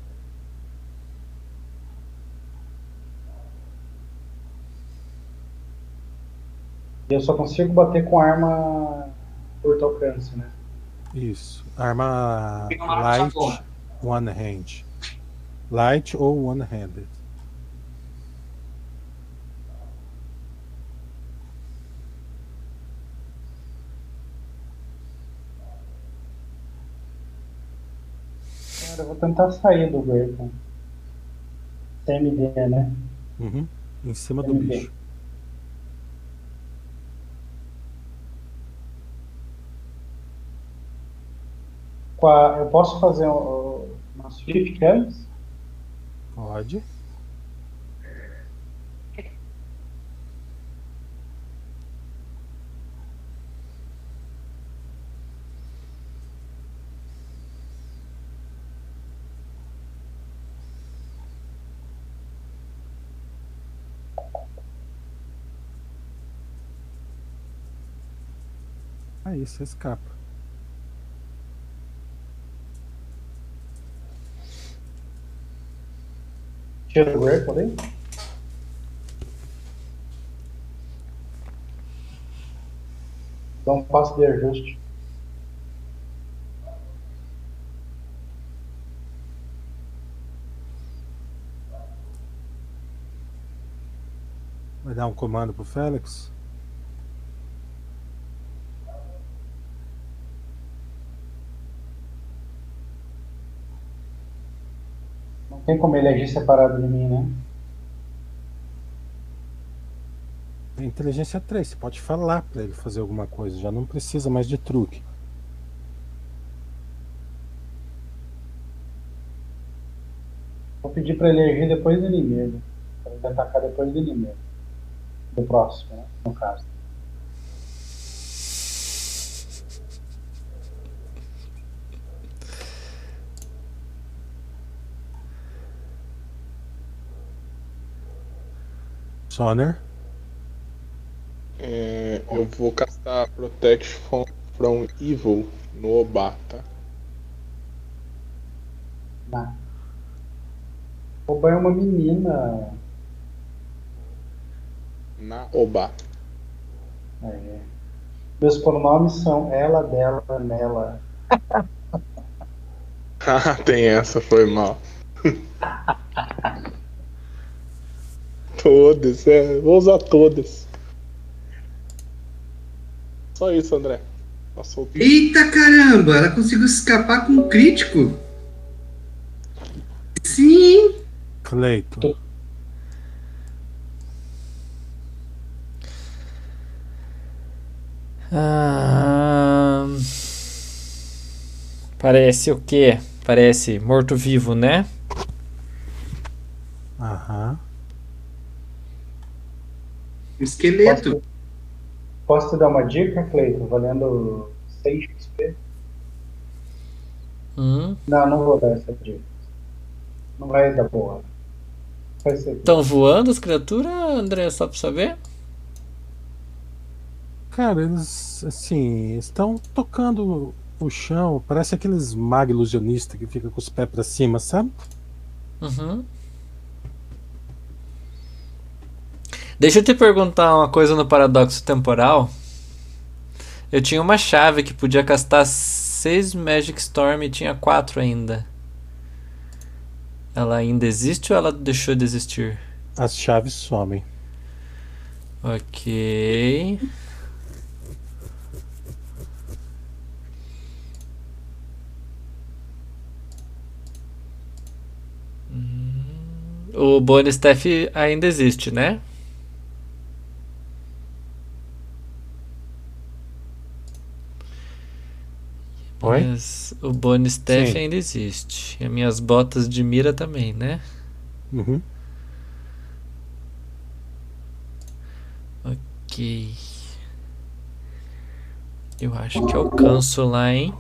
E eu só consigo bater com arma curto alcance, né? Isso. Arma light, one hand. Light ou one handed. Cara, eu vou tentar sair do grapple. CMD, né? Uhum. Em cima do CMD. bicho. A- eu posso fazer um, uma Swift antes? Pode. Aí você escapa. Tira o grapple? Dá um passo de ajuste. Vai dar um comando pro Félix? Tem como ele agir separado de mim, né? Inteligência 3, você pode falar pra ele fazer alguma coisa, já não precisa mais de truque. Vou pedir pra ele agir depois do inimigo. Pra ele atacar depois do inimigo. Do próximo, né? No caso. Soner, É, eu vou castar Protection from Evil no Obata. Não. Roubar é uma menina. Na Obata. É. Meus pronomes são ela, dela, nela. [LAUGHS] Ah, tem essa, foi mal. [LAUGHS] todas, é. Vou usar todas. Só isso, André. Passou tudo. Eita caramba, ela conseguiu escapar com um crítico. Sim. Cleiton. Ah, parece o quê? Parece morto-vivo, né? Aham. Esqueleto. Posso te dar uma dica, Cleiton? Valendo 6 XP? Hum. Não, não vou dar essa dica. Não vai dar boa. Estão voando as criaturas, André, só pra saber? Cara, eles assim, estão tocando o chão, parece aqueles mag ilusionistas que fica com os pés pra cima, sabe? Uhum. Deixa eu te perguntar uma coisa no paradoxo temporal. Eu tinha uma chave que podia castar seis Magic Storm e tinha quatro ainda. Ela ainda existe ou ela deixou de existir? As chaves somem. Ok. Hum, O bonus staff ainda existe, né? Oi? Mas o bonus staff Sim. ainda existe. E as minhas botas de mira também, né? Uhum. Ok. Eu acho que alcanço lá, hein?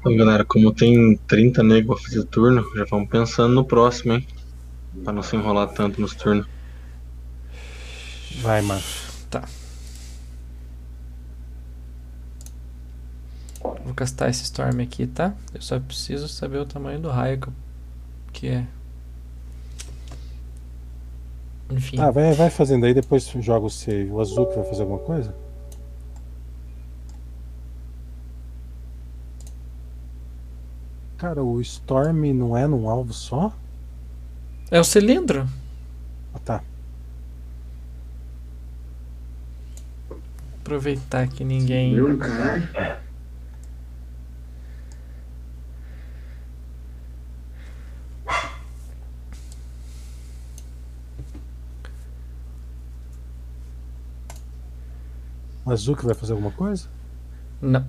Então, galera, como tem 30 nego pra fazer turno, já vamos pensando no próximo, hein? Pra não se enrolar tanto nos turnos. Vai, mano. Tá. Vou castar esse Storm aqui, tá? Eu só preciso saber o tamanho do raio que, eu- que é. Enfim. Ah, vai, vai fazendo aí, depois joga o save. O azul que vai fazer alguma coisa? Cara, o Storm não é num alvo só? É o cilindro. Ah, tá. Aproveitar que ninguém. Meu caralho. O azul que vai fazer alguma coisa? Não.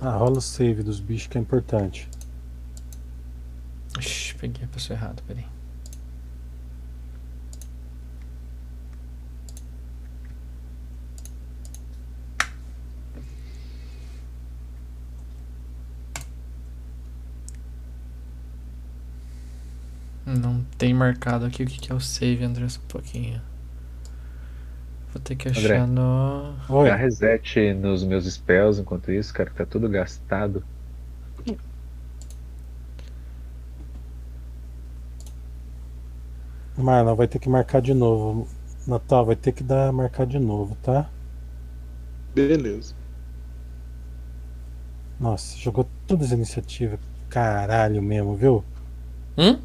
Ah, rola o save dos bichos que é importante. Ixi, peguei a pessoa errada, peraí. Não tem marcado aqui o que é o save, André, só um pouquinho. Vou ter que achar André. no. Oi. Dá reset nos meus spells enquanto isso, cara, que tá tudo gastado. Marlon, vai ter que marcar de novo. Natal, vai ter que dar marcar de novo, tá? Beleza. Nossa, jogou todas as iniciativas. Caralho mesmo, viu? Hum?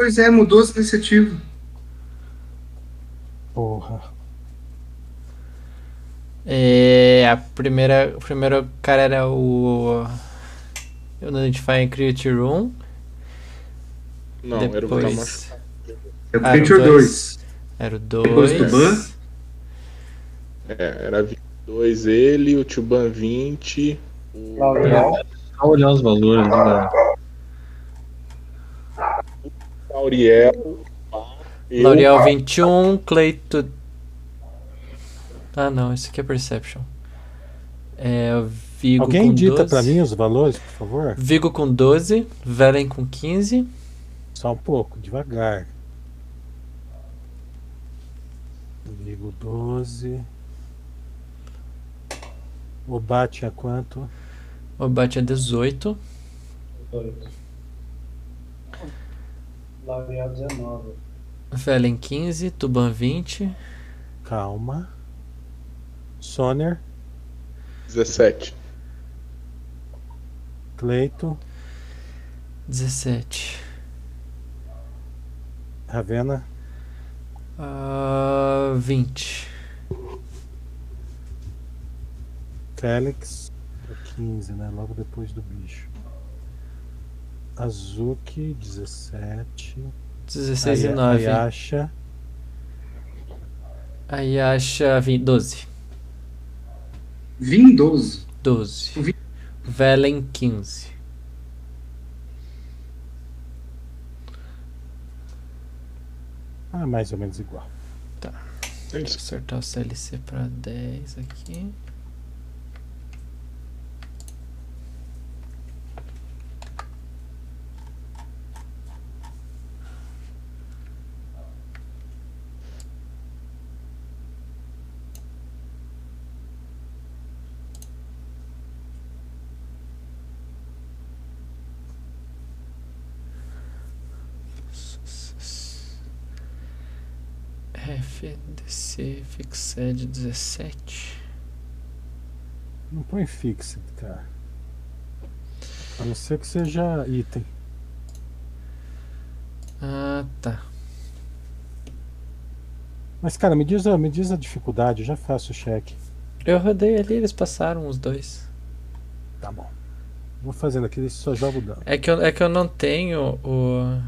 Pois é, mudou essa iniciativa. Porra. É, a primeira, o primeiro cara era o Identify Creature Room. Não, era o Depois- machucado. É o era o Creature dois. 2. Era o Depois do 2. Ban. É, era 22 ele, o Tuban 20. O olhar os valores, né, galera? Auriel. eu, L'Oreal 21, Cleito. Ah não, esse aqui é Perception. É o Vigo Alguém com dita 12. pra mim os valores, por favor? Vigo com 12, Velen com 15. Só um pouco, devagar. Ligo 12. O bate a quanto? O bate é 18. Laurel 19. Velen 15, Tuban 20. Calma. Soner, 17. Cleito, 17. Ravena, Ah, 20. Félix, é 15, né? Logo depois do bicho. Azuki, 17. 16 e Aya- 9. Ayasha, Aí acha 20, 12. Vim 12. 12. Velen 15. ah, mais ou menos igual. Vou acertar o CLC pra 10 aqui. FDC Fixed 17. Não põe fixed, cara. A não ser que seja item. Ah, tá. Mas, cara, me diz, a- me diz a dificuldade, eu já faço o cheque. Eu rodei ali, eles passaram os dois. Tá bom. Vou fazendo aqui, só jogo o dano. É que eu, é que eu não tenho o.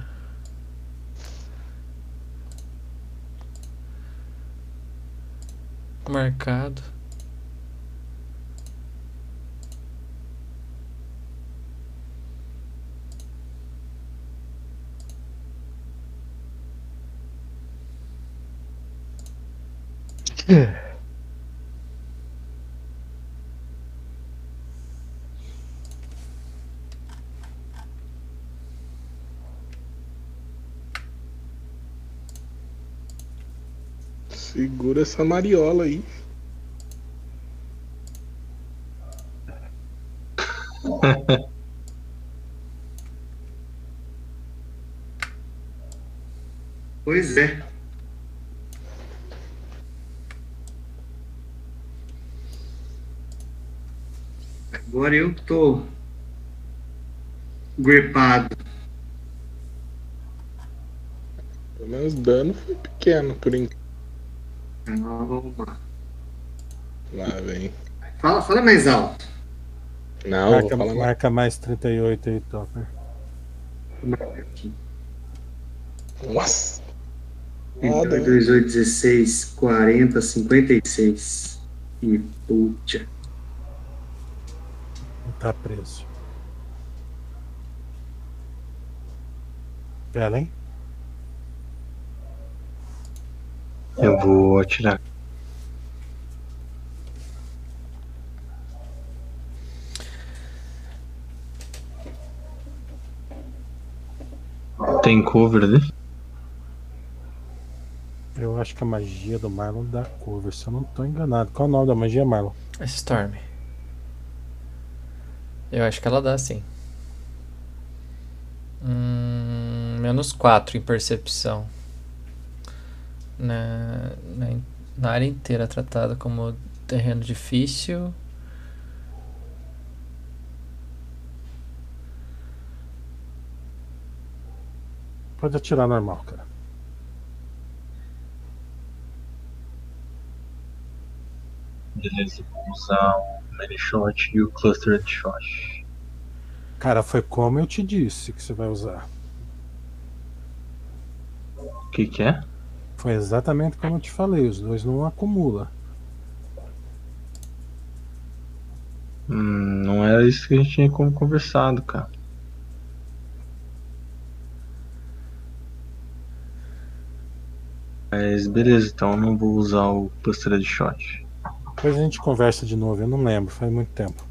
Marcado. Segura essa mariola aí. [LAUGHS] Pois é. Agora eu tô gripado. Pelo menos dano foi pequeno por enquanto. Calma. Lá vem. Fala, fala mais alto. Não, marca, vou falar mais. marca mais 38 aí, Topper. Nossa! Então, Nada. 2, 8, 16, 40, 56. E puta. Tá preso. Bela, hein? Eu vou atirar. Tem cover ali? Eu acho que a magia do Marlon dá cover, se eu não tô enganado. Qual é o nome da magia, Marlon? É Storm. Eu acho que ela dá sim. Hum, menos 4 em percepção. Na, na, na área inteira tratada como terreno difícil. Pode atirar normal, cara. Beleza, vou usar o Many Shot e o Clustered Shot. Cara, foi como eu te disse que você vai usar. O que que é? Foi exatamente como eu te falei, os dois não acumula. Hum, não era isso que a gente tinha como conversado, cara. Mas beleza, então eu não vou usar o Clustered Shot. Depois a gente conversa de novo, eu não lembro, faz muito tempo.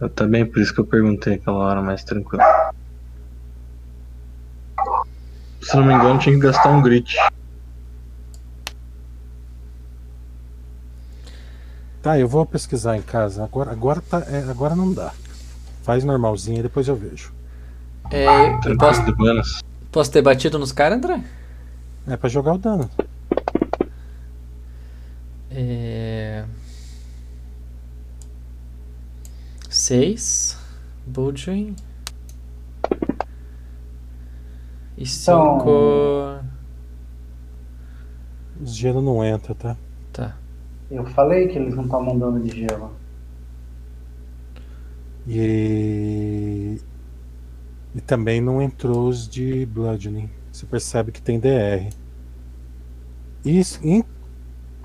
Eu também, por isso que eu perguntei aquela hora mais tranquilo. Se não me engano, tinha que gastar um grit. Tá, eu vou pesquisar em casa. Agora, agora, tá, é, agora não dá. Faz normalzinho e depois eu vejo. É, eu posso, posso ter batido nos caras, André? É pra jogar o dano. É... Seis. Bulging. E cinco. Os gelo não entra, tá? Tá. Eu falei que eles não tomam dano de gelo. E. E também não entrou os de Bludgeoning. Você percebe que tem DR. E, e,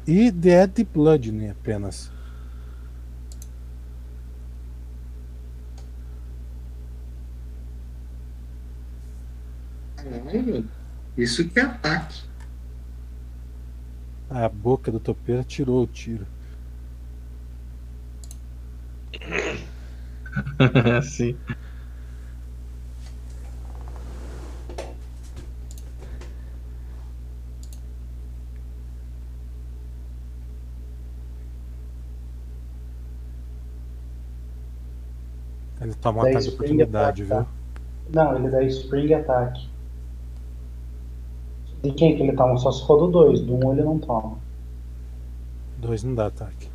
e é de Bludgeoning apenas. Caralho, Isso que é ataque. A boca do topeira tirou o tiro. [LAUGHS] Sim. Ele toma um ataque de oportunidade, attack, viu? tá? Não, ele dá spring attack. De quem que ele toma? Só se for do 2. Do 1 um ele não toma. Dois não dá ataque.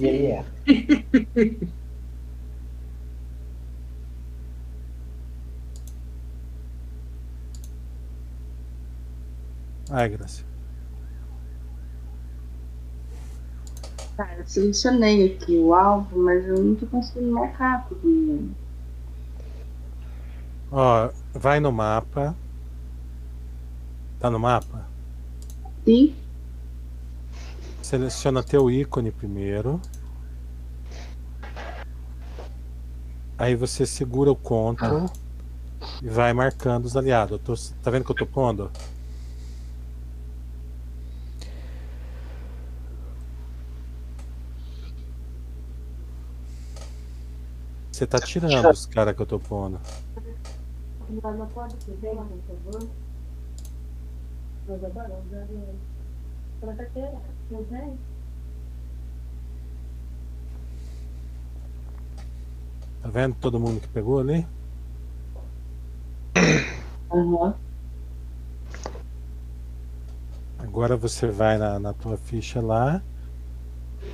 E ele é. [LAUGHS] Ai, Graça. Cara, eu selecionei aqui o alvo, mas eu não tô conseguindo marcar mundo. Ó, vai no mapa. Tá no mapa? Sim. Seleciona teu ícone primeiro. Aí você segura o Ctrl e vai marcando os aliados. Tô- tá vendo que eu tô pondo? Você tá tirando os caras que eu tô pondo. Tá vendo todo mundo que pegou ali? Agora você vai na, na tua ficha lá,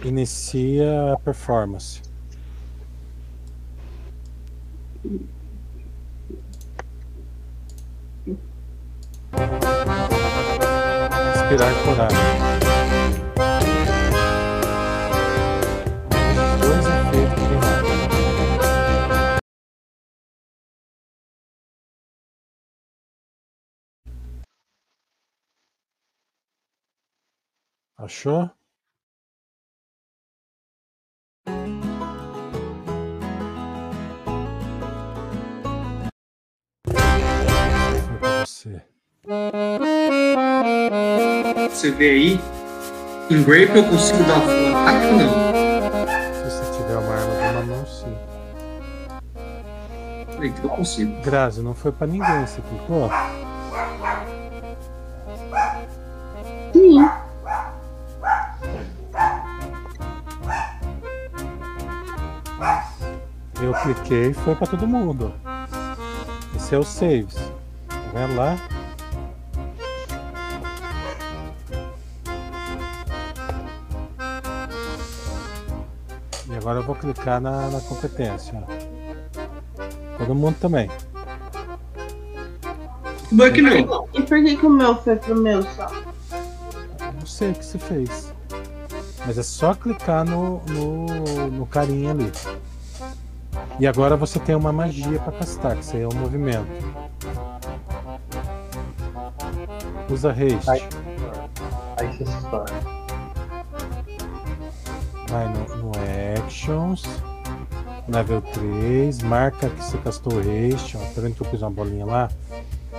inicia a performance. Inspirar coragem. Dois efeitos primários. Achou? Você. Você vê aí, em Grape eu consigo dar full ataque ou não? Se você tiver uma arma de uma mão, sim. Falei que eu consigo. Grazi, não foi pra ninguém, você clicou? Sim. Eu cliquei e foi pra todo mundo. Esse é o saves. Tá vendo lá? E agora eu vou clicar na, na competência. Todo mundo também. Buck não. E por que, que o meu foi pro meu só? Não sei o que se fez. Mas é só clicar no, no, no carinha ali. E agora você tem uma magia para castar, que isso aí é o movimento. Usa haste. Aí, aí você estoura. Vai no, no Actions. Level 3. Marca que você castou o haste. Ó, tá vendo que eu pus uma bolinha lá?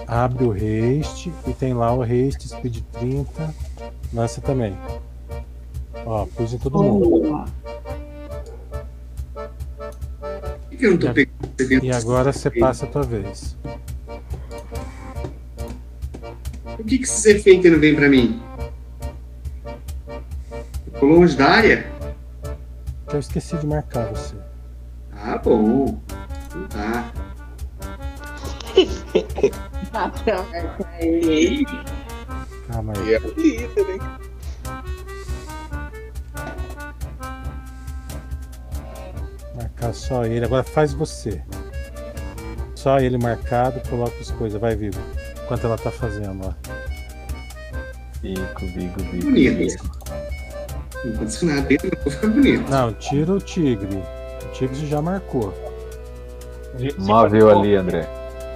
Abre o haste e tem lá o haste speed 30. Lança também. Ó, pus em todo mundo. Por que eu não tô pegando você dentro E agora você passa a tua vez. Que, que esses efeitos não vêm pra mim? Tô longe da área? Eu esqueci de marcar você. Ah, bom. Então tá. Ah, pra marcar ele. Calma aí. é o líder, hein? Marcar só ele. Agora faz você. Só ele marcado, coloca as coisas. Vai, Vigo. Enquanto ela tá fazendo, ó. Bico, bico, bico. Bonito. Não aconteceu nada dentro, não vou ficar bonito. Não, tira o tigre. O tigre já marcou. Móvel ali, André.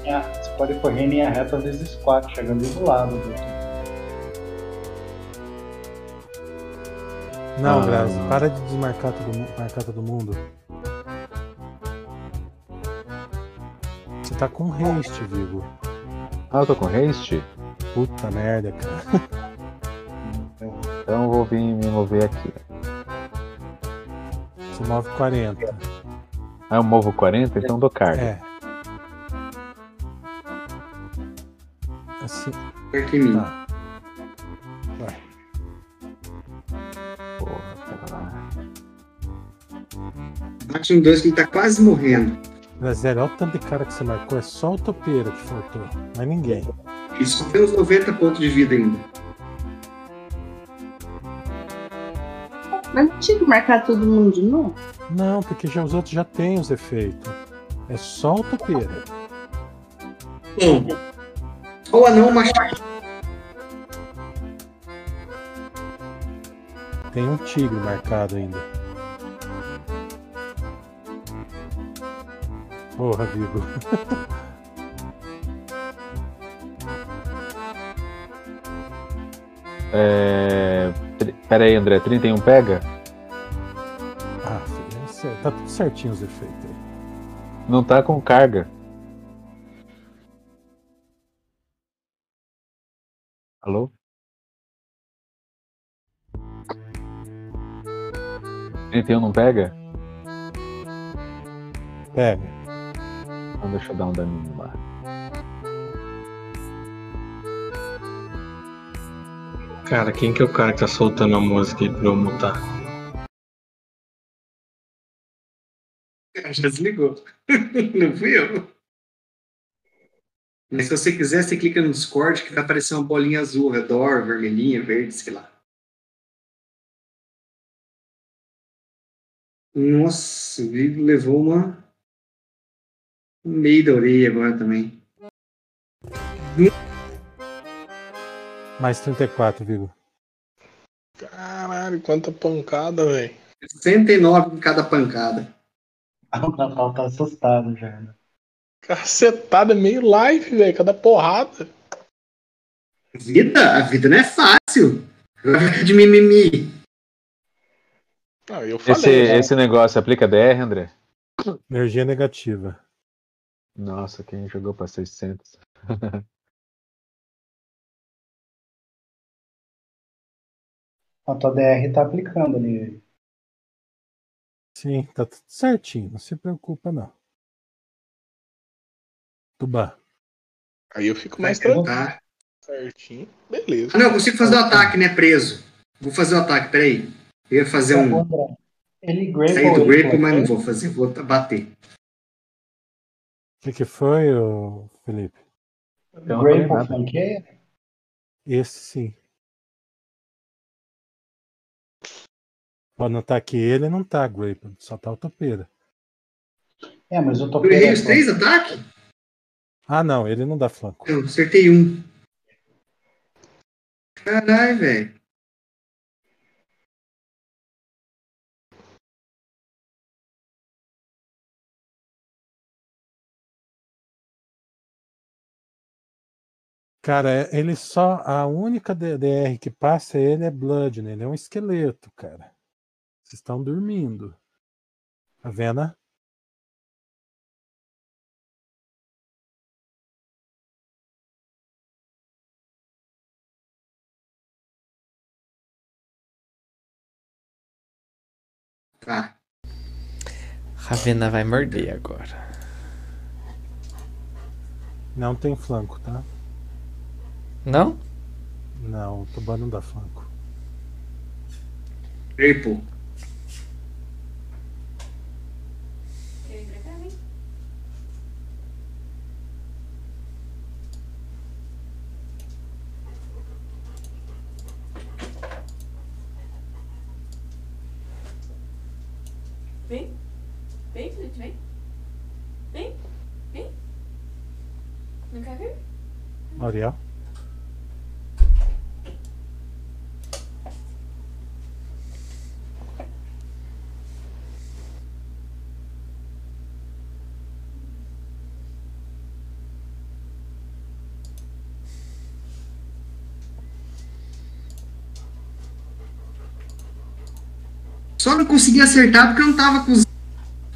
ah, Você pode correr em linha reta vezes 4, chegando do lado do Não, Ah. Grazi, para de desmarcar todo, marcar todo mundo. Você tá com haste, Vigo. Ah, eu tô com haste? Puta merda, cara. [LAUGHS] Então eu vou vir me mover aqui. Você move 40. Ah, eu movo 40, então dou carga. É. Assim. Perto em mim. Tá. Vai. Porra, pera lá. Bate um 2 que ele tá quase morrendo. Graziele, olha o tanto de cara que você marcou. É só o topeiro que faltou. Mais ninguém. Só tem uns 90 pontos de vida ainda. Mas não tinha que marcar todo mundo de novo? Não, porque já, os outros já têm os efeitos. É só o topeiro. Bom, só o anão machado. Tem um tigre marcado ainda. Porra, Vigo. [LAUGHS] É... Pera aí, André, 31 pega? ah, filho, tá tudo certinho os efeitos aí. Não tá com carga. Alô? Trinta e um não pega? Pega. Então deixa eu dar um daninho lá. Cara, quem que é o cara que tá soltando a música aí pra eu mutar? [LAUGHS] Já desligou. [LAUGHS] Não fui eu. Mas se você quiser, você clica no Discord que vai aparecer uma bolinha azul ao redor, vermelhinha, verde, sei lá. Nossa, o levou uma. Um meio da orelha agora também. Mais 34, Vigo. Caralho, quanta pancada, velho. 69 em cada pancada. O Natal tá assustado já. né? Cacetada, meio live, velho. Cada porrada. Vida? A vida não é fácil. De mimimi. Ah, eu Esse, falei. né? esse negócio aplica DR, André? Energia negativa. Nossa, quem jogou pra 600? [LAUGHS] A tua DR tá aplicando ali. Sim, tá tudo certinho. Não se preocupa, não. Tubá. Aí eu fico mais Vai tranquilo. tentar. Certinho. Beleza. Ah, não, eu consigo fazer o ataque, né? Preso. Vou fazer o ataque, peraí. Eu ia fazer um. Ele grapple. Sair do grapple, mas não vou fazer, vou bater. O que, que foi, ô, Felipe? Grapple flanqueia? Esse sim. Pode notar que ele não tá, Grape, só tá o topeira. É, mas o Eu topeiro. errei é os três ataques? Ah, não, ele não dá flanco. Eu acertei um. Caralho, velho. Cara, é- ele só. A única DDR que passa ele é Blood, né? Ele é um esqueleto, cara. Vocês estão dormindo. Tá vendo? Tá. Ravena vai morder agora. Não tem flanco, tá? Não? Não, o Tubá não dá flanco. Grapple. Vem. Vem, Felipe, vem. Vem. Vem. Não quer vir? Ariel? Só não consegui acertar porque eu não tava com os,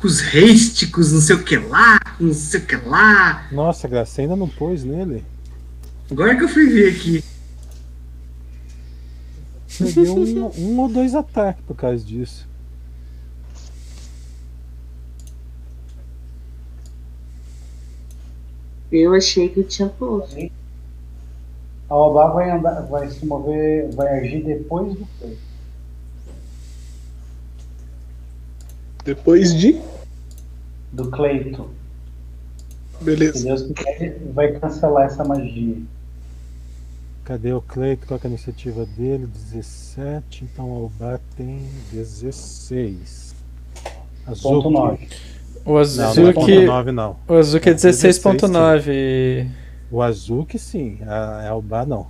com os não sei o que lá, não sei o que lá. Nossa, Graça, ainda não pôs nele? Agora que eu fui ver aqui. Perdeu um, um ou dois ataques por causa disso. Eu achei que eu tinha posto. A Obá vai andar, vai se mover, vai agir depois do play. Depois de. Do Cleito. Se Beleza. Deus quiser, vai cancelar essa magia. Cadê o Cleito? Qual que é a iniciativa dele? 17. Então o Alba tem 16. Azuki. Ponto 9. O Não, não é Azuki. ponto 9, não. O Azuki é É 16.9. O Azuki sim, a Alba não.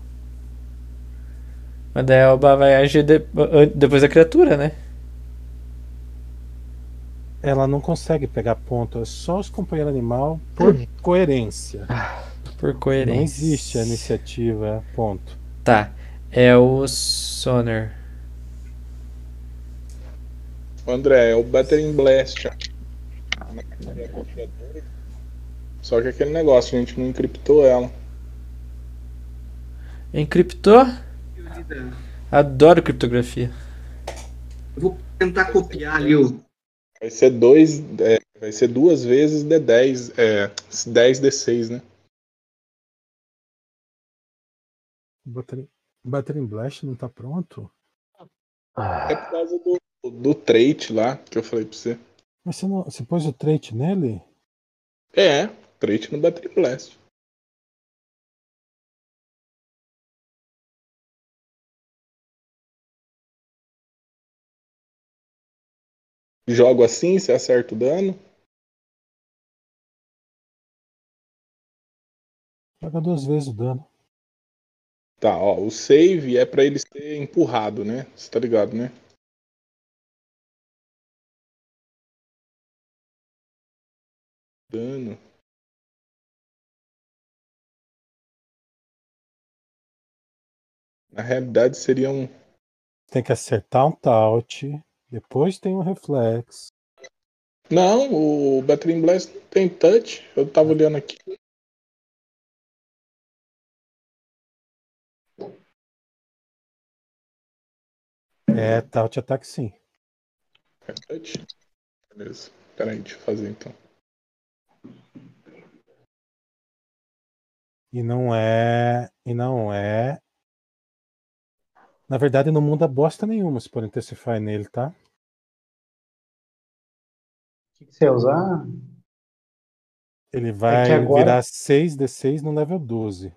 Mas daí a Elba vai agir de- depois da criatura, né? Ela não consegue pegar ponto, é só os companheiros animal por coerência. Por coerência. Não existe a iniciativa ponto. Tá. É o Soner. André, é o Battering Blast. Só que aquele negócio, a gente não encriptou ela. Encriptou? Adoro criptografia. Eu vou tentar copiar ali o. Vai ser dois. é, vai ser duas vezes D10. É, 10 D6, né? Battering, Battering Blast não tá pronto? É por causa do, do trait lá que eu falei pra você. Mas você, não, você pôs o trait nele? É, trait no Battering Blast. Jogo assim, você acerta o dano. Joga duas vezes o dano. Tá, ó, o save é pra ele ser empurrado, né? Você tá ligado, né? Dano. Na realidade seria um. Tem que acertar um taunt, depois tem um reflex. Não, o Battering Blast não tem touch. Eu tava olhando aqui. É, taunt ataque sim. É touch? Beleza. Pera aí, deixa eu fazer então. E não é. E não é. Na verdade, não muda bosta nenhuma se por Intensify nele, tá? O que que você ia usar? Ele vai agora- virar 6d6 no level 12.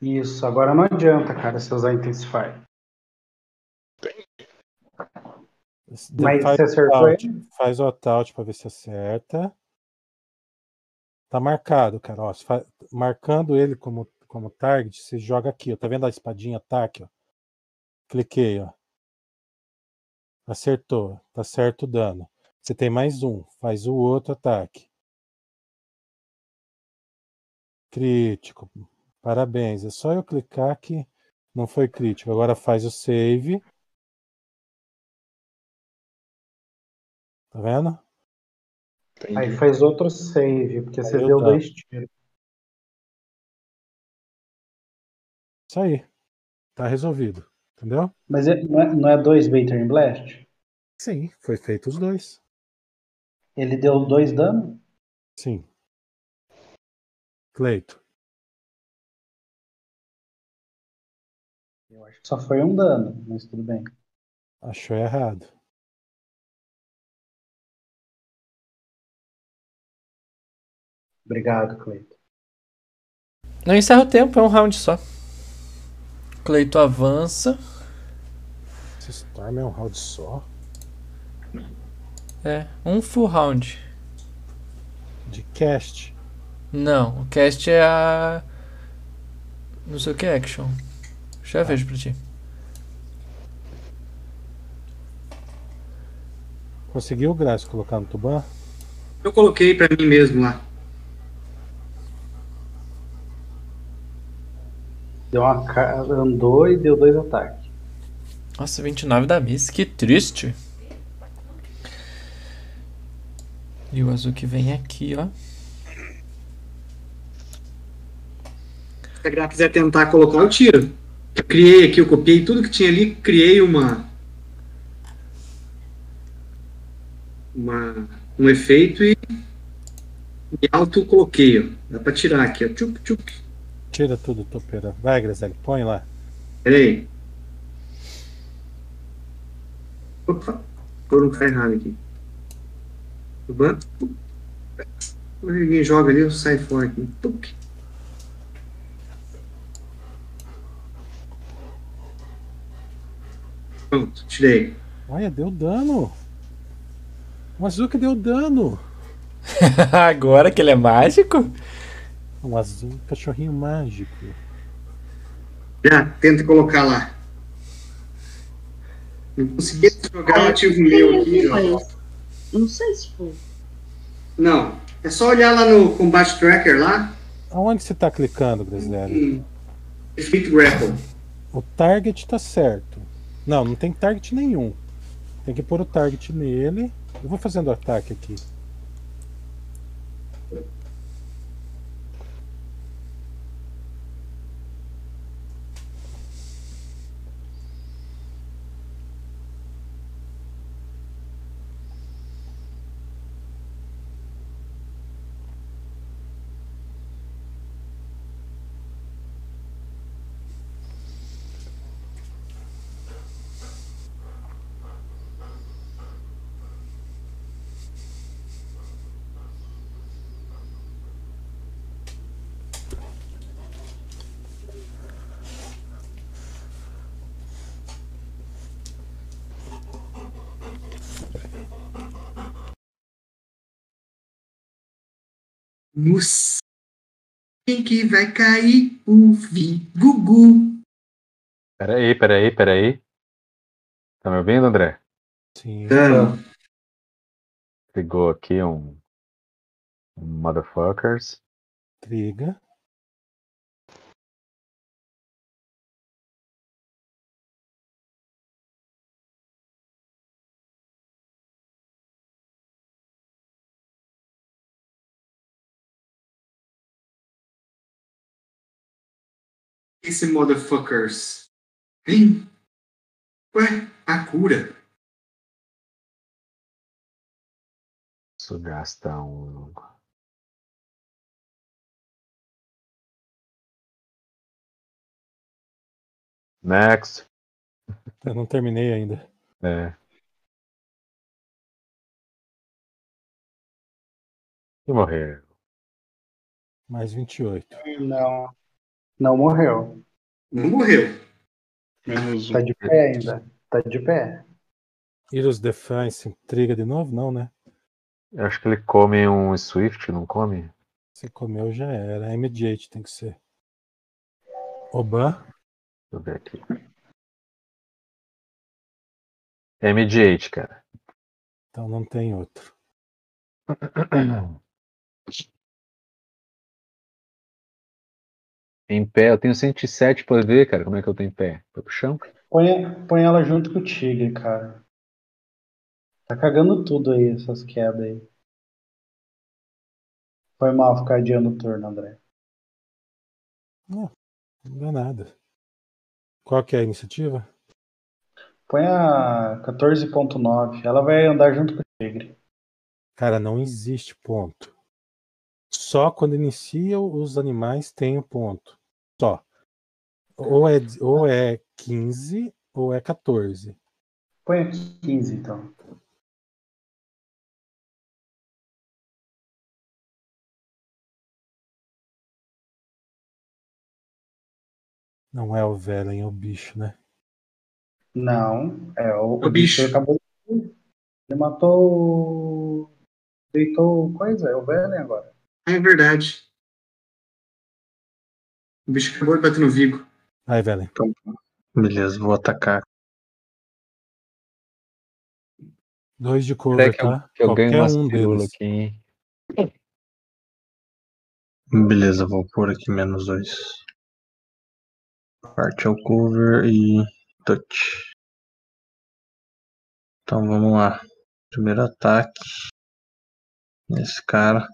Isso, agora não adianta, cara, você usar Intensify. Mas faz você o acertou taunt, ele? Faz o taunt pra ver se acerta. Tá marcado, cara. Ó, fa- Marcando ele como, como target, você joga aqui, ó. Tá vendo a espadinha ataque, ó? Cliquei, ó. Acertou. Tá certo o dano. Você tem mais um. Faz o outro ataque. Crítico. Parabéns. É só eu clicar que não foi crítico. Agora faz o save. Tá vendo? Aí faz outro save, porque você Aí eu deu dá. dois tiros. Isso aí. Tá resolvido. Entendeu? Mas é- não, é, não é dois Battering Blast? Sim, foi feito os dois. Ele deu dois dano? Sim. Cleito. Eu acho que só foi um dano, mas tudo bem. Achou errado. Obrigado, Cleiton. Não encerra o tempo, é um round só. Cleito avança. Esse Storm é um round só. É, um full round. De cast. Não, o cast é a. Não sei o que é action. Já vejo pra ti. Conseguiu, Graça, colocar no Tuban? Eu coloquei pra mim mesmo lá. Deu uma ca- andou e deu dois ataques. Nossa, 29 da Miss, que triste. E o azul que vem aqui, ó. Se a Gra quiser tentar colocar, eu tiro. Eu criei aqui, eu copiei tudo que tinha ali, criei uma. uma um efeito e, e auto coloquei, ó. Dá pra tirar aqui, ó. Tchuc, tchuc. Tira tudo, topeira. Vai, Grazelli, põe lá. Pera aí. Opa, por não ficar errado aqui. Tuban. Quando ninguém joga ali, eu saio fora aqui. Tuc. Pronto, tirei. Olha, deu dano. O Azuka deu dano. [LAUGHS] Agora que ele é mágico? Um azul, cachorrinho mágico. Já, tenta colocar lá. Não consegui jogar o ativo meu aqui, ó. Não sei se foi. Não, é só olhar lá no Combat Tracker lá. Aonde você tá clicando, Griselli? Hum. Defeat Grapple. O target tá certo. Não, não tem target nenhum. Tem que pôr o target nele. Eu vou fazendo ataque aqui. Nossa. Quem que vai cair? O Vigugu. Peraí, peraí, peraí. Tá me ouvindo, André? Sim. Tá. Ligou aqui um. um Motherfuckers. Triga. Esse motherfuckers. Hein? Ué, a cura. Isso gasta um. Next. Eu não terminei ainda. É. E morrer. Mais 28. Não. Não morreu. Não morreu. Menos um. Tá de pé ainda. Tá de pé. Heroes Defense, triga de novo? Não, né? Eu acho que ele come um Swift, não come? Se comeu já era. É Immediate tem que ser. Oban. Deixa eu ver aqui. É Mediate, cara. Então não tem outro. [CLEARS THROAT] Em pé, eu tenho 107 pra ver, cara. Como é que eu tô em pé? Foi pro chão? Põe, põe ela junto com o tigre, cara. Tá cagando tudo aí, essas quedas aí. Foi mal ficar adiando o turno, André. Não, não dá nada. Qual que é a iniciativa? Põe a 14.9. Ela vai andar junto com o tigre. Cara, não existe ponto. Só quando inicia os animais tem o ponto. Só. Ou é, ou é 15 ou é 14. Põe aqui 15, então. Não é o Velen, é o bicho, né? Não, é o, O bicho. acabou de... Ele matou. Deitou coisa, é o Velen agora. É verdade. O bicho acabou de bater no Vigo. Vai, Velen. Então, beleza, vou atacar. Dois de cover, Peraí que eu, tá? que eu ganho Qualquer umas um pílulas deles. aqui, hein? Beleza, vou pôr aqui menos dois. Partial cover e touch. Então vamos lá. Primeiro ataque. Nesse cara.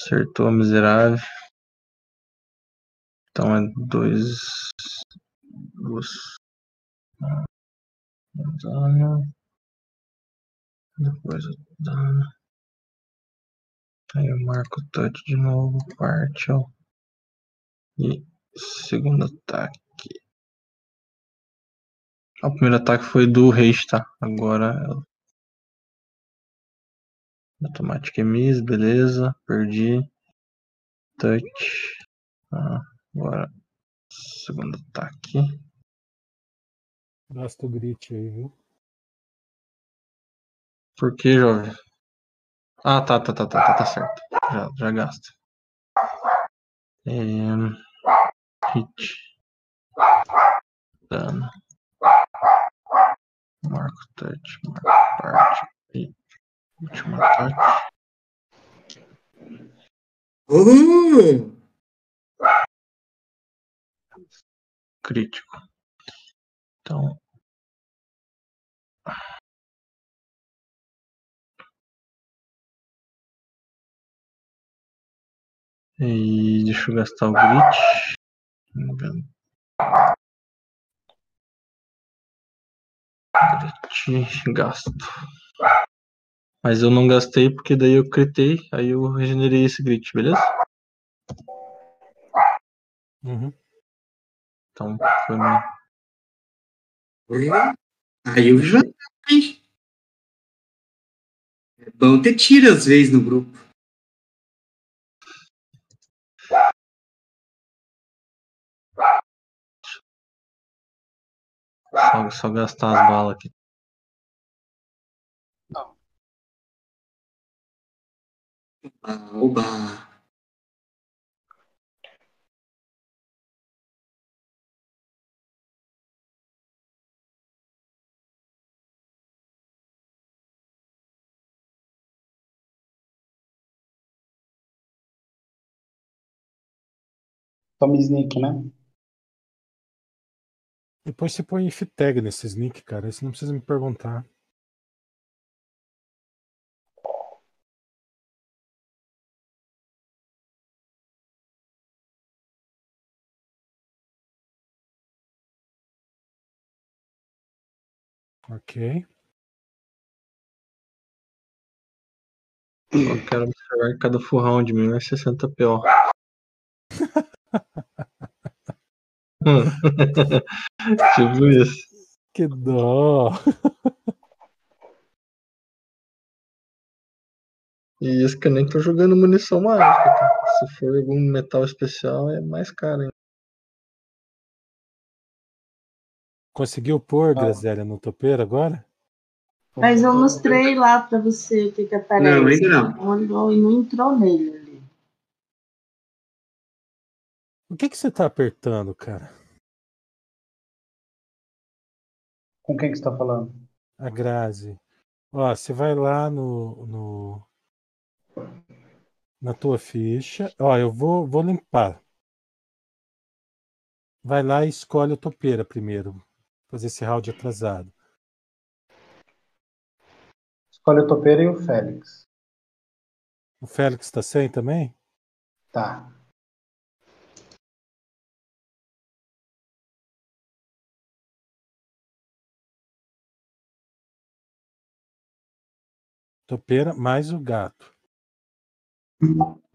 Acertou miserável. Então é dois. Duas. Dano. Depois o dano. Aí eu marco o touch de novo. Partial. E segundo ataque. O primeiro ataque foi do Reis, tá? Agora é o Automatic miss, beleza. Perdi. Touch. Ah, agora. Segundo ataque. Gasta o grit aí, viu? Por que, jovem? Ah, tá, tá, tá, tá, tá, tá certo. Já, já gasta. É... Hit. Dano. Marco touch, marco parte. E último ataque. Uh! Crítico. Então. E deixa eu gastar o grit. Grit, gasto. Mas eu não gastei porque daí eu critei, aí eu regenerei esse grit, beleza? Uhum. Então foi meu. É. Aí eu já. É bom ter tiro às vezes no grupo. Só, só gastar as balas aqui. Oba! Tome sneak, né? Depois você põe if tag nesse sneak, cara. Você não precisa me perguntar. Ok. Eu quero observar que cada furrão de mim é 60 PO. [LAUGHS] [LAUGHS] tipo isso. Que dó. E isso que eu nem tô jogando munição mágica. tá? Se for algum metal especial, é mais caro ainda. Conseguiu pôr, Grazélia, no topeiro agora? Mas eu mostrei lá pra você o que, que aparece. Não, ainda não. Olhou e não entrou nele ali. O que, que você tá apertando, cara? Com quem que você tá falando? A Grazi. Ó, você vai lá no, no na tua ficha. Ó, eu vou, vou limpar. Vai lá e escolhe o topeira primeiro. Fazer esse round atrasado. Escolhe o topeiro e o Félix. O Félix tá sem também? Tá. Topeira mais o gato. [LAUGHS]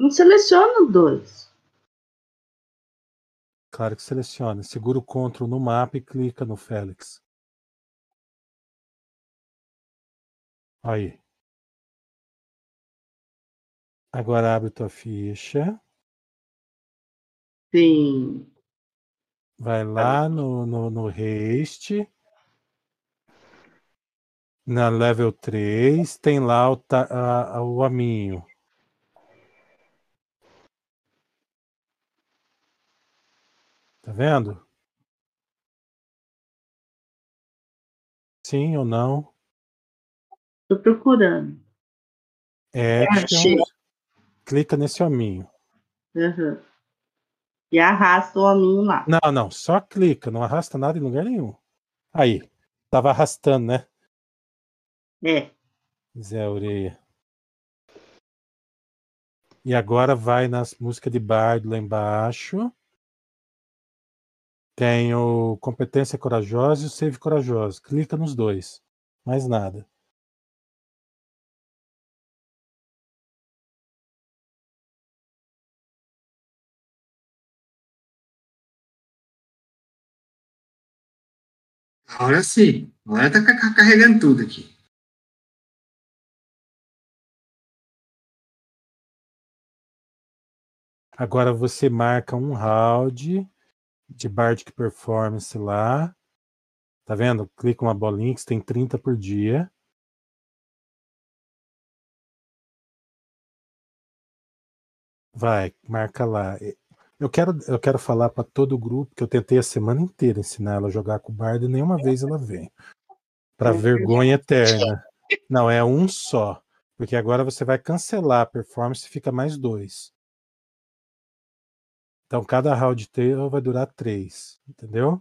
Não seleciona dois. Claro que seleciona. Segura o CTRL no mapa e clica no Félix. Aí. Agora abre tua ficha. Sim. Vai lá no, no, no haste. Na level 3, tem lá o, ta- a- a- o aminho. Tá vendo? Sim ou não? Tô procurando. Action. Clica nesse hominho. Uhum. E arrasta o hominho lá. Não, não, só clica, não arrasta nada em lugar nenhum. Aí, tava arrastando, né? É. Zé Orelha. E agora vai nas músicas de bardo lá embaixo. Tem o Competência Corajosa e o Save corajoso. Clica nos dois. Mais nada. Agora sim. Agora tá carregando tudo aqui. Agora você marca um round de Bardic Performance lá. Tá vendo? Clica uma bolinha que você tem 30 por dia. Vai, marca lá. Eu quero, eu quero falar para todo o grupo que eu tentei a semana inteira ensinar ela a jogar com o bardo e nenhuma vez ela vem. Para vergonha eterna. Não, é um só. Porque agora você vai cancelar a performance e fica mais dois. Então cada round tail vai durar três, entendeu?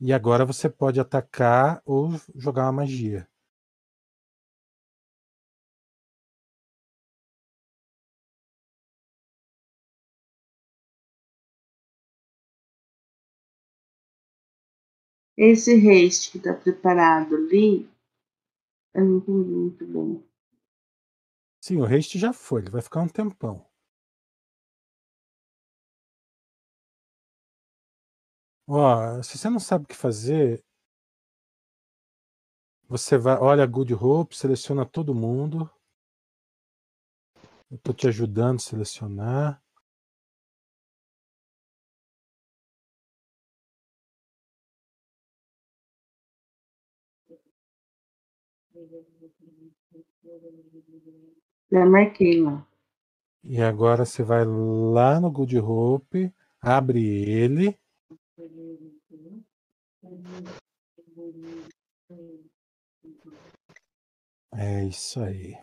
E agora você pode atacar ou jogar uma magia. Esse haste que tá preparado ali, eu não entendi muito bem. Sim, o haste já foi, ele vai ficar um tempão. Ó, se você não sabe o que fazer, você vai, olha Good Hope, seleciona todo mundo. Eu tô te ajudando a selecionar. Já marquei lá. E agora você vai lá no Good Hope, abre ele. É isso aí.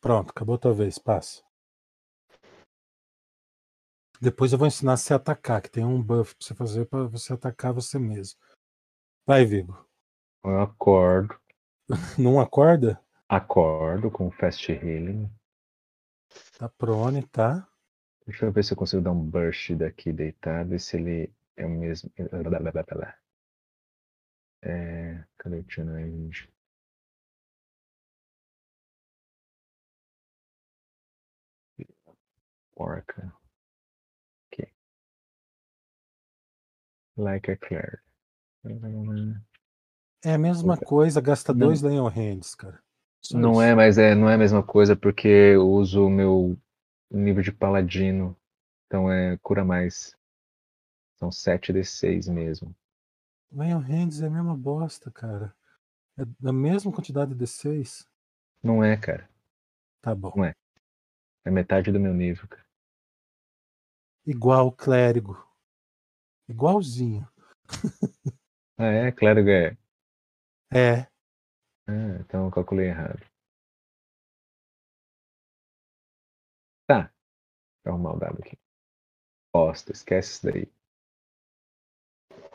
Pronto, acabou a tua vez, passa. Depois eu vou ensinar a atacar, que tem um buff pra você fazer pra você atacar você mesmo. Vai, Vigo. Eu acordo. [LAUGHS] Não acorda? Acordo com Fast Healing. Tá prone, tá? Deixa eu ver se eu consigo dar um burst daqui deitado e se ele é o mesmo. É. Cadê o challenge? Porca. Ok. Like a Claire. É a mesma coisa, gasta dois Leon Hands, cara. Só Não isso. é, mas é, não é a mesma coisa porque eu uso o meu nível de paladino. Então é cura mais. São 7d6 mesmo. Leon Hands é a mesma bosta, cara. É da mesma quantidade de D6. Não é, cara. Tá bom. Não é. É metade do meu nível, cara. Igual clérigo. Igualzinho. Ah, é? Clérigo é. É. Ah, então eu calculei errado. Arrumar o dado aqui. Bosta, esquece isso daí.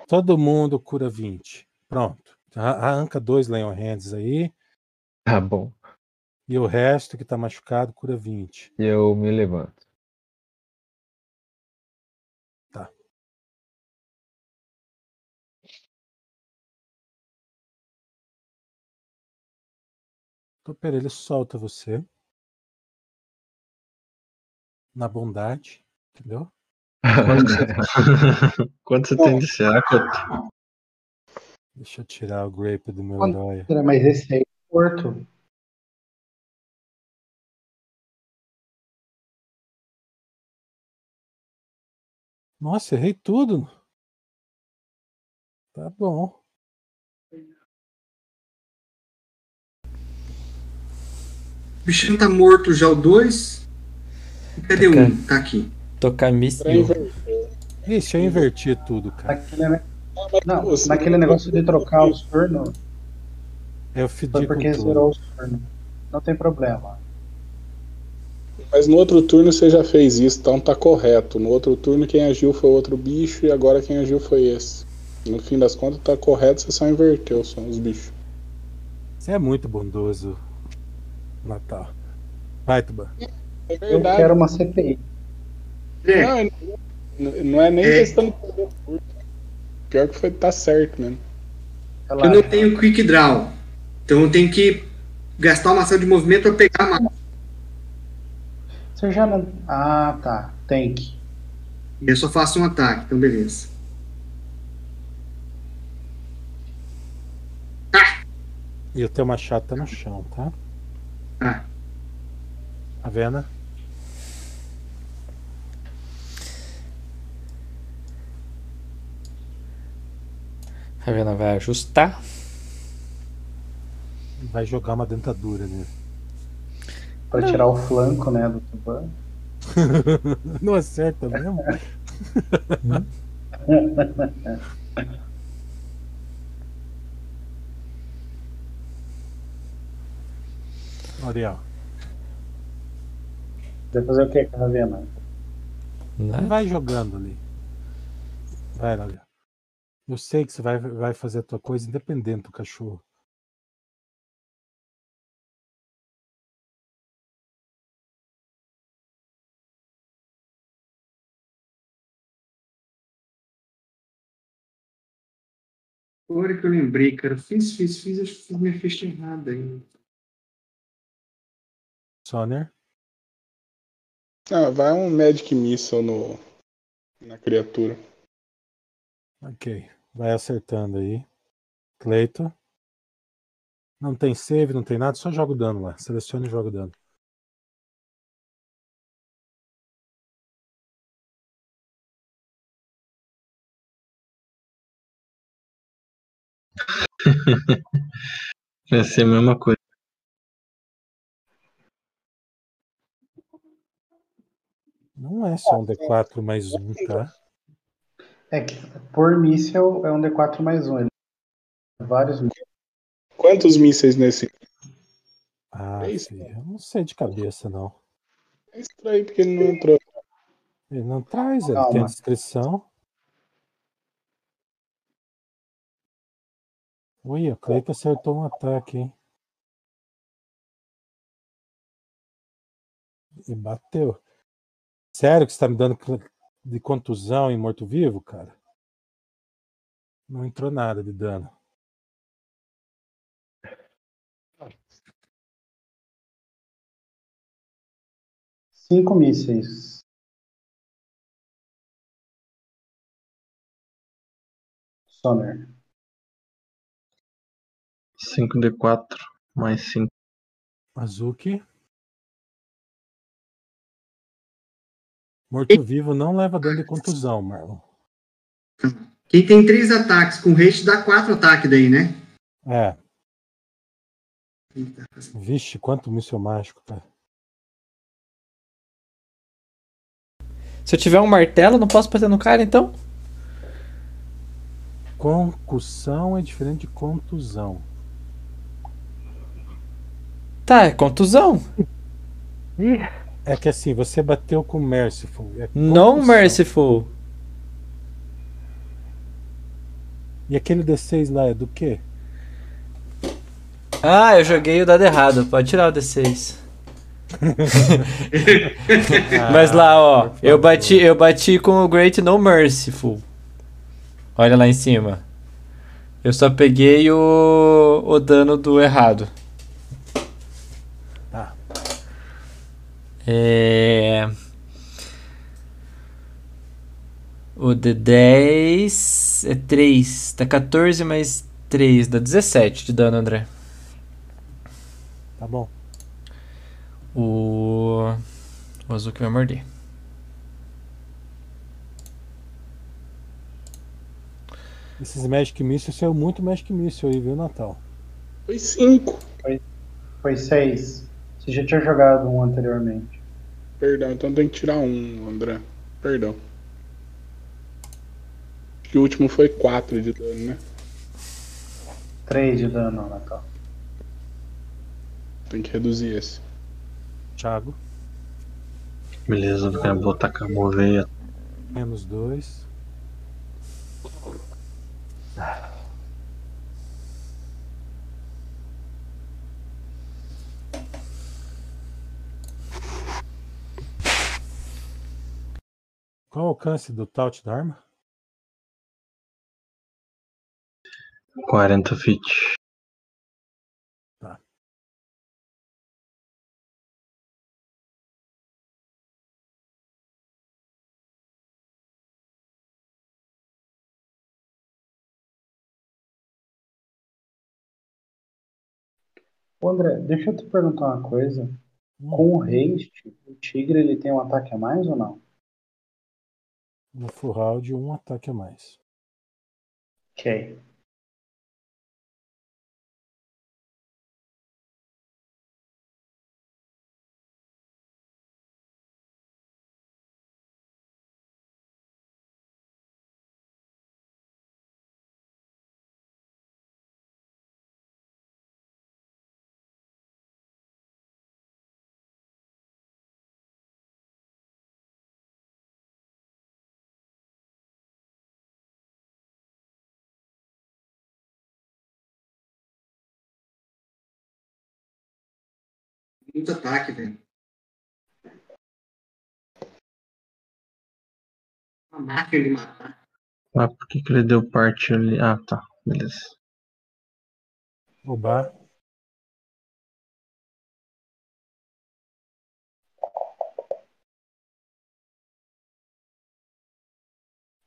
Todo mundo cura 20. Pronto. Arra- Arranca dois Leon Hands aí. Tá bom. E o resto que tá machucado cura 20. E eu me levanto. Tá. Toper, ele solta você. Na bondade, entendeu? Quanto [LAUGHS] você, Quanto você tem de Couto? Deixa eu tirar o grape do meu herói. Mas esse aí é morto. Nossa, errei tudo. Tá bom. O bichinho tá morto já o 2. Cadê Tá um? Tá aqui. Tocar míssil. Ixi, eu inverti tudo, cara. Naquele, ne- não, naquele negócio de trocar os turnos, Eu fedi foi com porque tudo. zerou os turnos. Não tem problema. Mas no outro turno você já fez isso, então tá correto. No outro turno quem agiu foi outro bicho e agora quem agiu foi esse. No fim das contas tá correto, você só inverteu só os bichos. Você é muito bondoso, Natal. Vai, Tuba. É eu quero uma CPI. Não, não é nem Sim. questão de curto. Pior que foi, tá certo mano. Né? Eu não tenho quick draw. Então eu tenho que gastar uma ação de movimento para pegar mais. Você já não. Ah, tá. Tank. Eu só faço um ataque, então beleza. Ah! E o teu machado tá no chão, tá? Ah. Tá vendo? A Vena vai ajustar. Vai jogar uma dentadura nele. Pra tirar o flanco, né, do tubarão. [LAUGHS] Não acerta mesmo? [LAUGHS] Ariel. Vai fazer o que com a Ravena? Vai jogando ali. Vai, Ariel. Eu sei que você vai, vai fazer a tua coisa independente do cachorro. Agora que eu lembrei, cara, fiz, fiz, fiz, acho que fiz minha ficha errada aí. Soner. Ah, vai um Magic Missile no, na criatura. Ok. Vai acertando aí. Cleito. Não tem save, não tem nada, só joga o dano lá. Selecione e joga o dano. [LAUGHS] Vai ser a mesma coisa. Não é só um D4 mais um, tá? É que por míssel é um D4 mais um. Ele... Vários Quantos mísseis nesse? Ah, filho, eu não sei de cabeça, não. É estranho porque ele não entrou. Ele não traz, ele Calma. tem a descrição. Ui, o Cleiton acertou um ataque, hein? E bateu. Sério que você tá me dando de contusão em morto-vivo, cara? Não entrou nada de dano. cinco mísseis. Soner. 5d4 mais 5. Azuki. Morto-vivo não leva dano de contusão, Marlon. Quem tem três ataques com haste dá quatro ataques daí, né? É. Vixe, quanto míssil mágico, cara. Se eu tiver um martelo, não posso bater no cara, então? Concussão é diferente de contusão. Tá, é contusão. É que assim, você bateu com Merciful. É Não merciful. E aquele D6 lá é do quê? Ah, eu joguei o dado errado. Pode tirar o D6. [LAUGHS] Mas lá, ó, eu bati, eu bati com o Great No Merciful. Olha lá em cima. Eu só peguei o, o dano do errado. É... O D10 é 3. Dá 14 mais 3. Dá 17 de dano, André. Tá bom. O. O azul que vai morder. Esses Magic Missile saiu muito Magic Missile aí, viu, Natal? Foi cinco. Foi, foi seis. Você já tinha jogado um anteriormente. Perdão, então tem que tirar um, André. Perdão. Acho que o último foi quatro de dano, né? Três de dano, Natal. Tem que reduzir esse. Thiago, Beleza, eu vou tacar uma veia. menos dois. Qual o alcance do taut da arma? 40 feet. Ô, André, deixa eu te perguntar uma coisa. Com o haste, o tigre ele tem um ataque a mais ou não? No full round, um ataque a mais. Ok. Muito ataque, velho. Uma máquina de matar. Ah, por que, que ele deu parte ali? Ah, tá. Beleza. Oba.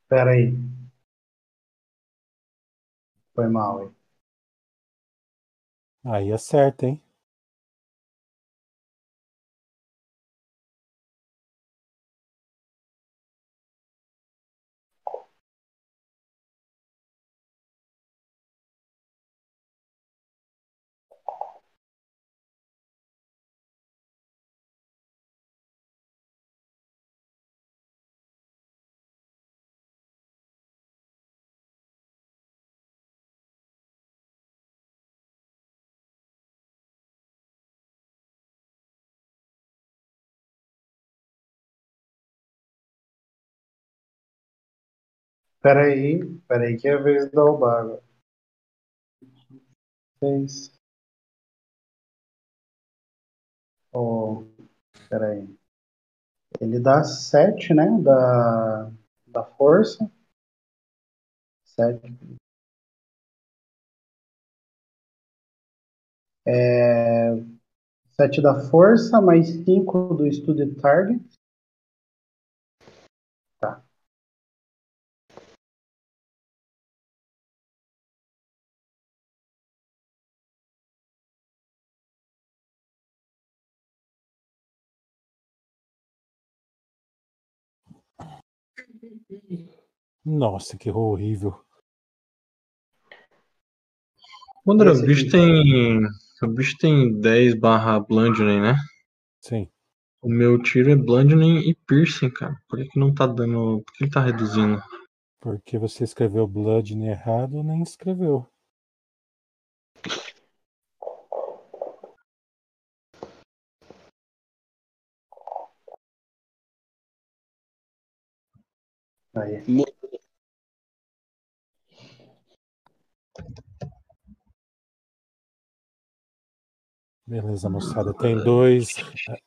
Pera aí. Foi mal, hein? Aí acerta, hein? Pera aí, pera aí que é a vez da Obaga. Seis. Oh, pera aí. Ele dá sete, né? Da, da força. Sete. É, sete da força, mais cinco do Study Target. Nossa, que horrível. André, o Esse bicho tem. O bicho tem 10 barra bludgeoning, né? Sim. O meu tiro é bludgeoning e piercing, cara. Por que, que não tá dando. Por que ele tá reduzindo? Porque você escreveu Blood errado, nem escreveu. Aí. Beleza, moçada. Tem dois.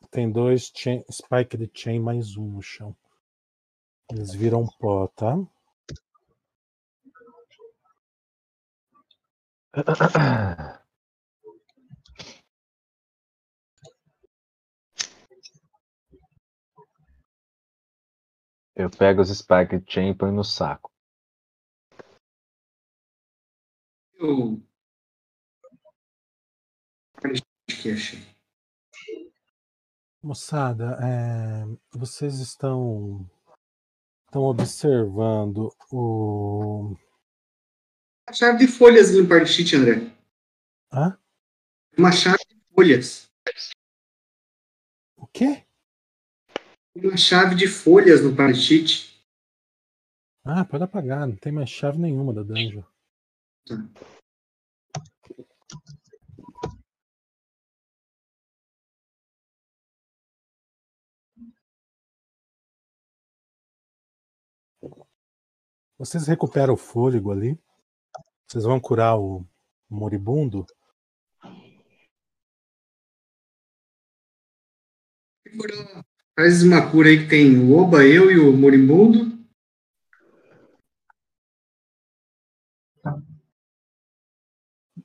Tem dois chain, spike de chain mais um no chão. Eles viram pó, tá? [COUGHS] Eu pego os Spike Chain e ponho no saco. Eu. Moçada, é, vocês estão estão observando o A chave de folhas no party sheet, André. Hã? Uma chave de folhas. o quê? Uma chave de folhas no party sheet. Ah, pode apagar, não tem mais chave nenhuma da dungeon. Vocês recuperam o fôlego ali? Vocês vão curar o moribundo? Faz uma cura aí que tem o Oba, eu e o Moribundo.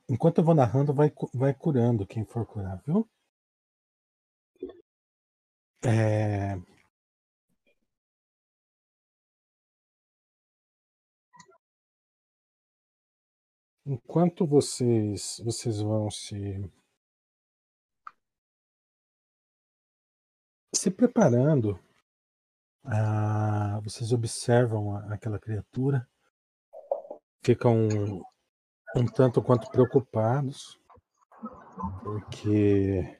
Enquanto eu vou narrando, vai, vai curando quem for curar, viu? É... Enquanto vocês vocês vão se se preparando, ah, vocês observam aquela criatura, ficam um tanto quanto preocupados, porque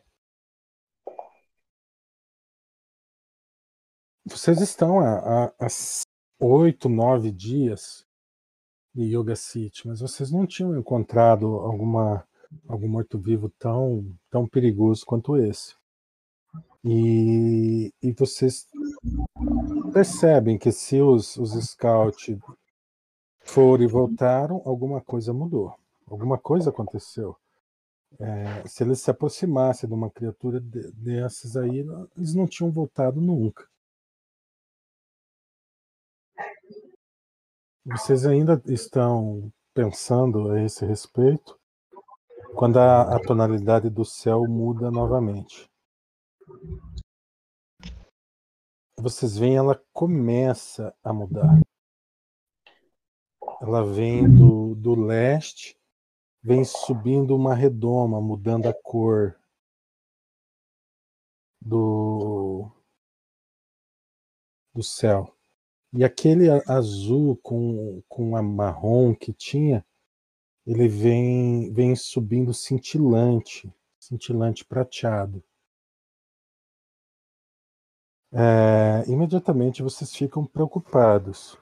vocês estão há, oito, nove dias de Yoga City, mas vocês não tinham encontrado alguma algum morto-vivo tão tão perigoso quanto esse. E, e vocês percebem que se os, os scouts foram e voltaram, alguma coisa mudou. Alguma coisa aconteceu. É, se eles se aproximassem de uma criatura de- dessas aí, eles não tinham voltado nunca. Vocês ainda estão pensando a esse respeito quando a, a tonalidade do céu muda novamente. Vocês veem ela começa a mudar. Ela vem do, do leste, vem subindo uma redoma, mudando a cor do, do céu. E aquele azul com, com a marrom que tinha, ele vem, vem subindo cintilante, cintilante prateado. É, imediatamente vocês ficam preocupados.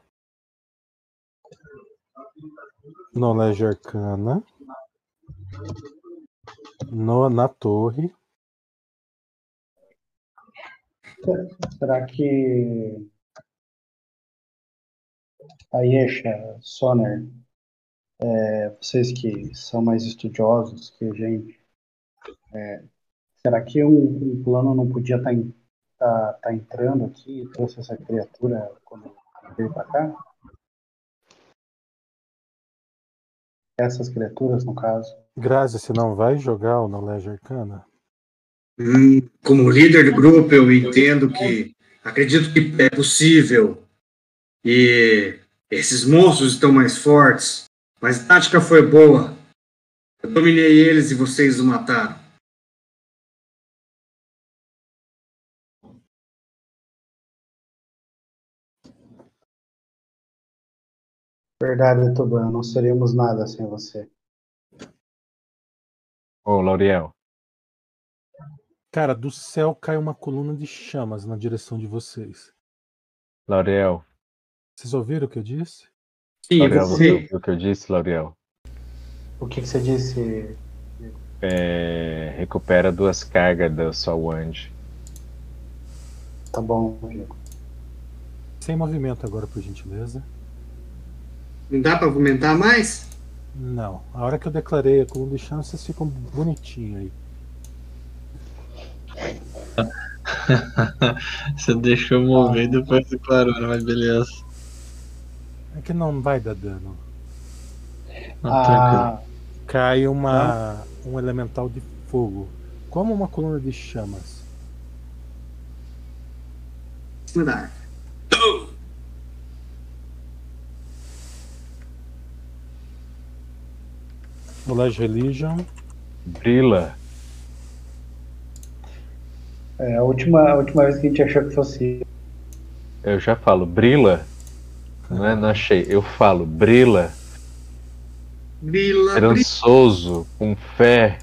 Knowledge Arcana. No, na torre. Será que a Yesha, Soner, é, vocês que são mais estudiosos que a gente, é, será que um, um plano não podia estar tá, tá entrando aqui e trouxe essa criatura quando veio para cá? Essas criaturas, no caso. Grazi, você não vai jogar o Knowledge Arcana? Hum, como líder do grupo, eu entendo que acredito que é possível e esses monstros estão mais fortes, mas a tática foi boa. Eu dominei eles e vocês o mataram. Verdade, Tuban, não seríamos nada sem você. Ô, Lauriel. Cara, do céu cai uma coluna de chamas na direção de vocês. Lauriel. Vocês ouviram o que eu disse? Lauriel, você ouviu o que eu disse, Lauriel? O que, que você disse? É, recupera duas cargas da sua wand. Tá bom, Diego. Sem movimento agora, por gentileza. Não dá para argumentar mais? Não. A hora que eu declarei a coluna de chamas, vocês ficam bonitinho aí. [LAUGHS] Você deixou mover e depois declarou, né? mas beleza. É que não vai dar dano. Ah. Cai uma, um elemental de fogo. Como uma coluna de chamas. Em cima da árvore. Knowledge Religion. Brila. É, a última, a última vez que a gente achou que fosse. Eu já falo, brila. Não é, não achei. Eu falo, brila. Brila, brila. Esperançoso, com fé.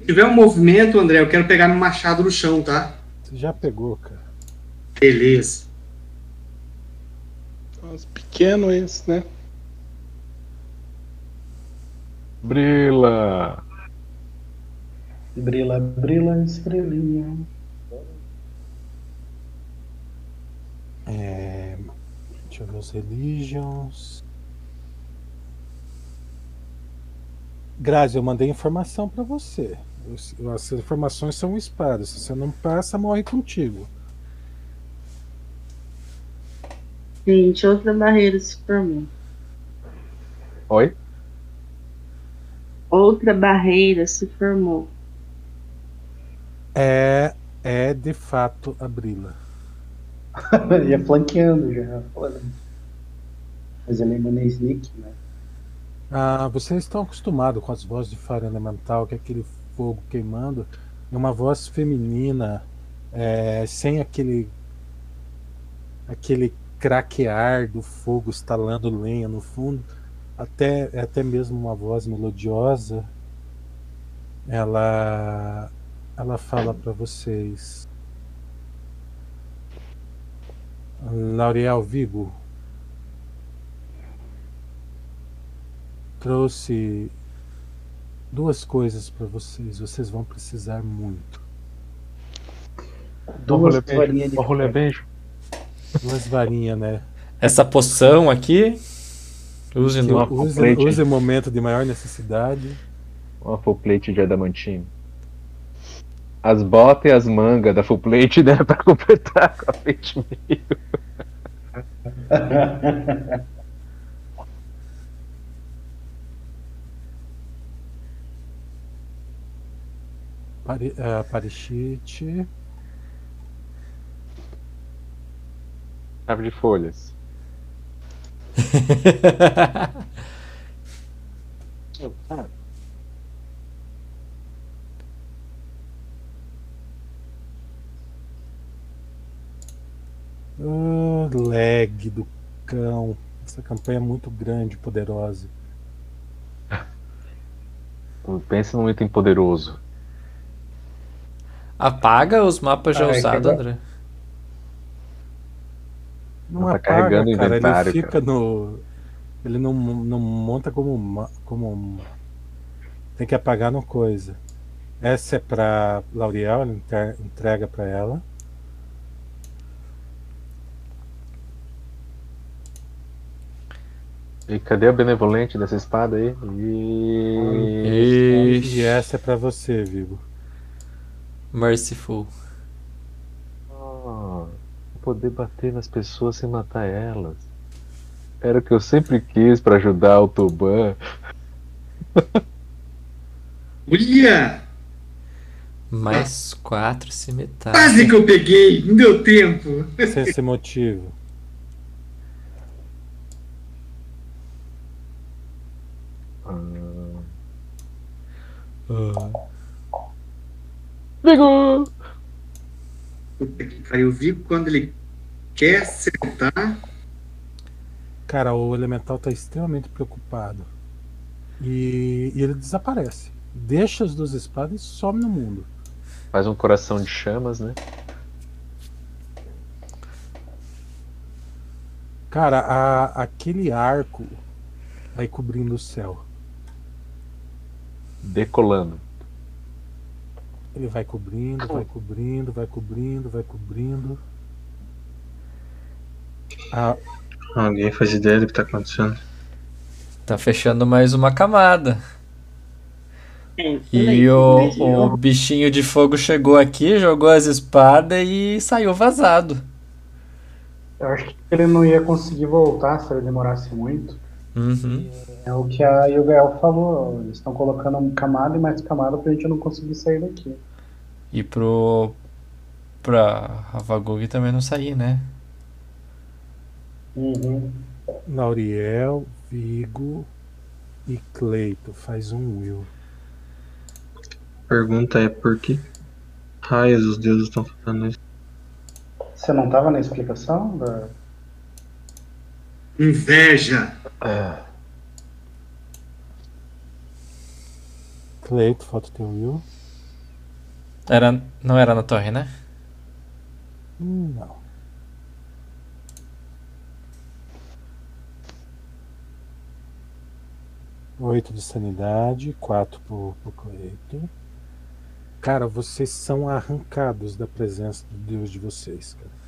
Se tiver um movimento, André, eu quero pegar meu machado no chão, tá? Você já pegou, cara. Beleza. Os pequenos esse, né? Brila. Brila, brila, estrelinha. É, deixa eu ver os Religions. Grazi, eu mandei informação pra você. As informações são espadas. Se você não passa, morre contigo. Gente, outra barreira se formou. Oi? Outra barreira se formou. É, é de fato a Brila. [LAUGHS] Ia flanqueando já. falando. Mas ainda não é sneak, né? Ah, vocês estão acostumados com as vozes de faro elemental, que é aquele fogo queimando, é uma voz feminina, é, sem aquele aquele craquear do fogo estalando lenha no fundo, até é até mesmo uma voz melodiosa. Ela ela fala para vocês. Lauriel Vigo trouxe duas coisas para vocês. Vocês vão precisar muito. Duas Duas varinhas de beijo. Duas varinhas, né? Essa poção aqui. Use no. use, plate. use momento de maior necessidade. Uma full plate de adamantino. As botas e as mangas da full plate deram [LAUGHS] pra completar com a plate meio. Pare, uh, Parishite. Chave de folhas. [LAUGHS] Ah, lag do cão. Essa campanha é muito grande, poderosa. Pensa num item poderoso. Apaga os mapas já Ah, é usados, agora- André. Não tá apaga, carregando cara. inventário, ele fica no. Ele não, não monta como, como. Tem que apagar no coisa. Essa é pra Lauriel, ele entre- entrega pra ela. E cadê a benevolente dessa espada aí? E... E essa é pra você, Vigo. Merciful. Ah, poder bater nas pessoas sem matar elas. Era o que eu sempre quis pra ajudar o Tuban. [LAUGHS] Olha! Mais quatro cimitários. Quase que eu peguei, não deu tempo. Sem esse motivo. Vigo! Puta que pariu, eu vi quando ele quer acertar. Cara, o elemental tá extremamente preocupado. E, e ele desaparece. Deixa as duas espadas e some no mundo. Faz um coração de chamas, né? Cara, a- aquele arco vai cobrindo o céu. Decolando. Ele vai cobrindo, vai cobrindo, vai cobrindo, vai cobrindo. Ah, Alguém faz ideia do que tá acontecendo? Tá fechando mais uma camada. É, E o, o bichinho de fogo chegou aqui, jogou as espadas e saiu vazado. Eu acho que ele não ia conseguir voltar se ele demorasse muito. Uhum. É o que a Yugael falou. Eles estão colocando camada e mais camada pra gente não conseguir sair daqui. E pro. pra Havagug também não sair, né? Uhum. Lauriel, Vigo e Cleito. Faz um Will. Pergunta é por que raios os deuses estão fazendo isso? Você não tava na explicação? Da... Inveja. Cleito, falta o teu Will. Era, não era na torre, né? Não. Oito de sanidade, quatro pro, pro Cleito. Cara, vocês são arrancados da presença do Deus de vocês, cara.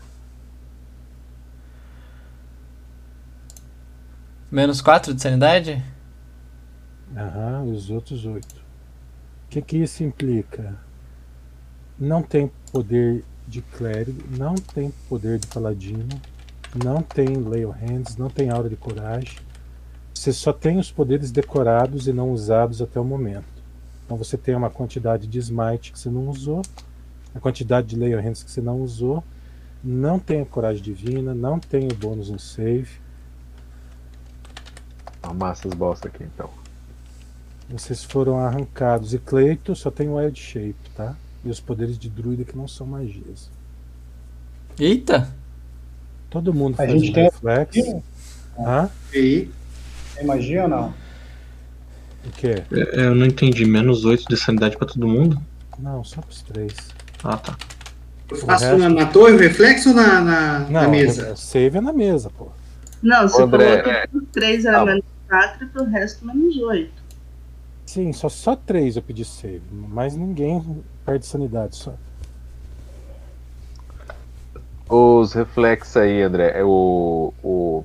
Menos 4 de sanidade? Aham, e os outros oito. Que, que isso implica? Não tem poder de clérigo, não tem poder de paladino, não tem lay of hands, não tem aura de coragem. Você só tem os poderes decorados e não usados até o momento. Então você tem uma quantidade de smite que você não usou, a quantidade de lay of hands que você não usou, não tem a coragem divina, não tem o bônus no save. Arrumar essas bosta aqui então. Vocês foram arrancados. E Cleito só tem Wild Shape, tá? E os poderes de druida que não são magias. Eita! Todo mundo A faz gente um tem- reflexo. Hã? E Tem magia ou não? O quê? É, Eu não entendi. Menos 8 de sanidade pra todo mundo? Não, só pros três. Ah, tá. eu faço na, na torre o reflexo ou na, na, na Não, mesa? o save é na mesa, pô. Não, você André, falou é. que pro 3 era menos 4 e pro resto menos 8. Sim, só, só três eu pedi save. Mas ninguém perde sanidade. Só. Os reflexos aí, André, é o, o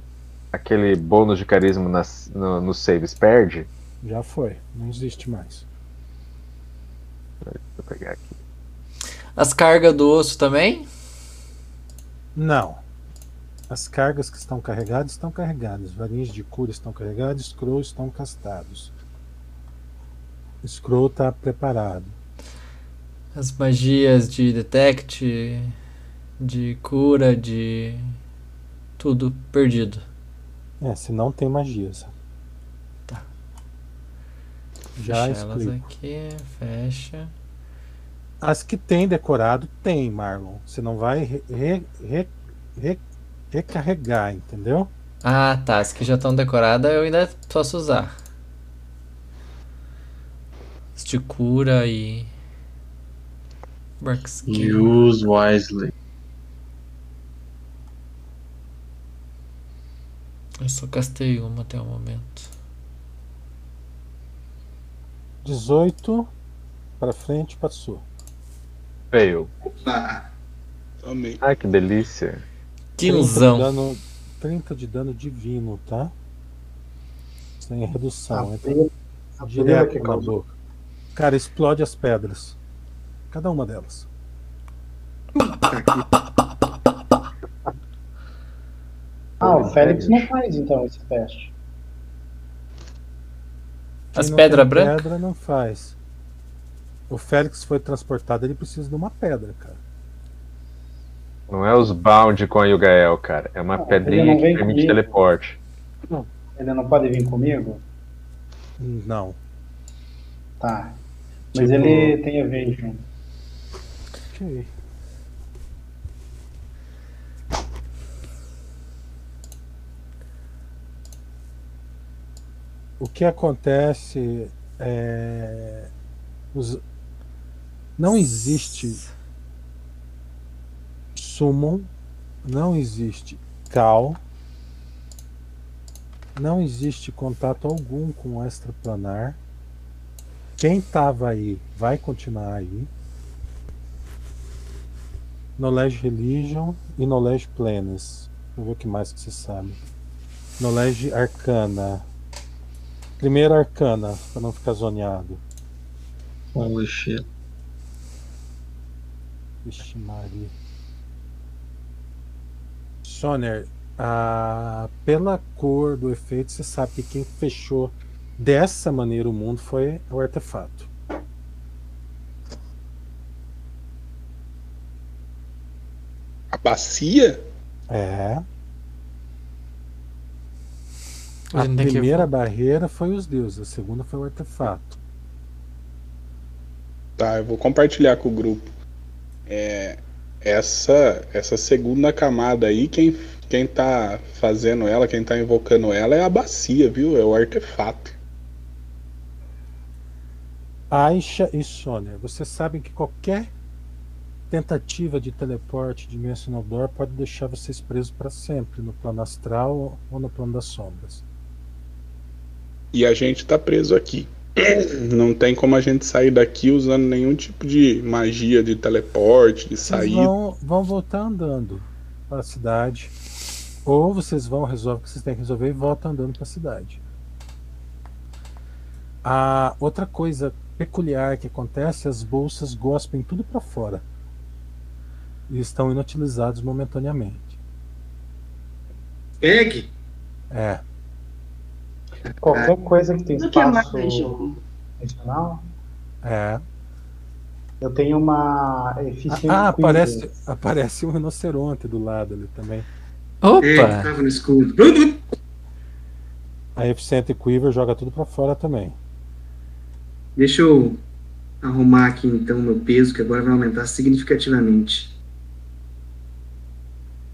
aquele bônus de carisma nas, no, nos saves perde? Já foi. Não existe mais. Deixa eu pegar aqui. As cargas do osso também? Não. As cargas que estão carregadas estão carregadas. Varinhas de cura estão carregadas. Scroll estão castados. Scroll está preparado. As magias de detect, de cura, de. Tudo perdido. É, se não tem magias. Tá. Já Fecha elas explico. aqui, fecha. As que tem decorado, tem, Marlon. Você não vai re- re- re- re- recarregar, entendeu? Ah, tá. As que já estão decoradas eu ainda posso usar. De cura e. Use wisely. Eu só castei uma até o momento. 18 para frente, passou. Fail. Ah, Também. Ah, que delícia. 30 de Quinzão. dano, 30 de dano divino, tá? Sem redução. A entra primeira- a primeira direto que na causou. boca. Cara, explode as pedras. Cada uma delas. Ah, o Félix não faz então esse teste. Quem As não pedra tem branca? Pedra não faz. O Félix foi transportado, ele precisa de uma pedra, cara. Não é os bound com a Yugael, cara. É uma Não, ele pedrinha não que permite comigo. teleporte. Ele não pode vir comigo? Não. Tá. Mas Tipo- ele tem evasion. Ok. O que acontece é. os- Não existe summon, não existe cal, não existe contato algum com o extraplanar. Quem estava aí vai continuar aí. Knowledge Religion e Knowledge Plenas. Deixa eu ver o que mais que você sabe. Knowledge Arcana. Primeiro Arcana, para não ficar zoneado. Holy shit. Vixe Maria. Soner, ah, pela cor do efeito, você sabe que quem fechou dessa maneira o mundo foi o artefato. A bacia? É. A A gente tem que- primeira barreira foi os deuses, a segunda foi o artefato. Tá, eu vou compartilhar com o grupo. É, essa, essa segunda camada aí, quem, quem tá fazendo ela, quem tá invocando ela é a bacia, viu? É o artefato. Aisha e Soner, vocês sabem que qualquer tentativa de teleporte Dimensional Door pode deixar vocês presos para sempre no plano astral ou no plano das sombras. E a gente tá preso aqui. Não tem como a gente sair daqui usando nenhum tipo de magia de teleporte, de saída. vão, vão voltar andando para a cidade. Ou vocês vão resolver o que vocês têm que resolver e voltam andando para a cidade. A outra coisa peculiar que acontece, as bolsas gospem tudo para fora. E estão inutilizados momentaneamente. Pegue. É. Qualquer coisa que tem é espaço adicional, É. eu tenho uma eficiência. Ah, 15. aparece, aparece um rinoceronte do lado ali também. Opa! tava no escudo. A Eficiente Quiver joga tudo pra fora também. Deixa eu arrumar aqui então meu peso, que agora vai aumentar significativamente.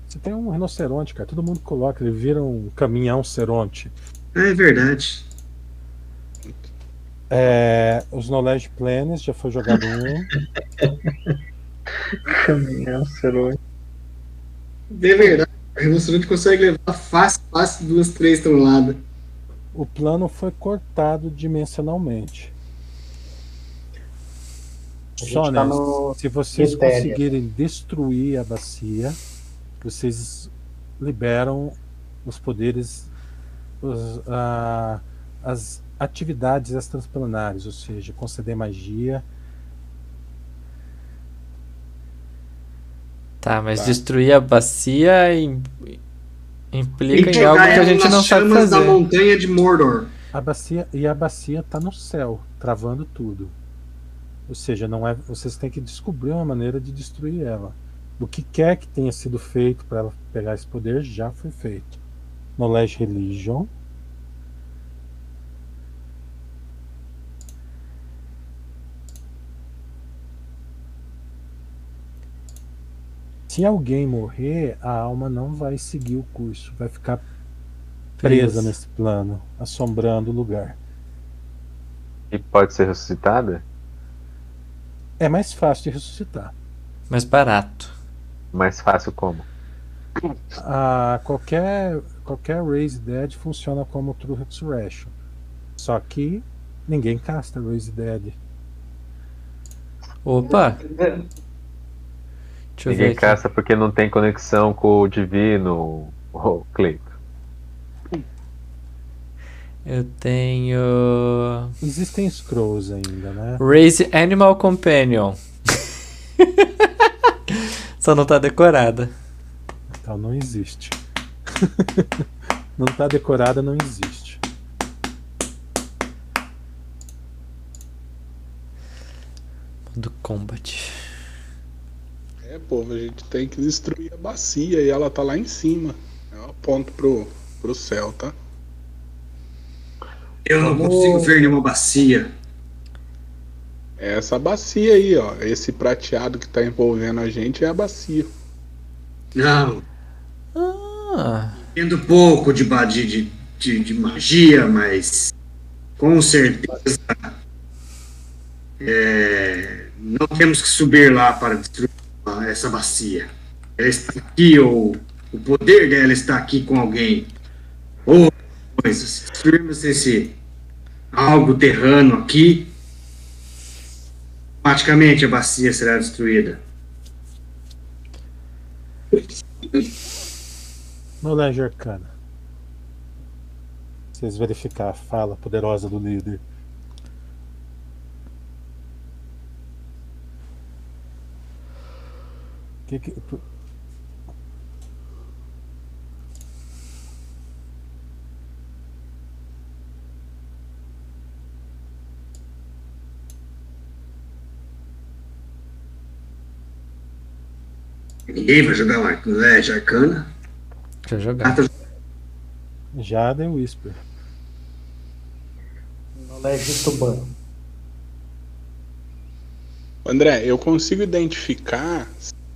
Você tem um rinoceronte, cara. Todo mundo coloca, ele vira um caminhão ceronte. Ah, é verdade. É, os Knowledge Planes já foi jogado um. [LAUGHS] Caminhão, serões. É verdade. O rinoceronte consegue levar fácil, fácil duas, três toneladas. O plano foi cortado dimensionalmente. Só, tá né? Se vocês Etérea. conseguirem destruir a bacia, vocês liberam os poderes, os, ah, as atividades extraplanares, ou seja, conceder magia. Tá, mas Tá. destruir a bacia im- implica em algo que a gente não sabe chamas da fazer. montanha de Mordor. A bacia e a bacia está no céu, travando tudo. Ou seja, não é, vocês têm que descobrir uma maneira de destruir ela. O que quer que tenha sido feito para ela pegar esse poder já foi feito. Knowledge Religion. Se alguém morrer, a alma não vai seguir o curso, vai ficar presa Presa. nesse plano, assombrando o lugar. E pode ser ressuscitada? É mais fácil de ressuscitar. Mais barato. Mais fácil como? Ah, qualquer, qualquer Raise Dead funciona como True Resurrection. Só que ninguém casta Raise Dead. Opa! Ninguém caça porque não tem conexão com o divino, o Cleito. Eu tenho. Existem scrolls ainda, né? Raise Animal Companion. [LAUGHS] Só não tá decorada. Então não existe. [LAUGHS] não tá decorada, não existe. Do Combat. É, povo, a gente tem que destruir a bacia e ela tá lá em cima. Eu aponto pro, pro céu, tá? Eu não consigo ver nenhuma bacia. É essa bacia aí, ó. Esse prateado que tá envolvendo a gente é a bacia. Não. Ah. Entendo pouco de, de, de, de magia, mas com certeza é, não temos que subir lá para destruir essa bacia. Ela está aqui, ou o poder dela está aqui com alguém. Coisas. Se destruirmos esse algo terrano aqui, automaticamente a bacia será destruída. Knowledge Arcana. Vocês verificar a fala poderosa do líder. Que que- Ninguém vai jogar uma Knowledge Arcana. Deixa eu jogar. Já deu Whisper. Knowledge Tuban. André, eu consigo identificar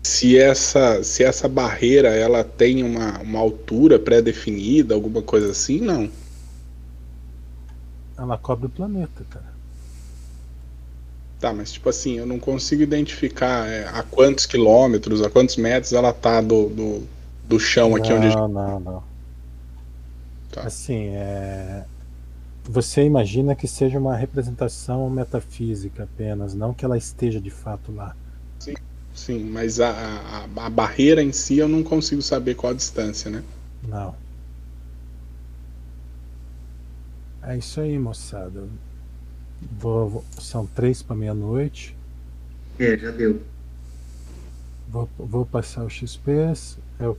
se essa, se essa barreira ela tem uma, uma altura pré-definida, alguma coisa assim? Não. Ela cobre o planeta, cara. Tá, mas tipo assim, eu não consigo identificar é, a quantos quilômetros, a quantos metros ela tá do, do, do chão aqui não, onde a gente. não, não. Tá. Assim, é... você imagina que seja uma representação metafísica apenas, não que ela esteja de fato lá. Sim, sim mas a, a, a barreira em si eu não consigo saber qual a distância, né? Não. É isso aí, moçada. Vou, vou- são três para meia-noite. É, já deu. Vou, vou passar o XP. Eu,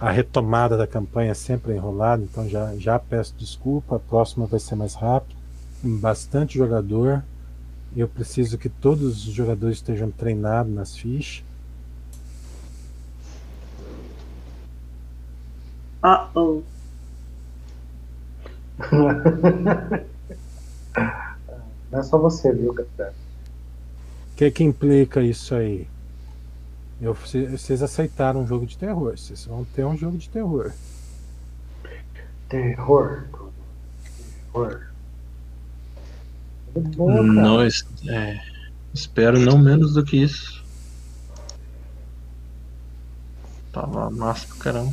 a retomada da campanha é sempre enrolada, então já, já peço desculpa. A próxima vai ser mais rápido. Tem bastante jogador. Eu preciso que todos os jogadores estejam treinados nas fichas. Uh oh. [LAUGHS] Não é só você, viu, Gabriel? O que que implica isso aí? Eu- cê- vocês aceitaram um jogo de terror. Vocês vão ter um jogo de terror. Terror. Terror. Cara. Não, é, espero não menos do que isso. Tava massa pra caramba.